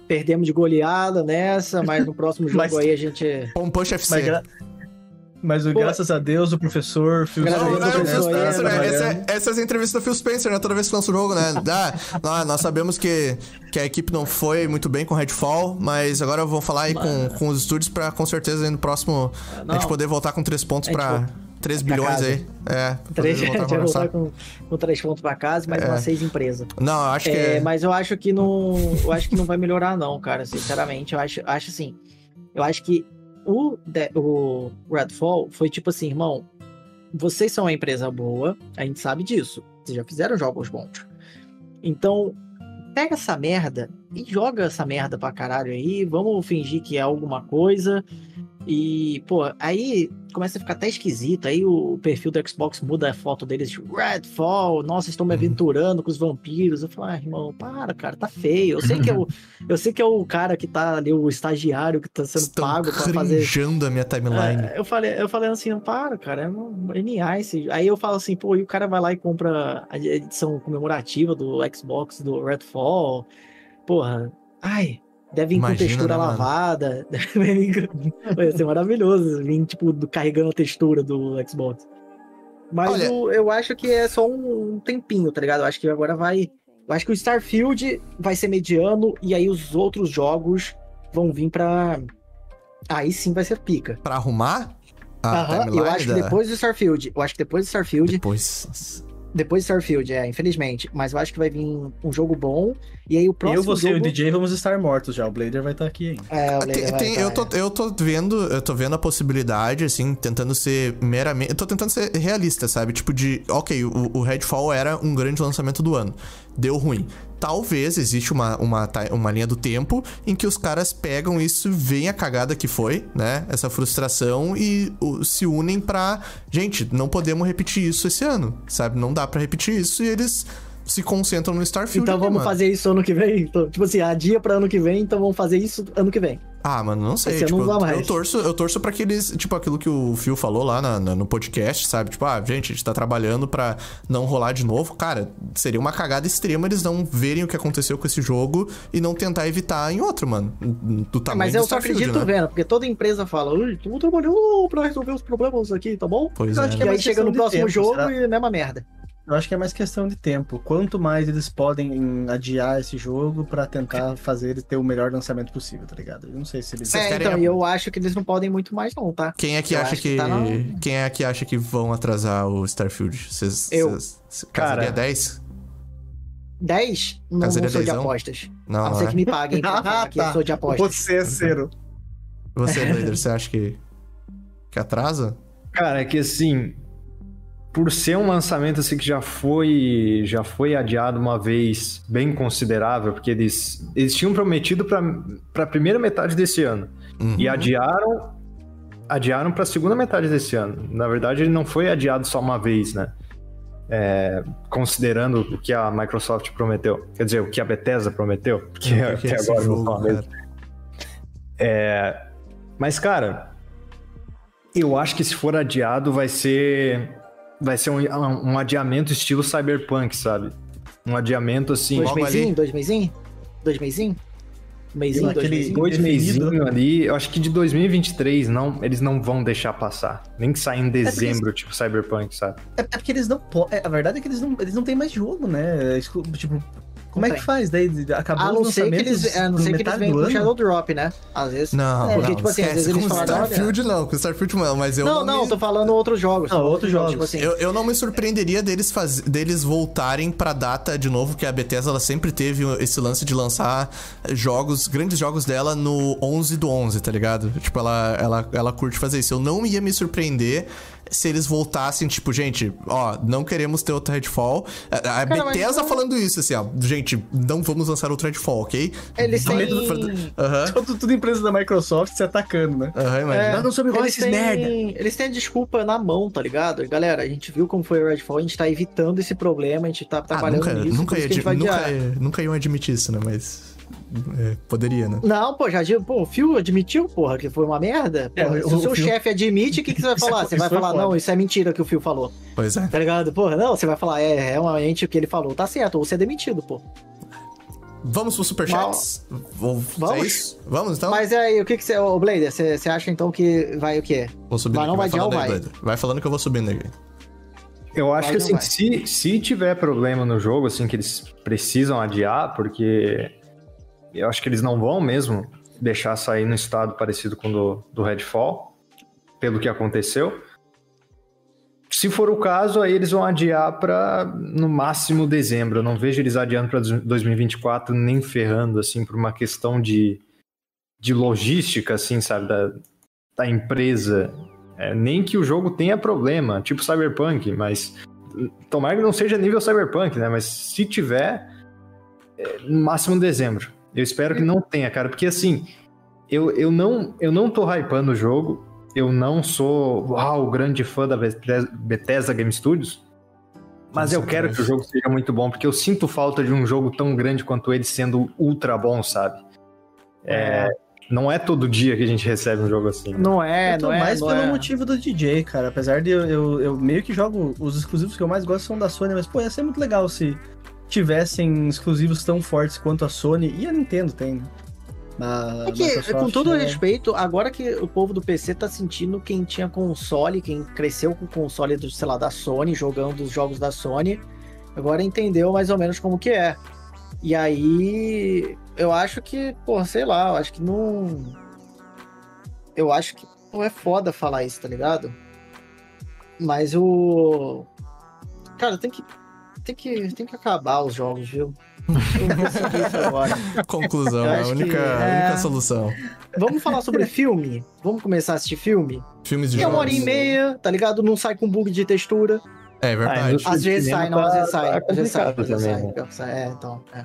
Speaker 4: Perdemos de goleada nessa, mas no próximo jogo
Speaker 3: Mas-
Speaker 4: aí a gente.
Speaker 2: Pom Push FC.
Speaker 3: Mas, gra- mas o, graças a Deus, o professor Phil
Speaker 2: Não, não,
Speaker 4: eu
Speaker 2: o Phil Spencer,
Speaker 4: essa,
Speaker 2: né?
Speaker 4: trabalhando.
Speaker 2: Essa, é- essas entrevistas do Phil Spencer, né? Toda vez que lança o jogo, né? Ah, nós, nós sabemos que, que a equipe não foi muito bem com Redfall, mas agora eu vou falar aí com, com os estúdios pra com certeza aí no próximo a gente
Speaker 4: Não.
Speaker 2: poder voltar com três pontos pra 3
Speaker 4: pra
Speaker 2: bilhões
Speaker 4: casa.
Speaker 2: aí. É, pra
Speaker 4: Três,
Speaker 2: poder
Speaker 4: a
Speaker 2: voltar
Speaker 4: voltar com, com três pontos pra casa e mais
Speaker 2: É.
Speaker 4: umas seis empresas.
Speaker 2: Não, eu acho que.
Speaker 4: É, mas eu acho que não. Eu acho que não vai melhorar, não, cara. Sinceramente, eu acho, acho assim. Eu acho que o, de- o Redfall foi tipo assim, irmão. Vocês são uma empresa boa, a gente sabe disso. Vocês já fizeram jogos bons. Então, pega essa merda e joga essa merda pra caralho aí. Vamos fingir que é alguma coisa. E, pô, aí começa a ficar até esquisito. Aí o perfil do Xbox muda a foto deles de Redfall. Nossa, estão me
Speaker 2: Uhum.
Speaker 4: aventurando com os vampiros. Eu falo, ah, irmão, para, cara, tá feio. Eu sei que é o, eu sei que é o cara que tá ali, o estagiário que tá sendo
Speaker 2: Estão
Speaker 4: pago pra fazer.
Speaker 2: a minha timeline.
Speaker 4: É, eu falei, eu falei assim, para, cara, é um NA esse. Aí eu falo assim, pô, e o cara vai lá e compra a edição comemorativa do Xbox do Redfall. Porra, ai, deve vir
Speaker 2: Imagina,
Speaker 4: com textura
Speaker 2: né,
Speaker 4: lavada. Deve vir com- Vai ser maravilhoso vir, tipo, do- carregando a textura do Xbox. Mas
Speaker 2: Olha-
Speaker 4: o- eu acho que é só um, um tempinho, tá ligado? Eu acho que agora vai. Eu acho que o Starfield vai ser mediano e aí os outros jogos vão vir pra. Aí sim vai ser pica.
Speaker 2: Pra arrumar a
Speaker 4: Aham, eu acho que depois do Starfield, eu acho que depois do Starfield,
Speaker 2: Depois.
Speaker 4: Depois do Starfield, é, infelizmente, mas eu acho que vai vir um jogo bom, e aí o próximo
Speaker 3: eu, você e
Speaker 4: jogo...
Speaker 3: o DJ vamos estar mortos já. O Blader vai estar aqui ainda.
Speaker 4: É, o
Speaker 2: Tem-
Speaker 4: Blader vai
Speaker 2: tem-
Speaker 4: tá,
Speaker 2: eu,
Speaker 4: é.
Speaker 2: tô, eu tô vendo, eu tô vendo a possibilidade, assim, tentando ser meramente. Eu tô tentando ser realista, sabe? Tipo, de. Ok, o, o Redfall era um grande lançamento do ano. Deu ruim. Talvez existe uma, uma, uma linha do tempo em que os caras pegam isso, veem a cagada que foi, né? Essa frustração e o- se unem pra. Gente, não podemos repetir isso esse ano, sabe? Não dá pra repetir isso e eles se concentram no Starfield.
Speaker 4: Então
Speaker 2: né,
Speaker 4: vamos fazer isso ano que vem? Então, tipo assim, adia pra ano que vem, então vamos fazer isso ano que vem.
Speaker 2: Ah, mano, não sei. Tipo,
Speaker 4: não
Speaker 2: eu,
Speaker 4: mais.
Speaker 2: eu torço, eu torço pra que eles. Tipo, aquilo que o Phil falou lá na- na- no podcast, sabe? Tipo, ah, gente, a gente tá trabalhando pra não rolar de novo. Cara, seria uma cagada extrema eles não verem o que aconteceu com esse jogo e não tentar evitar em outro, mano. Do tamanho
Speaker 4: mas
Speaker 2: do
Speaker 4: eu só acredito
Speaker 2: né?
Speaker 4: vendo, porque toda empresa fala, "Ui, estamos trabalhando pra resolver os problemas aqui, tá bom?
Speaker 2: Pois
Speaker 3: Eu
Speaker 2: é.
Speaker 3: acho
Speaker 4: E
Speaker 3: que é
Speaker 4: aí chega no próximo
Speaker 3: tempo,
Speaker 4: jogo
Speaker 3: será?
Speaker 4: e é a mesma merda.
Speaker 3: Eu acho que é mais questão de tempo. Quanto mais eles podem adiar esse jogo pra tentar fazer ele ter o melhor lançamento possível, tá ligado? Eu não sei se eles.
Speaker 4: É,
Speaker 2: querem
Speaker 4: então, eu acho que eles não podem muito mais não, tá?
Speaker 2: Quem é que
Speaker 4: Eu
Speaker 2: acha que.
Speaker 4: que tá na-
Speaker 2: Quem é que acha que vão atrasar o Starfield? Vocês.
Speaker 4: Eu.
Speaker 2: Vocês,
Speaker 5: Cara.
Speaker 2: casaria 10?
Speaker 4: 10? Não,
Speaker 2: Caseira
Speaker 4: não sou de apostas.
Speaker 2: Não,
Speaker 4: a não
Speaker 2: não
Speaker 4: ser
Speaker 2: é.
Speaker 4: que me paguem pra falar que eu
Speaker 3: tá.
Speaker 4: sou de apostas.
Speaker 3: Você é cero.
Speaker 2: Você, Blader, você acha que. Que atrasa?
Speaker 5: Cara, é que assim, por ser um lançamento assim que já foi, já foi adiado uma vez bem considerável, porque eles, eles tinham prometido para a primeira metade desse ano
Speaker 2: Uhum.
Speaker 5: e adiaram adiaram para a segunda metade desse ano. Na verdade, ele não foi adiado só uma vez, né? É, considerando o que a Microsoft prometeu, quer dizer, o que a Bethesda prometeu, porque
Speaker 2: Porque
Speaker 5: até
Speaker 2: esse
Speaker 5: agora não
Speaker 2: jogo,
Speaker 5: mesma.
Speaker 2: cara.
Speaker 5: É, mas, cara, Eu acho que se for adiado, vai ser. Vai ser um, um adiamento estilo Cyberpunk, sabe? Um adiamento assim.
Speaker 4: Dois
Speaker 2: ali.
Speaker 4: Dois meizinhos? Dois meizinhos? Meizinho, dois meizinhos?
Speaker 5: Dois ali, eu acho que de 2023 não, eles não vão deixar passar. Nem que saia em dezembro, tipo Cyberpunk, sabe?
Speaker 3: É, é porque eles não podem. A verdade é que eles não, eles não têm mais jogo, né? É exclu- Tipo, como é que faz? Daí acabou
Speaker 4: A não ser que eles, a não ser que eles venham com. Shadow Drop, né? Às vezes.
Speaker 2: Não,
Speaker 4: É,
Speaker 2: não,
Speaker 4: porque, tipo assim, às vezes eles olha-
Speaker 2: Starfield não, com Starfield não, mas eu
Speaker 4: não,
Speaker 2: não,
Speaker 4: não,
Speaker 2: me...
Speaker 4: tô falando outros jogos.
Speaker 3: Não, outros jogos.
Speaker 4: Tipo assim,
Speaker 2: Eu, eu não me surpreenderia deles, faz... deles voltarem pra data de novo, que a Bethesda ela sempre teve esse lance de lançar jogos, grandes jogos dela no 11 do 11, tá ligado? Tipo, ela, ela, ela curte fazer isso. Eu não ia me surpreender se eles voltassem, tipo, gente, ó, não queremos ter outro Redfall. A, a
Speaker 4: Cara, mas
Speaker 2: Bethesda
Speaker 4: não-
Speaker 2: falando isso, assim, ó, gente, não vamos lançar outro Redfall, ok?
Speaker 4: Eles
Speaker 2: Não-
Speaker 4: têm-
Speaker 2: Aham,
Speaker 3: Tudo, tudo empresa da Microsoft se atacando, né?
Speaker 2: aham, imagina.
Speaker 3: não soube igual
Speaker 4: eles
Speaker 3: esses merda.
Speaker 4: têm, eles têm a desculpa na mão, tá ligado? Galera, a gente viu como foi o Redfall, a gente tá evitando esse problema, a gente tá
Speaker 2: Ah,
Speaker 4: trabalhando
Speaker 2: nunca,
Speaker 4: nisso,
Speaker 2: nunca, ia, nunca,
Speaker 4: adiar.
Speaker 2: nunca iam admitir isso, né? Mas é, poderia, né?
Speaker 4: Não, pô, já digo, pô, o Phil admitiu, porra, que foi uma merda.
Speaker 3: É,
Speaker 4: Porra,
Speaker 3: o-
Speaker 4: se o seu
Speaker 3: Phil-
Speaker 4: chefe admite, o que, que você vai falar?
Speaker 3: é-
Speaker 4: Você vai falar, não, isso é mentira que o Phil falou.
Speaker 2: Pois é.
Speaker 4: Tá ligado? Porra, não, você vai falar, é realmente o que ele falou, tá certo, ou você é demitido, pô.
Speaker 2: Vamos pro superchats?
Speaker 4: Vamos.
Speaker 2: É isso? Vamos então?
Speaker 4: Mas aí, o que que você, ô Blader, você, você acha então que vai o quê?
Speaker 2: Vou subindo
Speaker 4: Vai não, vai adiar
Speaker 2: falando aí,
Speaker 4: vai?
Speaker 2: Blader. Vai falando que eu vou subindo aqui.
Speaker 5: Eu acho
Speaker 4: Vai
Speaker 5: que assim, se, se tiver problema no jogo, assim, que eles precisam adiar, porque eu acho que eles não vão mesmo deixar sair no estado parecido com o do, do Redfall, pelo que aconteceu. Se for o caso, aí eles vão adiar para no máximo dezembro. Eu não vejo eles adiando para 2024 nem ferrando, assim, por uma questão de, de logística, assim, sabe, da, da empresa. É, nem que o jogo tenha problema, tipo Cyberpunk, mas tomara que não seja nível Cyberpunk, né? Mas se tiver, é, no máximo dezembro. Eu espero que não tenha, cara, porque assim, eu, eu, não, eu não tô hypando o jogo, eu não sou, uau, grande fã da Bethesda, Game Studios, mas eu quero que o jogo seja muito bom, porque eu sinto falta de um jogo tão grande quanto ele sendo ultra bom, sabe? É, não é todo dia que a gente recebe um jogo assim.
Speaker 4: Não é,
Speaker 3: eu tô
Speaker 4: não é.
Speaker 3: mais pelo
Speaker 4: é.
Speaker 3: motivo do DJ, cara. Apesar de eu, eu, eu meio que jogo. Os exclusivos que eu mais gosto são da Sony, mas, pô, ia ser muito legal se tivessem exclusivos tão fortes quanto a Sony e a Nintendo tem, né? A
Speaker 4: É que,
Speaker 3: Microsoft,
Speaker 4: com todo
Speaker 3: né?
Speaker 4: respeito, agora que o povo do PC tá sentindo quem tinha console, quem cresceu com o console do, sei lá, da Sony, jogando os jogos da Sony, agora entendeu mais ou menos como que é. E aí, eu acho que, pô, sei lá, eu acho que não. Eu acho que não é foda falar isso, tá ligado? Mas o. Cara, tem que. Tem que, tem que acabar os jogos, viu?
Speaker 2: Conclusão,
Speaker 4: Eu
Speaker 2: a única, a
Speaker 4: é-
Speaker 2: única solução.
Speaker 4: Vamos falar sobre filme? Vamos começar a assistir filme?
Speaker 2: Filmes de
Speaker 4: É uma
Speaker 2: jogos.
Speaker 4: hora e meia, tá ligado? Não sai com bug de textura.
Speaker 2: É
Speaker 5: Ah,
Speaker 2: verdade.
Speaker 4: Às vezes sai, não, às
Speaker 5: tá-
Speaker 4: vezes sai.
Speaker 5: tá
Speaker 4: Às vezes sai,
Speaker 5: complicado
Speaker 4: às vezes sai. sai. É, então, é.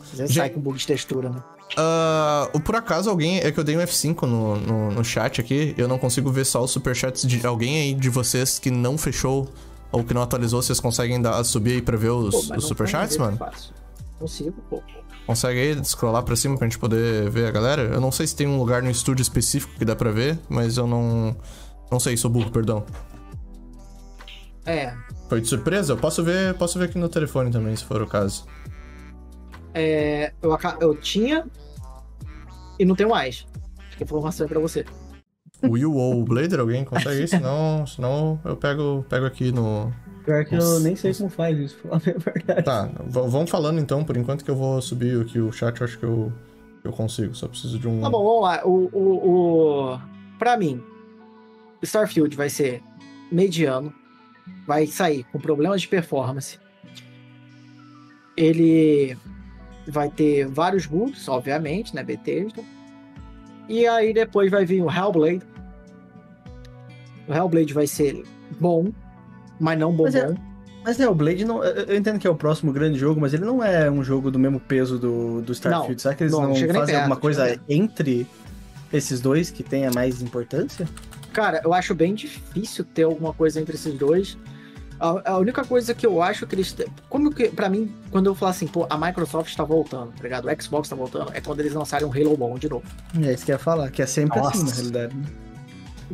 Speaker 4: Às vezes
Speaker 2: Gente-
Speaker 4: sai com bug de textura, né?
Speaker 2: Ah, por acaso alguém. É que eu dei um F5 no, no, no chat aqui. Eu não consigo ver só os superchats de alguém aí de vocês que não fechou ou que não atualizou. Vocês conseguem dar, subir aí pra ver os,
Speaker 4: Pô,
Speaker 2: os superchats, mano?
Speaker 4: fácil. Consigo, pô.
Speaker 2: Consegue aí scrollar pra cima pra gente poder ver a galera? Eu não sei se tem um lugar no estúdio específico que dá pra ver, mas eu não. Não sei, sou burro, perdão.
Speaker 4: É.
Speaker 2: Foi de surpresa? Eu posso ver, posso ver aqui no telefone também, se for o caso.
Speaker 4: é eu, eu tinha e não tenho mais. Acho que informação é pra você.
Speaker 2: O Will ou o Blader, alguém consegue isso? Senão, senão eu pego, pego aqui no.
Speaker 3: Pior que eu nem sei como faz isso, pra falar a verdade.
Speaker 2: Tá, vamos falando então, por enquanto que eu vou subir aqui o chat, eu acho que eu, eu consigo. Só preciso de um.
Speaker 4: Tá bom, vamos lá. O, o, o... Pra mim, Starfield vai ser mediano. Vai sair com problemas de performance. Ele vai ter vários bugs, obviamente, né? Bethesda. E aí depois vai vir o Hellblade. O Hellblade vai ser bom, mas não bom
Speaker 3: Mas é-. Mas é, o Blade não. Eu entendo que é o próximo grande jogo, mas ele não é um jogo do mesmo peso do, do Starfield.
Speaker 4: Não,
Speaker 3: Será que eles
Speaker 4: não,
Speaker 3: não, fazem
Speaker 4: perto,
Speaker 3: alguma coisa entre esses dois que tenha mais importância?
Speaker 4: Cara, eu acho bem difícil ter alguma coisa entre esses dois. A, a única coisa que eu acho que eles. Como que, pra mim, quando eu falar assim, pô, a Microsoft tá voltando, tá ligado? O Xbox tá voltando, é quando eles lançarem um Halo bom de novo.
Speaker 3: É isso que eu ia falar, que é sempre
Speaker 5: Nossa.
Speaker 3: assim, na realidade. né?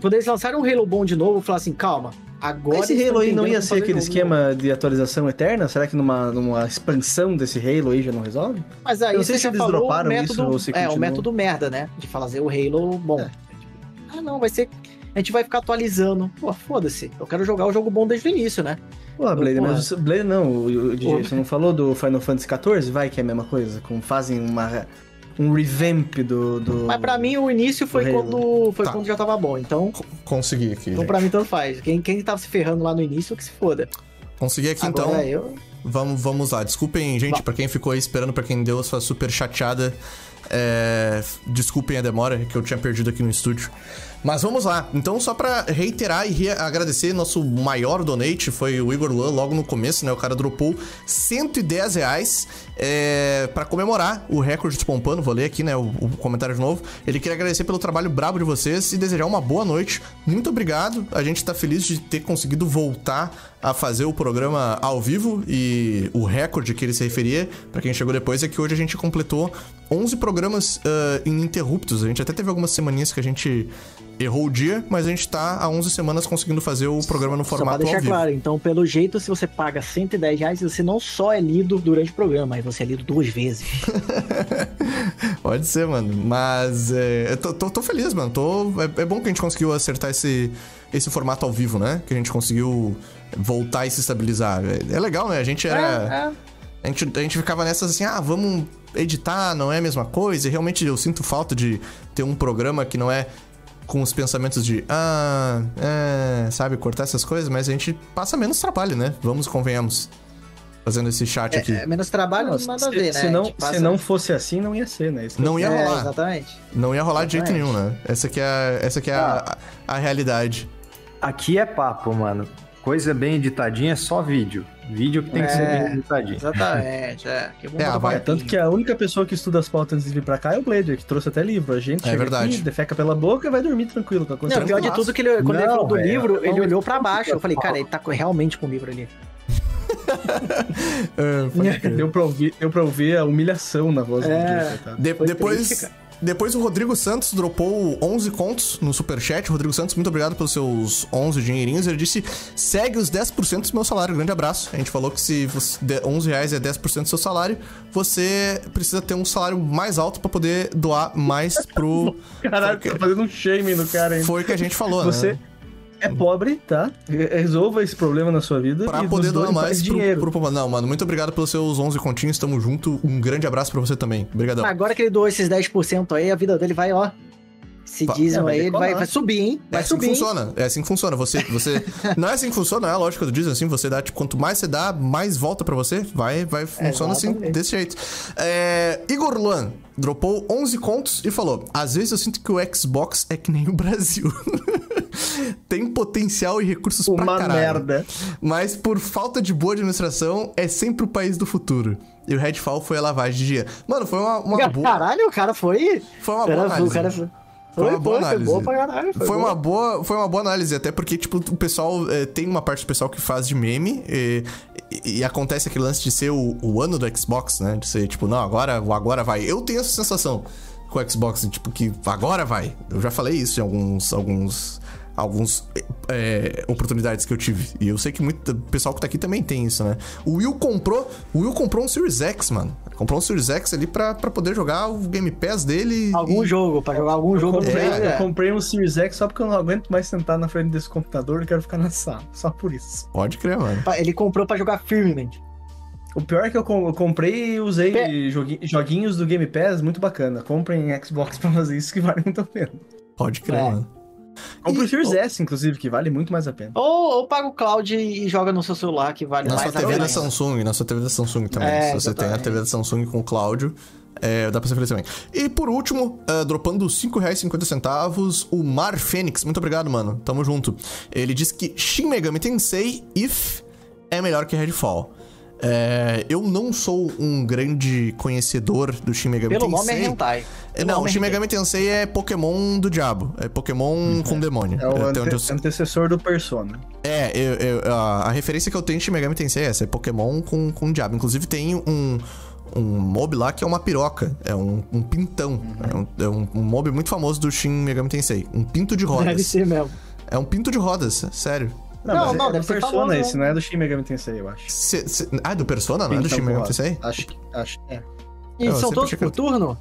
Speaker 4: quando eles lançaram um Halo bom de novo, eu falei assim, calma, agora...
Speaker 3: Esse
Speaker 4: eles
Speaker 3: Halo aí não ia ser aquele esquema de atualização eterna? Será que numa, numa expansão desse Halo aí já não resolve?
Speaker 4: Mas aí
Speaker 3: Eu não sei
Speaker 4: você
Speaker 3: se eles
Speaker 4: falou
Speaker 3: droparam
Speaker 4: o
Speaker 3: isso
Speaker 4: método,
Speaker 3: ou se
Speaker 4: é, o
Speaker 3: continuam.
Speaker 4: método merda, né? De fazer o Halo bom.
Speaker 3: É.
Speaker 4: Ah, não, vai ser... A gente vai ficar atualizando. Pô, foda-se. Eu quero jogar o jogo bom desde o início, né?
Speaker 3: Pô, Blade, mas você- Blade não, o, o DJ, você não falou do Final Fantasy XIV? Vai que é a mesma coisa, com, fazem uma, um revamp do... do...
Speaker 4: Mas pra mim o início foi quando foi
Speaker 2: Tá.
Speaker 4: quando já tava bom. Então,
Speaker 2: Consegui aqui.
Speaker 4: então
Speaker 2: gente.
Speaker 4: pra mim tanto faz. Quem, quem tava se ferrando lá no início, que se foda.
Speaker 2: Consegui aqui
Speaker 4: Agora
Speaker 2: então.
Speaker 4: eu...
Speaker 2: Vamos, vamos lá. Desculpem, gente, pra quem ficou aí esperando, pra quem deu a sua super chateada. É, Desculpem a demora que eu tinha perdido aqui no estúdio. Mas vamos lá. Então, só pra reiterar e agradecer, nosso maior donate foi o Igor Luan, logo no começo, né? O cara dropou 110 reais é, para comemorar o recorde de Pompano. Vou ler aqui, né? O, o comentário de novo. Ele queria agradecer pelo trabalho brabo de vocês e desejar uma boa noite. Muito obrigado. A gente tá feliz de ter conseguido voltar a fazer o programa ao vivo e o recorde que ele se referia, pra quem chegou depois, é que hoje a gente completou 11 programas ah, ininterruptos. A gente até teve algumas semaninhas que a gente errou o dia, mas a gente tá há 11 semanas conseguindo fazer o programa no
Speaker 4: Só pra
Speaker 2: formato ao vivo.
Speaker 4: claro, então, pelo jeito, se você paga 110 reais, você não só é lido durante o programa, mas você é lido duas vezes.
Speaker 2: Pode ser, mano. Mas é, eu tô, tô- tô feliz, mano. Tô, é, é bom que a gente conseguiu acertar esse, esse formato ao vivo, né? Que a gente conseguiu voltar e se estabilizar. É, é legal, né? A gente era.
Speaker 4: É,
Speaker 2: A gente, a gente ficava nessas assim, ah, vamos editar, não é a mesma coisa. E realmente eu sinto falta de ter um programa que não é com os pensamentos de, ah, é, sabe, cortar essas coisas, mas a gente passa menos trabalho, né? Vamos, convenhamos. Fazendo esse chat aqui.
Speaker 4: é, é menos trabalho,
Speaker 3: Não,
Speaker 4: nada
Speaker 3: se,
Speaker 4: a ver, né?
Speaker 3: se
Speaker 4: A
Speaker 3: não,
Speaker 4: gente passa-
Speaker 3: se não fosse assim, não ia ser, né? Isso que
Speaker 2: Não ia
Speaker 4: É,
Speaker 2: rolar.
Speaker 4: exatamente.
Speaker 2: Não ia rolar de jeito nenhum,
Speaker 4: Exatamente.
Speaker 2: né? Essa aqui é, essa aqui é a, a realidade.
Speaker 5: Aqui é papo, mano. Coisa bem editadinha é só vídeo. Vídeo que tem que ser
Speaker 4: É.
Speaker 5: bem editadinho.
Speaker 4: Exatamente, é. Que bom
Speaker 2: É,
Speaker 4: botar
Speaker 2: vai-
Speaker 3: É, tanto que a única pessoa que estuda as pautas antes de vir pra cá é o Blader, que trouxe até livro. A gente
Speaker 2: É
Speaker 3: chega
Speaker 2: verdade.
Speaker 3: aqui, defeca pela boca e vai dormir tranquilo com a
Speaker 4: Não,
Speaker 3: consciência.
Speaker 4: o pior de tudo que ele, quando ele
Speaker 5: Não,
Speaker 4: falou do
Speaker 5: é,
Speaker 4: livro,
Speaker 5: não,
Speaker 4: ele olhou pra
Speaker 5: não
Speaker 4: baixo. Eu falei, cara, ele tá com- realmente com o livro ali.
Speaker 2: É.
Speaker 3: Deu pra, ouvir, deu pra ouvir a humilhação na voz
Speaker 4: É.
Speaker 3: do dia, coitado.
Speaker 2: De- depois,
Speaker 4: triste.
Speaker 2: Depois o Rodrigo Santos dropou 11 contos no superchat. Rodrigo Santos, muito obrigado pelos seus 11 dinheirinhos. Ele disse, segue os 10% do meu salário. Grande abraço. A gente falou que se você der 11 reais é 10% do seu salário, você precisa ter um salário mais alto pra poder doar mais pro...
Speaker 3: Caralho, tá fazendo um shaming no cara ainda.
Speaker 2: Foi o que a gente falou,
Speaker 3: Você
Speaker 2: né?
Speaker 3: É pobre, tá? Resolva esse problema na sua vida.
Speaker 2: Pra
Speaker 3: e
Speaker 2: poder doar mais pro,
Speaker 3: dinheiro.
Speaker 2: pro... Não, mano, muito obrigado pelos seus 11 continhos. Tamo junto. Um grande abraço pra você também. Obrigadão.
Speaker 4: Agora que ele doou esses 10% aí, a vida dele vai, ó. Esse
Speaker 2: Va-
Speaker 4: dízimo
Speaker 3: É,
Speaker 4: aí, ele vai, vai subir, hein?
Speaker 2: É
Speaker 4: Vai
Speaker 2: assim
Speaker 4: subir.
Speaker 2: que funciona. É assim que funciona. Você, você... não é assim que funciona, não é a lógica do Disney, assim, você dá, tipo, quanto mais você dá, mais volta pra você. Vai, vai, funciona assim, desse jeito. É, Igor Luan dropou 11 contos e falou, às vezes eu sinto que o Xbox é que nem o Brasil. Tem potencial e recursos pra
Speaker 3: Uma
Speaker 2: caralho.
Speaker 3: merda.
Speaker 2: Mas por falta de boa administração, é sempre o país do futuro. E o Redfall foi a lavagem de dinheiro. Mano, foi uma, uma boa...
Speaker 4: Caralho, o cara foi.
Speaker 2: Foi uma boa análise.
Speaker 4: o cara foi.
Speaker 2: Foi uma
Speaker 4: Foi,
Speaker 2: boa
Speaker 4: foi, foi
Speaker 2: análise.
Speaker 4: boa pra caralho.
Speaker 2: Foi,
Speaker 4: boa.
Speaker 2: uma boa, foi uma boa análise, até porque, tipo, o pessoal. eh, tem uma parte do pessoal que faz de meme e, e- e acontece aquele lance de ser o, o ano do Xbox, né? De ser, tipo, não, agora, agora vai. Eu tenho essa sensação com o Xbox, tipo, que agora vai. Eu já falei isso em alguns. alguns alguns eh, oportunidades que eu tive. E eu sei que muito o pessoal que tá aqui também tem isso, né? O Will comprou, o Will comprou um Series X, mano. Comprou um Series X ali pra, pra poder jogar o Game Pass dele.
Speaker 4: Algum
Speaker 2: e-
Speaker 4: jogo, pra jogar algum
Speaker 3: Eu
Speaker 4: jogo
Speaker 3: comprei,
Speaker 4: Play,
Speaker 3: eu
Speaker 4: é.
Speaker 3: comprei um Series X só porque eu não aguento mais sentar na frente desse computador e quero ficar na sala. Só por isso.
Speaker 2: Pode crer, mano.
Speaker 4: Ele comprou pra jogar firmemente.
Speaker 3: O pior é que eu, com- eu comprei e usei
Speaker 4: Pe-
Speaker 3: jogui- joguinhos do Game Pass, muito bacana. Comprem Xbox pra fazer isso que vale muito a pena.
Speaker 2: Pode crer,
Speaker 4: É.
Speaker 2: mano.
Speaker 3: Compre o Series S, inclusive, que vale muito mais a pena.
Speaker 4: Ou, ou paga o cloud e joga no seu celular, que vale
Speaker 2: Na
Speaker 4: mais
Speaker 2: sua
Speaker 4: a
Speaker 2: TV da
Speaker 4: pena.
Speaker 2: Samsung, na sua TV da Samsung também.
Speaker 4: É,
Speaker 2: Se você tem a
Speaker 4: exatamente.
Speaker 2: TV da Samsung com o Cláudio, é, dá pra você fazer também. E por último, uh, dropando R$ 5,50, o Mar Fênix. Muito obrigado, mano. Tamo junto. Ele disse que Shin Megami Tensei If é melhor que Redfall. É, eu não sou um grande conhecedor do Shin Megami
Speaker 4: Pelo
Speaker 2: Tensei.
Speaker 4: nome é hentai.
Speaker 2: É,
Speaker 4: Pelo
Speaker 2: Não,
Speaker 4: nome
Speaker 2: o Shin
Speaker 4: é
Speaker 2: Megami Tensei é Pokémon do diabo. É Pokémon com demônio.
Speaker 3: É o
Speaker 2: eu
Speaker 3: ante-
Speaker 2: sei.
Speaker 3: antecessor do Persona.
Speaker 2: É, eu- eu- a, a referência que eu tenho de Shin Megami Tensei é essa, é Pokémon com, com diabo. Inclusive tem um, um mob lá que é uma piroca. É um, um pintão. É, um, é um- um mob muito famoso do Shin Megami Tensei. Um pinto de rodas.
Speaker 4: Deve ser mesmo.
Speaker 2: É um pinto de rodas, sério.
Speaker 3: Não,
Speaker 4: Não, não,
Speaker 3: é
Speaker 4: deve
Speaker 3: do
Speaker 4: ser
Speaker 3: Persona
Speaker 4: famoso,
Speaker 3: esse,
Speaker 4: né?
Speaker 3: não é do Shin Megami Tensei, eu acho.
Speaker 2: Cê- cê- Ah, é do Persona, não é do
Speaker 3: Pintão
Speaker 2: Shin Megami. Tensei?
Speaker 3: Acho que. Acho, é.
Speaker 4: E
Speaker 2: Eu
Speaker 4: são todos por turno?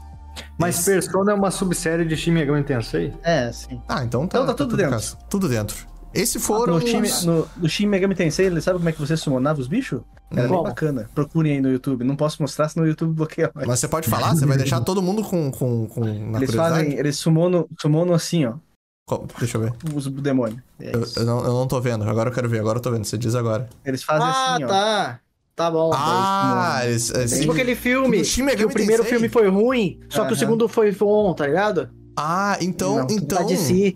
Speaker 5: Mas Persona é uma subsérie de Shin Megami Tensei?
Speaker 3: É, sim.
Speaker 2: Ah, então tá,
Speaker 3: Então tá tudo
Speaker 2: em
Speaker 3: dentro.
Speaker 2: casa. Tudo dentro. Esse foram
Speaker 3: No, time,
Speaker 2: os-
Speaker 3: no, no Shin Megami Tensei, ele sabe como é que você summonava os bichos? Era bem
Speaker 4: Como?
Speaker 3: bacana. Procurem aí no YouTube. Não posso mostrar, senão o YouTube bloqueia mais.
Speaker 2: Mas você pode falar? Você vai deixar todo mundo com, com, com na
Speaker 3: Eles
Speaker 2: curiosidade?
Speaker 3: fazem, eles summonam, summonam assim, ó,
Speaker 2: Qual- Deixa eu ver.
Speaker 3: os demônios. É
Speaker 2: Eu, eu não, eu não tô vendo. Agora eu quero ver. Agora eu tô vendo. Você diz agora.
Speaker 3: Eles fazem
Speaker 4: Ah,
Speaker 3: assim, ó.
Speaker 4: tá. Tá bom.
Speaker 2: Ah, eles, eles-
Speaker 4: Tipo aquele filme,
Speaker 2: Do Shin
Speaker 4: que o primeiro filme foi ruim, só que o segundo foi bom, tá ligado?
Speaker 2: Ah, então,
Speaker 3: Não,
Speaker 2: então,
Speaker 4: Da DC.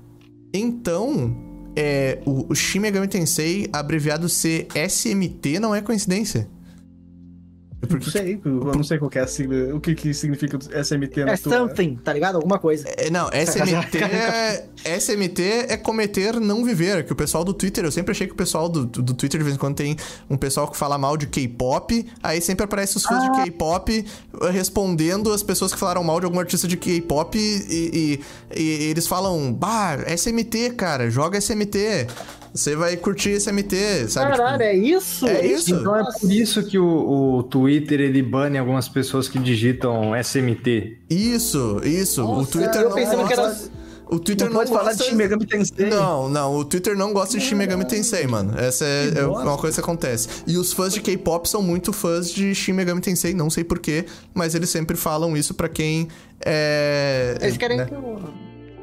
Speaker 2: então, é, o, o Shin Megami Tensei, abreviado ser SMT, não é coincidência.
Speaker 3: Eu não sei, eu não sei qual que é a sigla, o que, que significa SMT na
Speaker 4: É
Speaker 3: tua...
Speaker 4: something, tá ligado? Alguma coisa.
Speaker 2: É, não, SMT é, SMT é cometer não viver, que o pessoal do Twitter, eu sempre achei que o pessoal do, do Twitter de vez em quando tem um pessoal que fala mal de K-pop, aí sempre aparece os fãs de K-pop eh, respondendo as pessoas que falaram mal de algum artista de K-pop e, e- e eles falam, bah, SMT, cara, joga SMT. Você vai curtir SMT, sabe?
Speaker 4: Caralho,
Speaker 2: Tipo,
Speaker 4: é isso?
Speaker 2: É isso?
Speaker 5: Então é por isso que o, o Twitter ele bane algumas pessoas que digitam SMT.
Speaker 2: Isso, isso. o
Speaker 4: Nossa,
Speaker 2: Twitter
Speaker 4: eu
Speaker 2: não
Speaker 4: pensando que era-
Speaker 2: gosta- O Twitter
Speaker 3: Não
Speaker 2: não,
Speaker 3: pode falar
Speaker 2: gosta...
Speaker 3: de Shin Megami Tensei.
Speaker 2: Não, não, o Twitter não gosta de Shin Megami Tensei, mano. Essa é, é uma coisa que acontece. E os fãs de K-pop são muito fãs de Shin Megami Tensei, não sei porquê, mas eles sempre falam isso pra quem é.
Speaker 4: Eles querem
Speaker 2: né?
Speaker 4: que eu...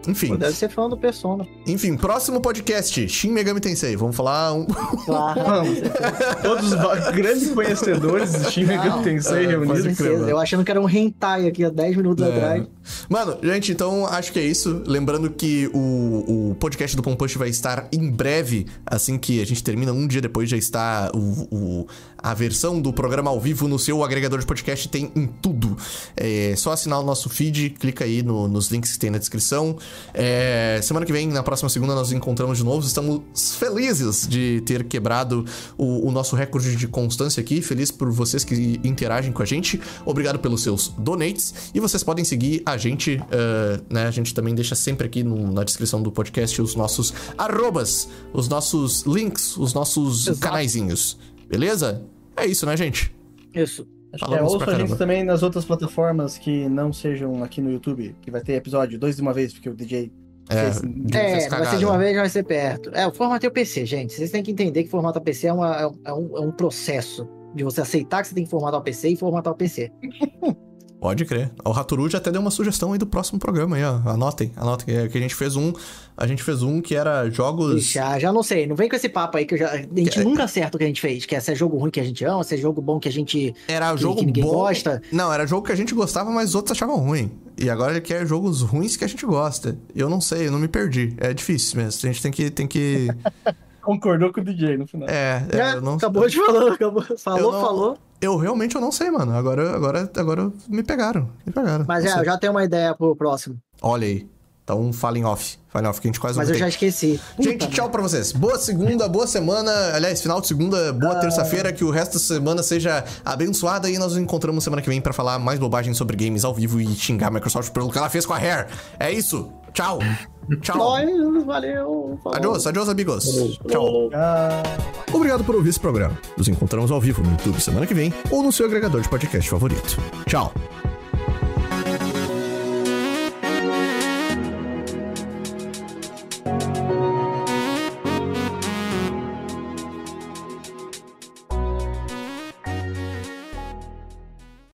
Speaker 2: Enfim,
Speaker 4: Deve ser fã do Persona.
Speaker 2: enfim, próximo podcast, Shin Megami Tensei. Vamos falar um.
Speaker 4: Claro.
Speaker 3: Todos os grandes conhecedores de Shin Megami Tensei
Speaker 2: é,
Speaker 3: reunidos.
Speaker 4: Eu achando que era um hentai aqui há 10 minutos
Speaker 2: É.
Speaker 4: atrás.
Speaker 2: Mano, gente, então acho que é isso. Lembrando que o, o podcast do Pompush vai estar em breve, assim que a gente termina, um dia depois já está o, o- a versão do programa ao vivo no seu agregador de podcast, tem em tudo. É só assinar o nosso feed, clica aí no- nos links que tem na descrição. É, semana que vem, na próxima segunda, nós nos encontramos de novo. Estamos felizes de ter quebrado o, o nosso recorde de constância aqui. Feliz por vocês que interagem com a gente. Obrigado pelos seus donates. E vocês podem seguir a gente, eh, né? A gente também deixa sempre aqui no- na descrição do podcast os nossos arrobas, os nossos links, os nossos
Speaker 4: Exato.
Speaker 2: canaizinhos. Beleza? É isso, né, gente?
Speaker 4: Isso.
Speaker 3: É, ouça a gente também nas outras plataformas que não sejam aqui no YouTube, que vai ter episódio dois de uma vez, porque o DJ
Speaker 2: É,
Speaker 4: É, vai ser de uma vez, vai ser perto. É, o formato é o PC, gente. Vocês têm que entender que formatar PC é, uma- é um- é um, é um processo de você aceitar que você tem que formatar o PC e formatar o PC.
Speaker 2: Pode crer. O Raturu já até deu uma sugestão aí do próximo programa aí, ó. Anotem, anotem. Que que a gente fez um. A gente fez um que era jogos.
Speaker 4: Já, já não sei, não vem com esse papo aí que eu já, a gente nunca acerta o que a gente fez, que é se é jogo ruim que a gente ama, se é jogo bom que a gente
Speaker 2: Era
Speaker 4: que,
Speaker 2: jogo
Speaker 4: que ninguém
Speaker 2: bom.
Speaker 4: gosta.
Speaker 2: Não, era jogo que a gente gostava, mas os outros achavam ruim. E agora ele quer jogos ruins que a gente gosta. Eu não sei, eu não me perdi. É difícil mesmo. A gente tem que. Tem que...
Speaker 3: concordou com o DJ no final.
Speaker 2: É, é, eu não
Speaker 4: acabou de falar, acabou, falou,
Speaker 2: não-
Speaker 4: falou.
Speaker 2: Eu realmente eu não sei, mano. Agora, agora, agora me pegaram. Me pegaram.
Speaker 4: Mas é, eu já tenho uma ideia pro próximo.
Speaker 2: Olha aí. Então falem off. Falem off, que a gente quase
Speaker 4: Mas eu já esqueci. Puta
Speaker 2: Gente, tchau pra vocês. Boa segunda, boa semana. Aliás, final de segunda, boa terça-feira. Que o resto da semana seja abençoada. E nós nos encontramos semana que vem pra falar mais bobagem sobre games ao vivo e xingar a Microsoft pelo que ela fez com a Hair. É isso. Tchau. Tchau.
Speaker 4: Nós, valeu. falou.
Speaker 2: Adiós, adiós, amigos. Tchau.
Speaker 3: Ah.
Speaker 2: Obrigado por ouvir esse programa. Nos encontramos ao vivo no YouTube semana que vem ou no seu agregador de podcast favorito. Tchau.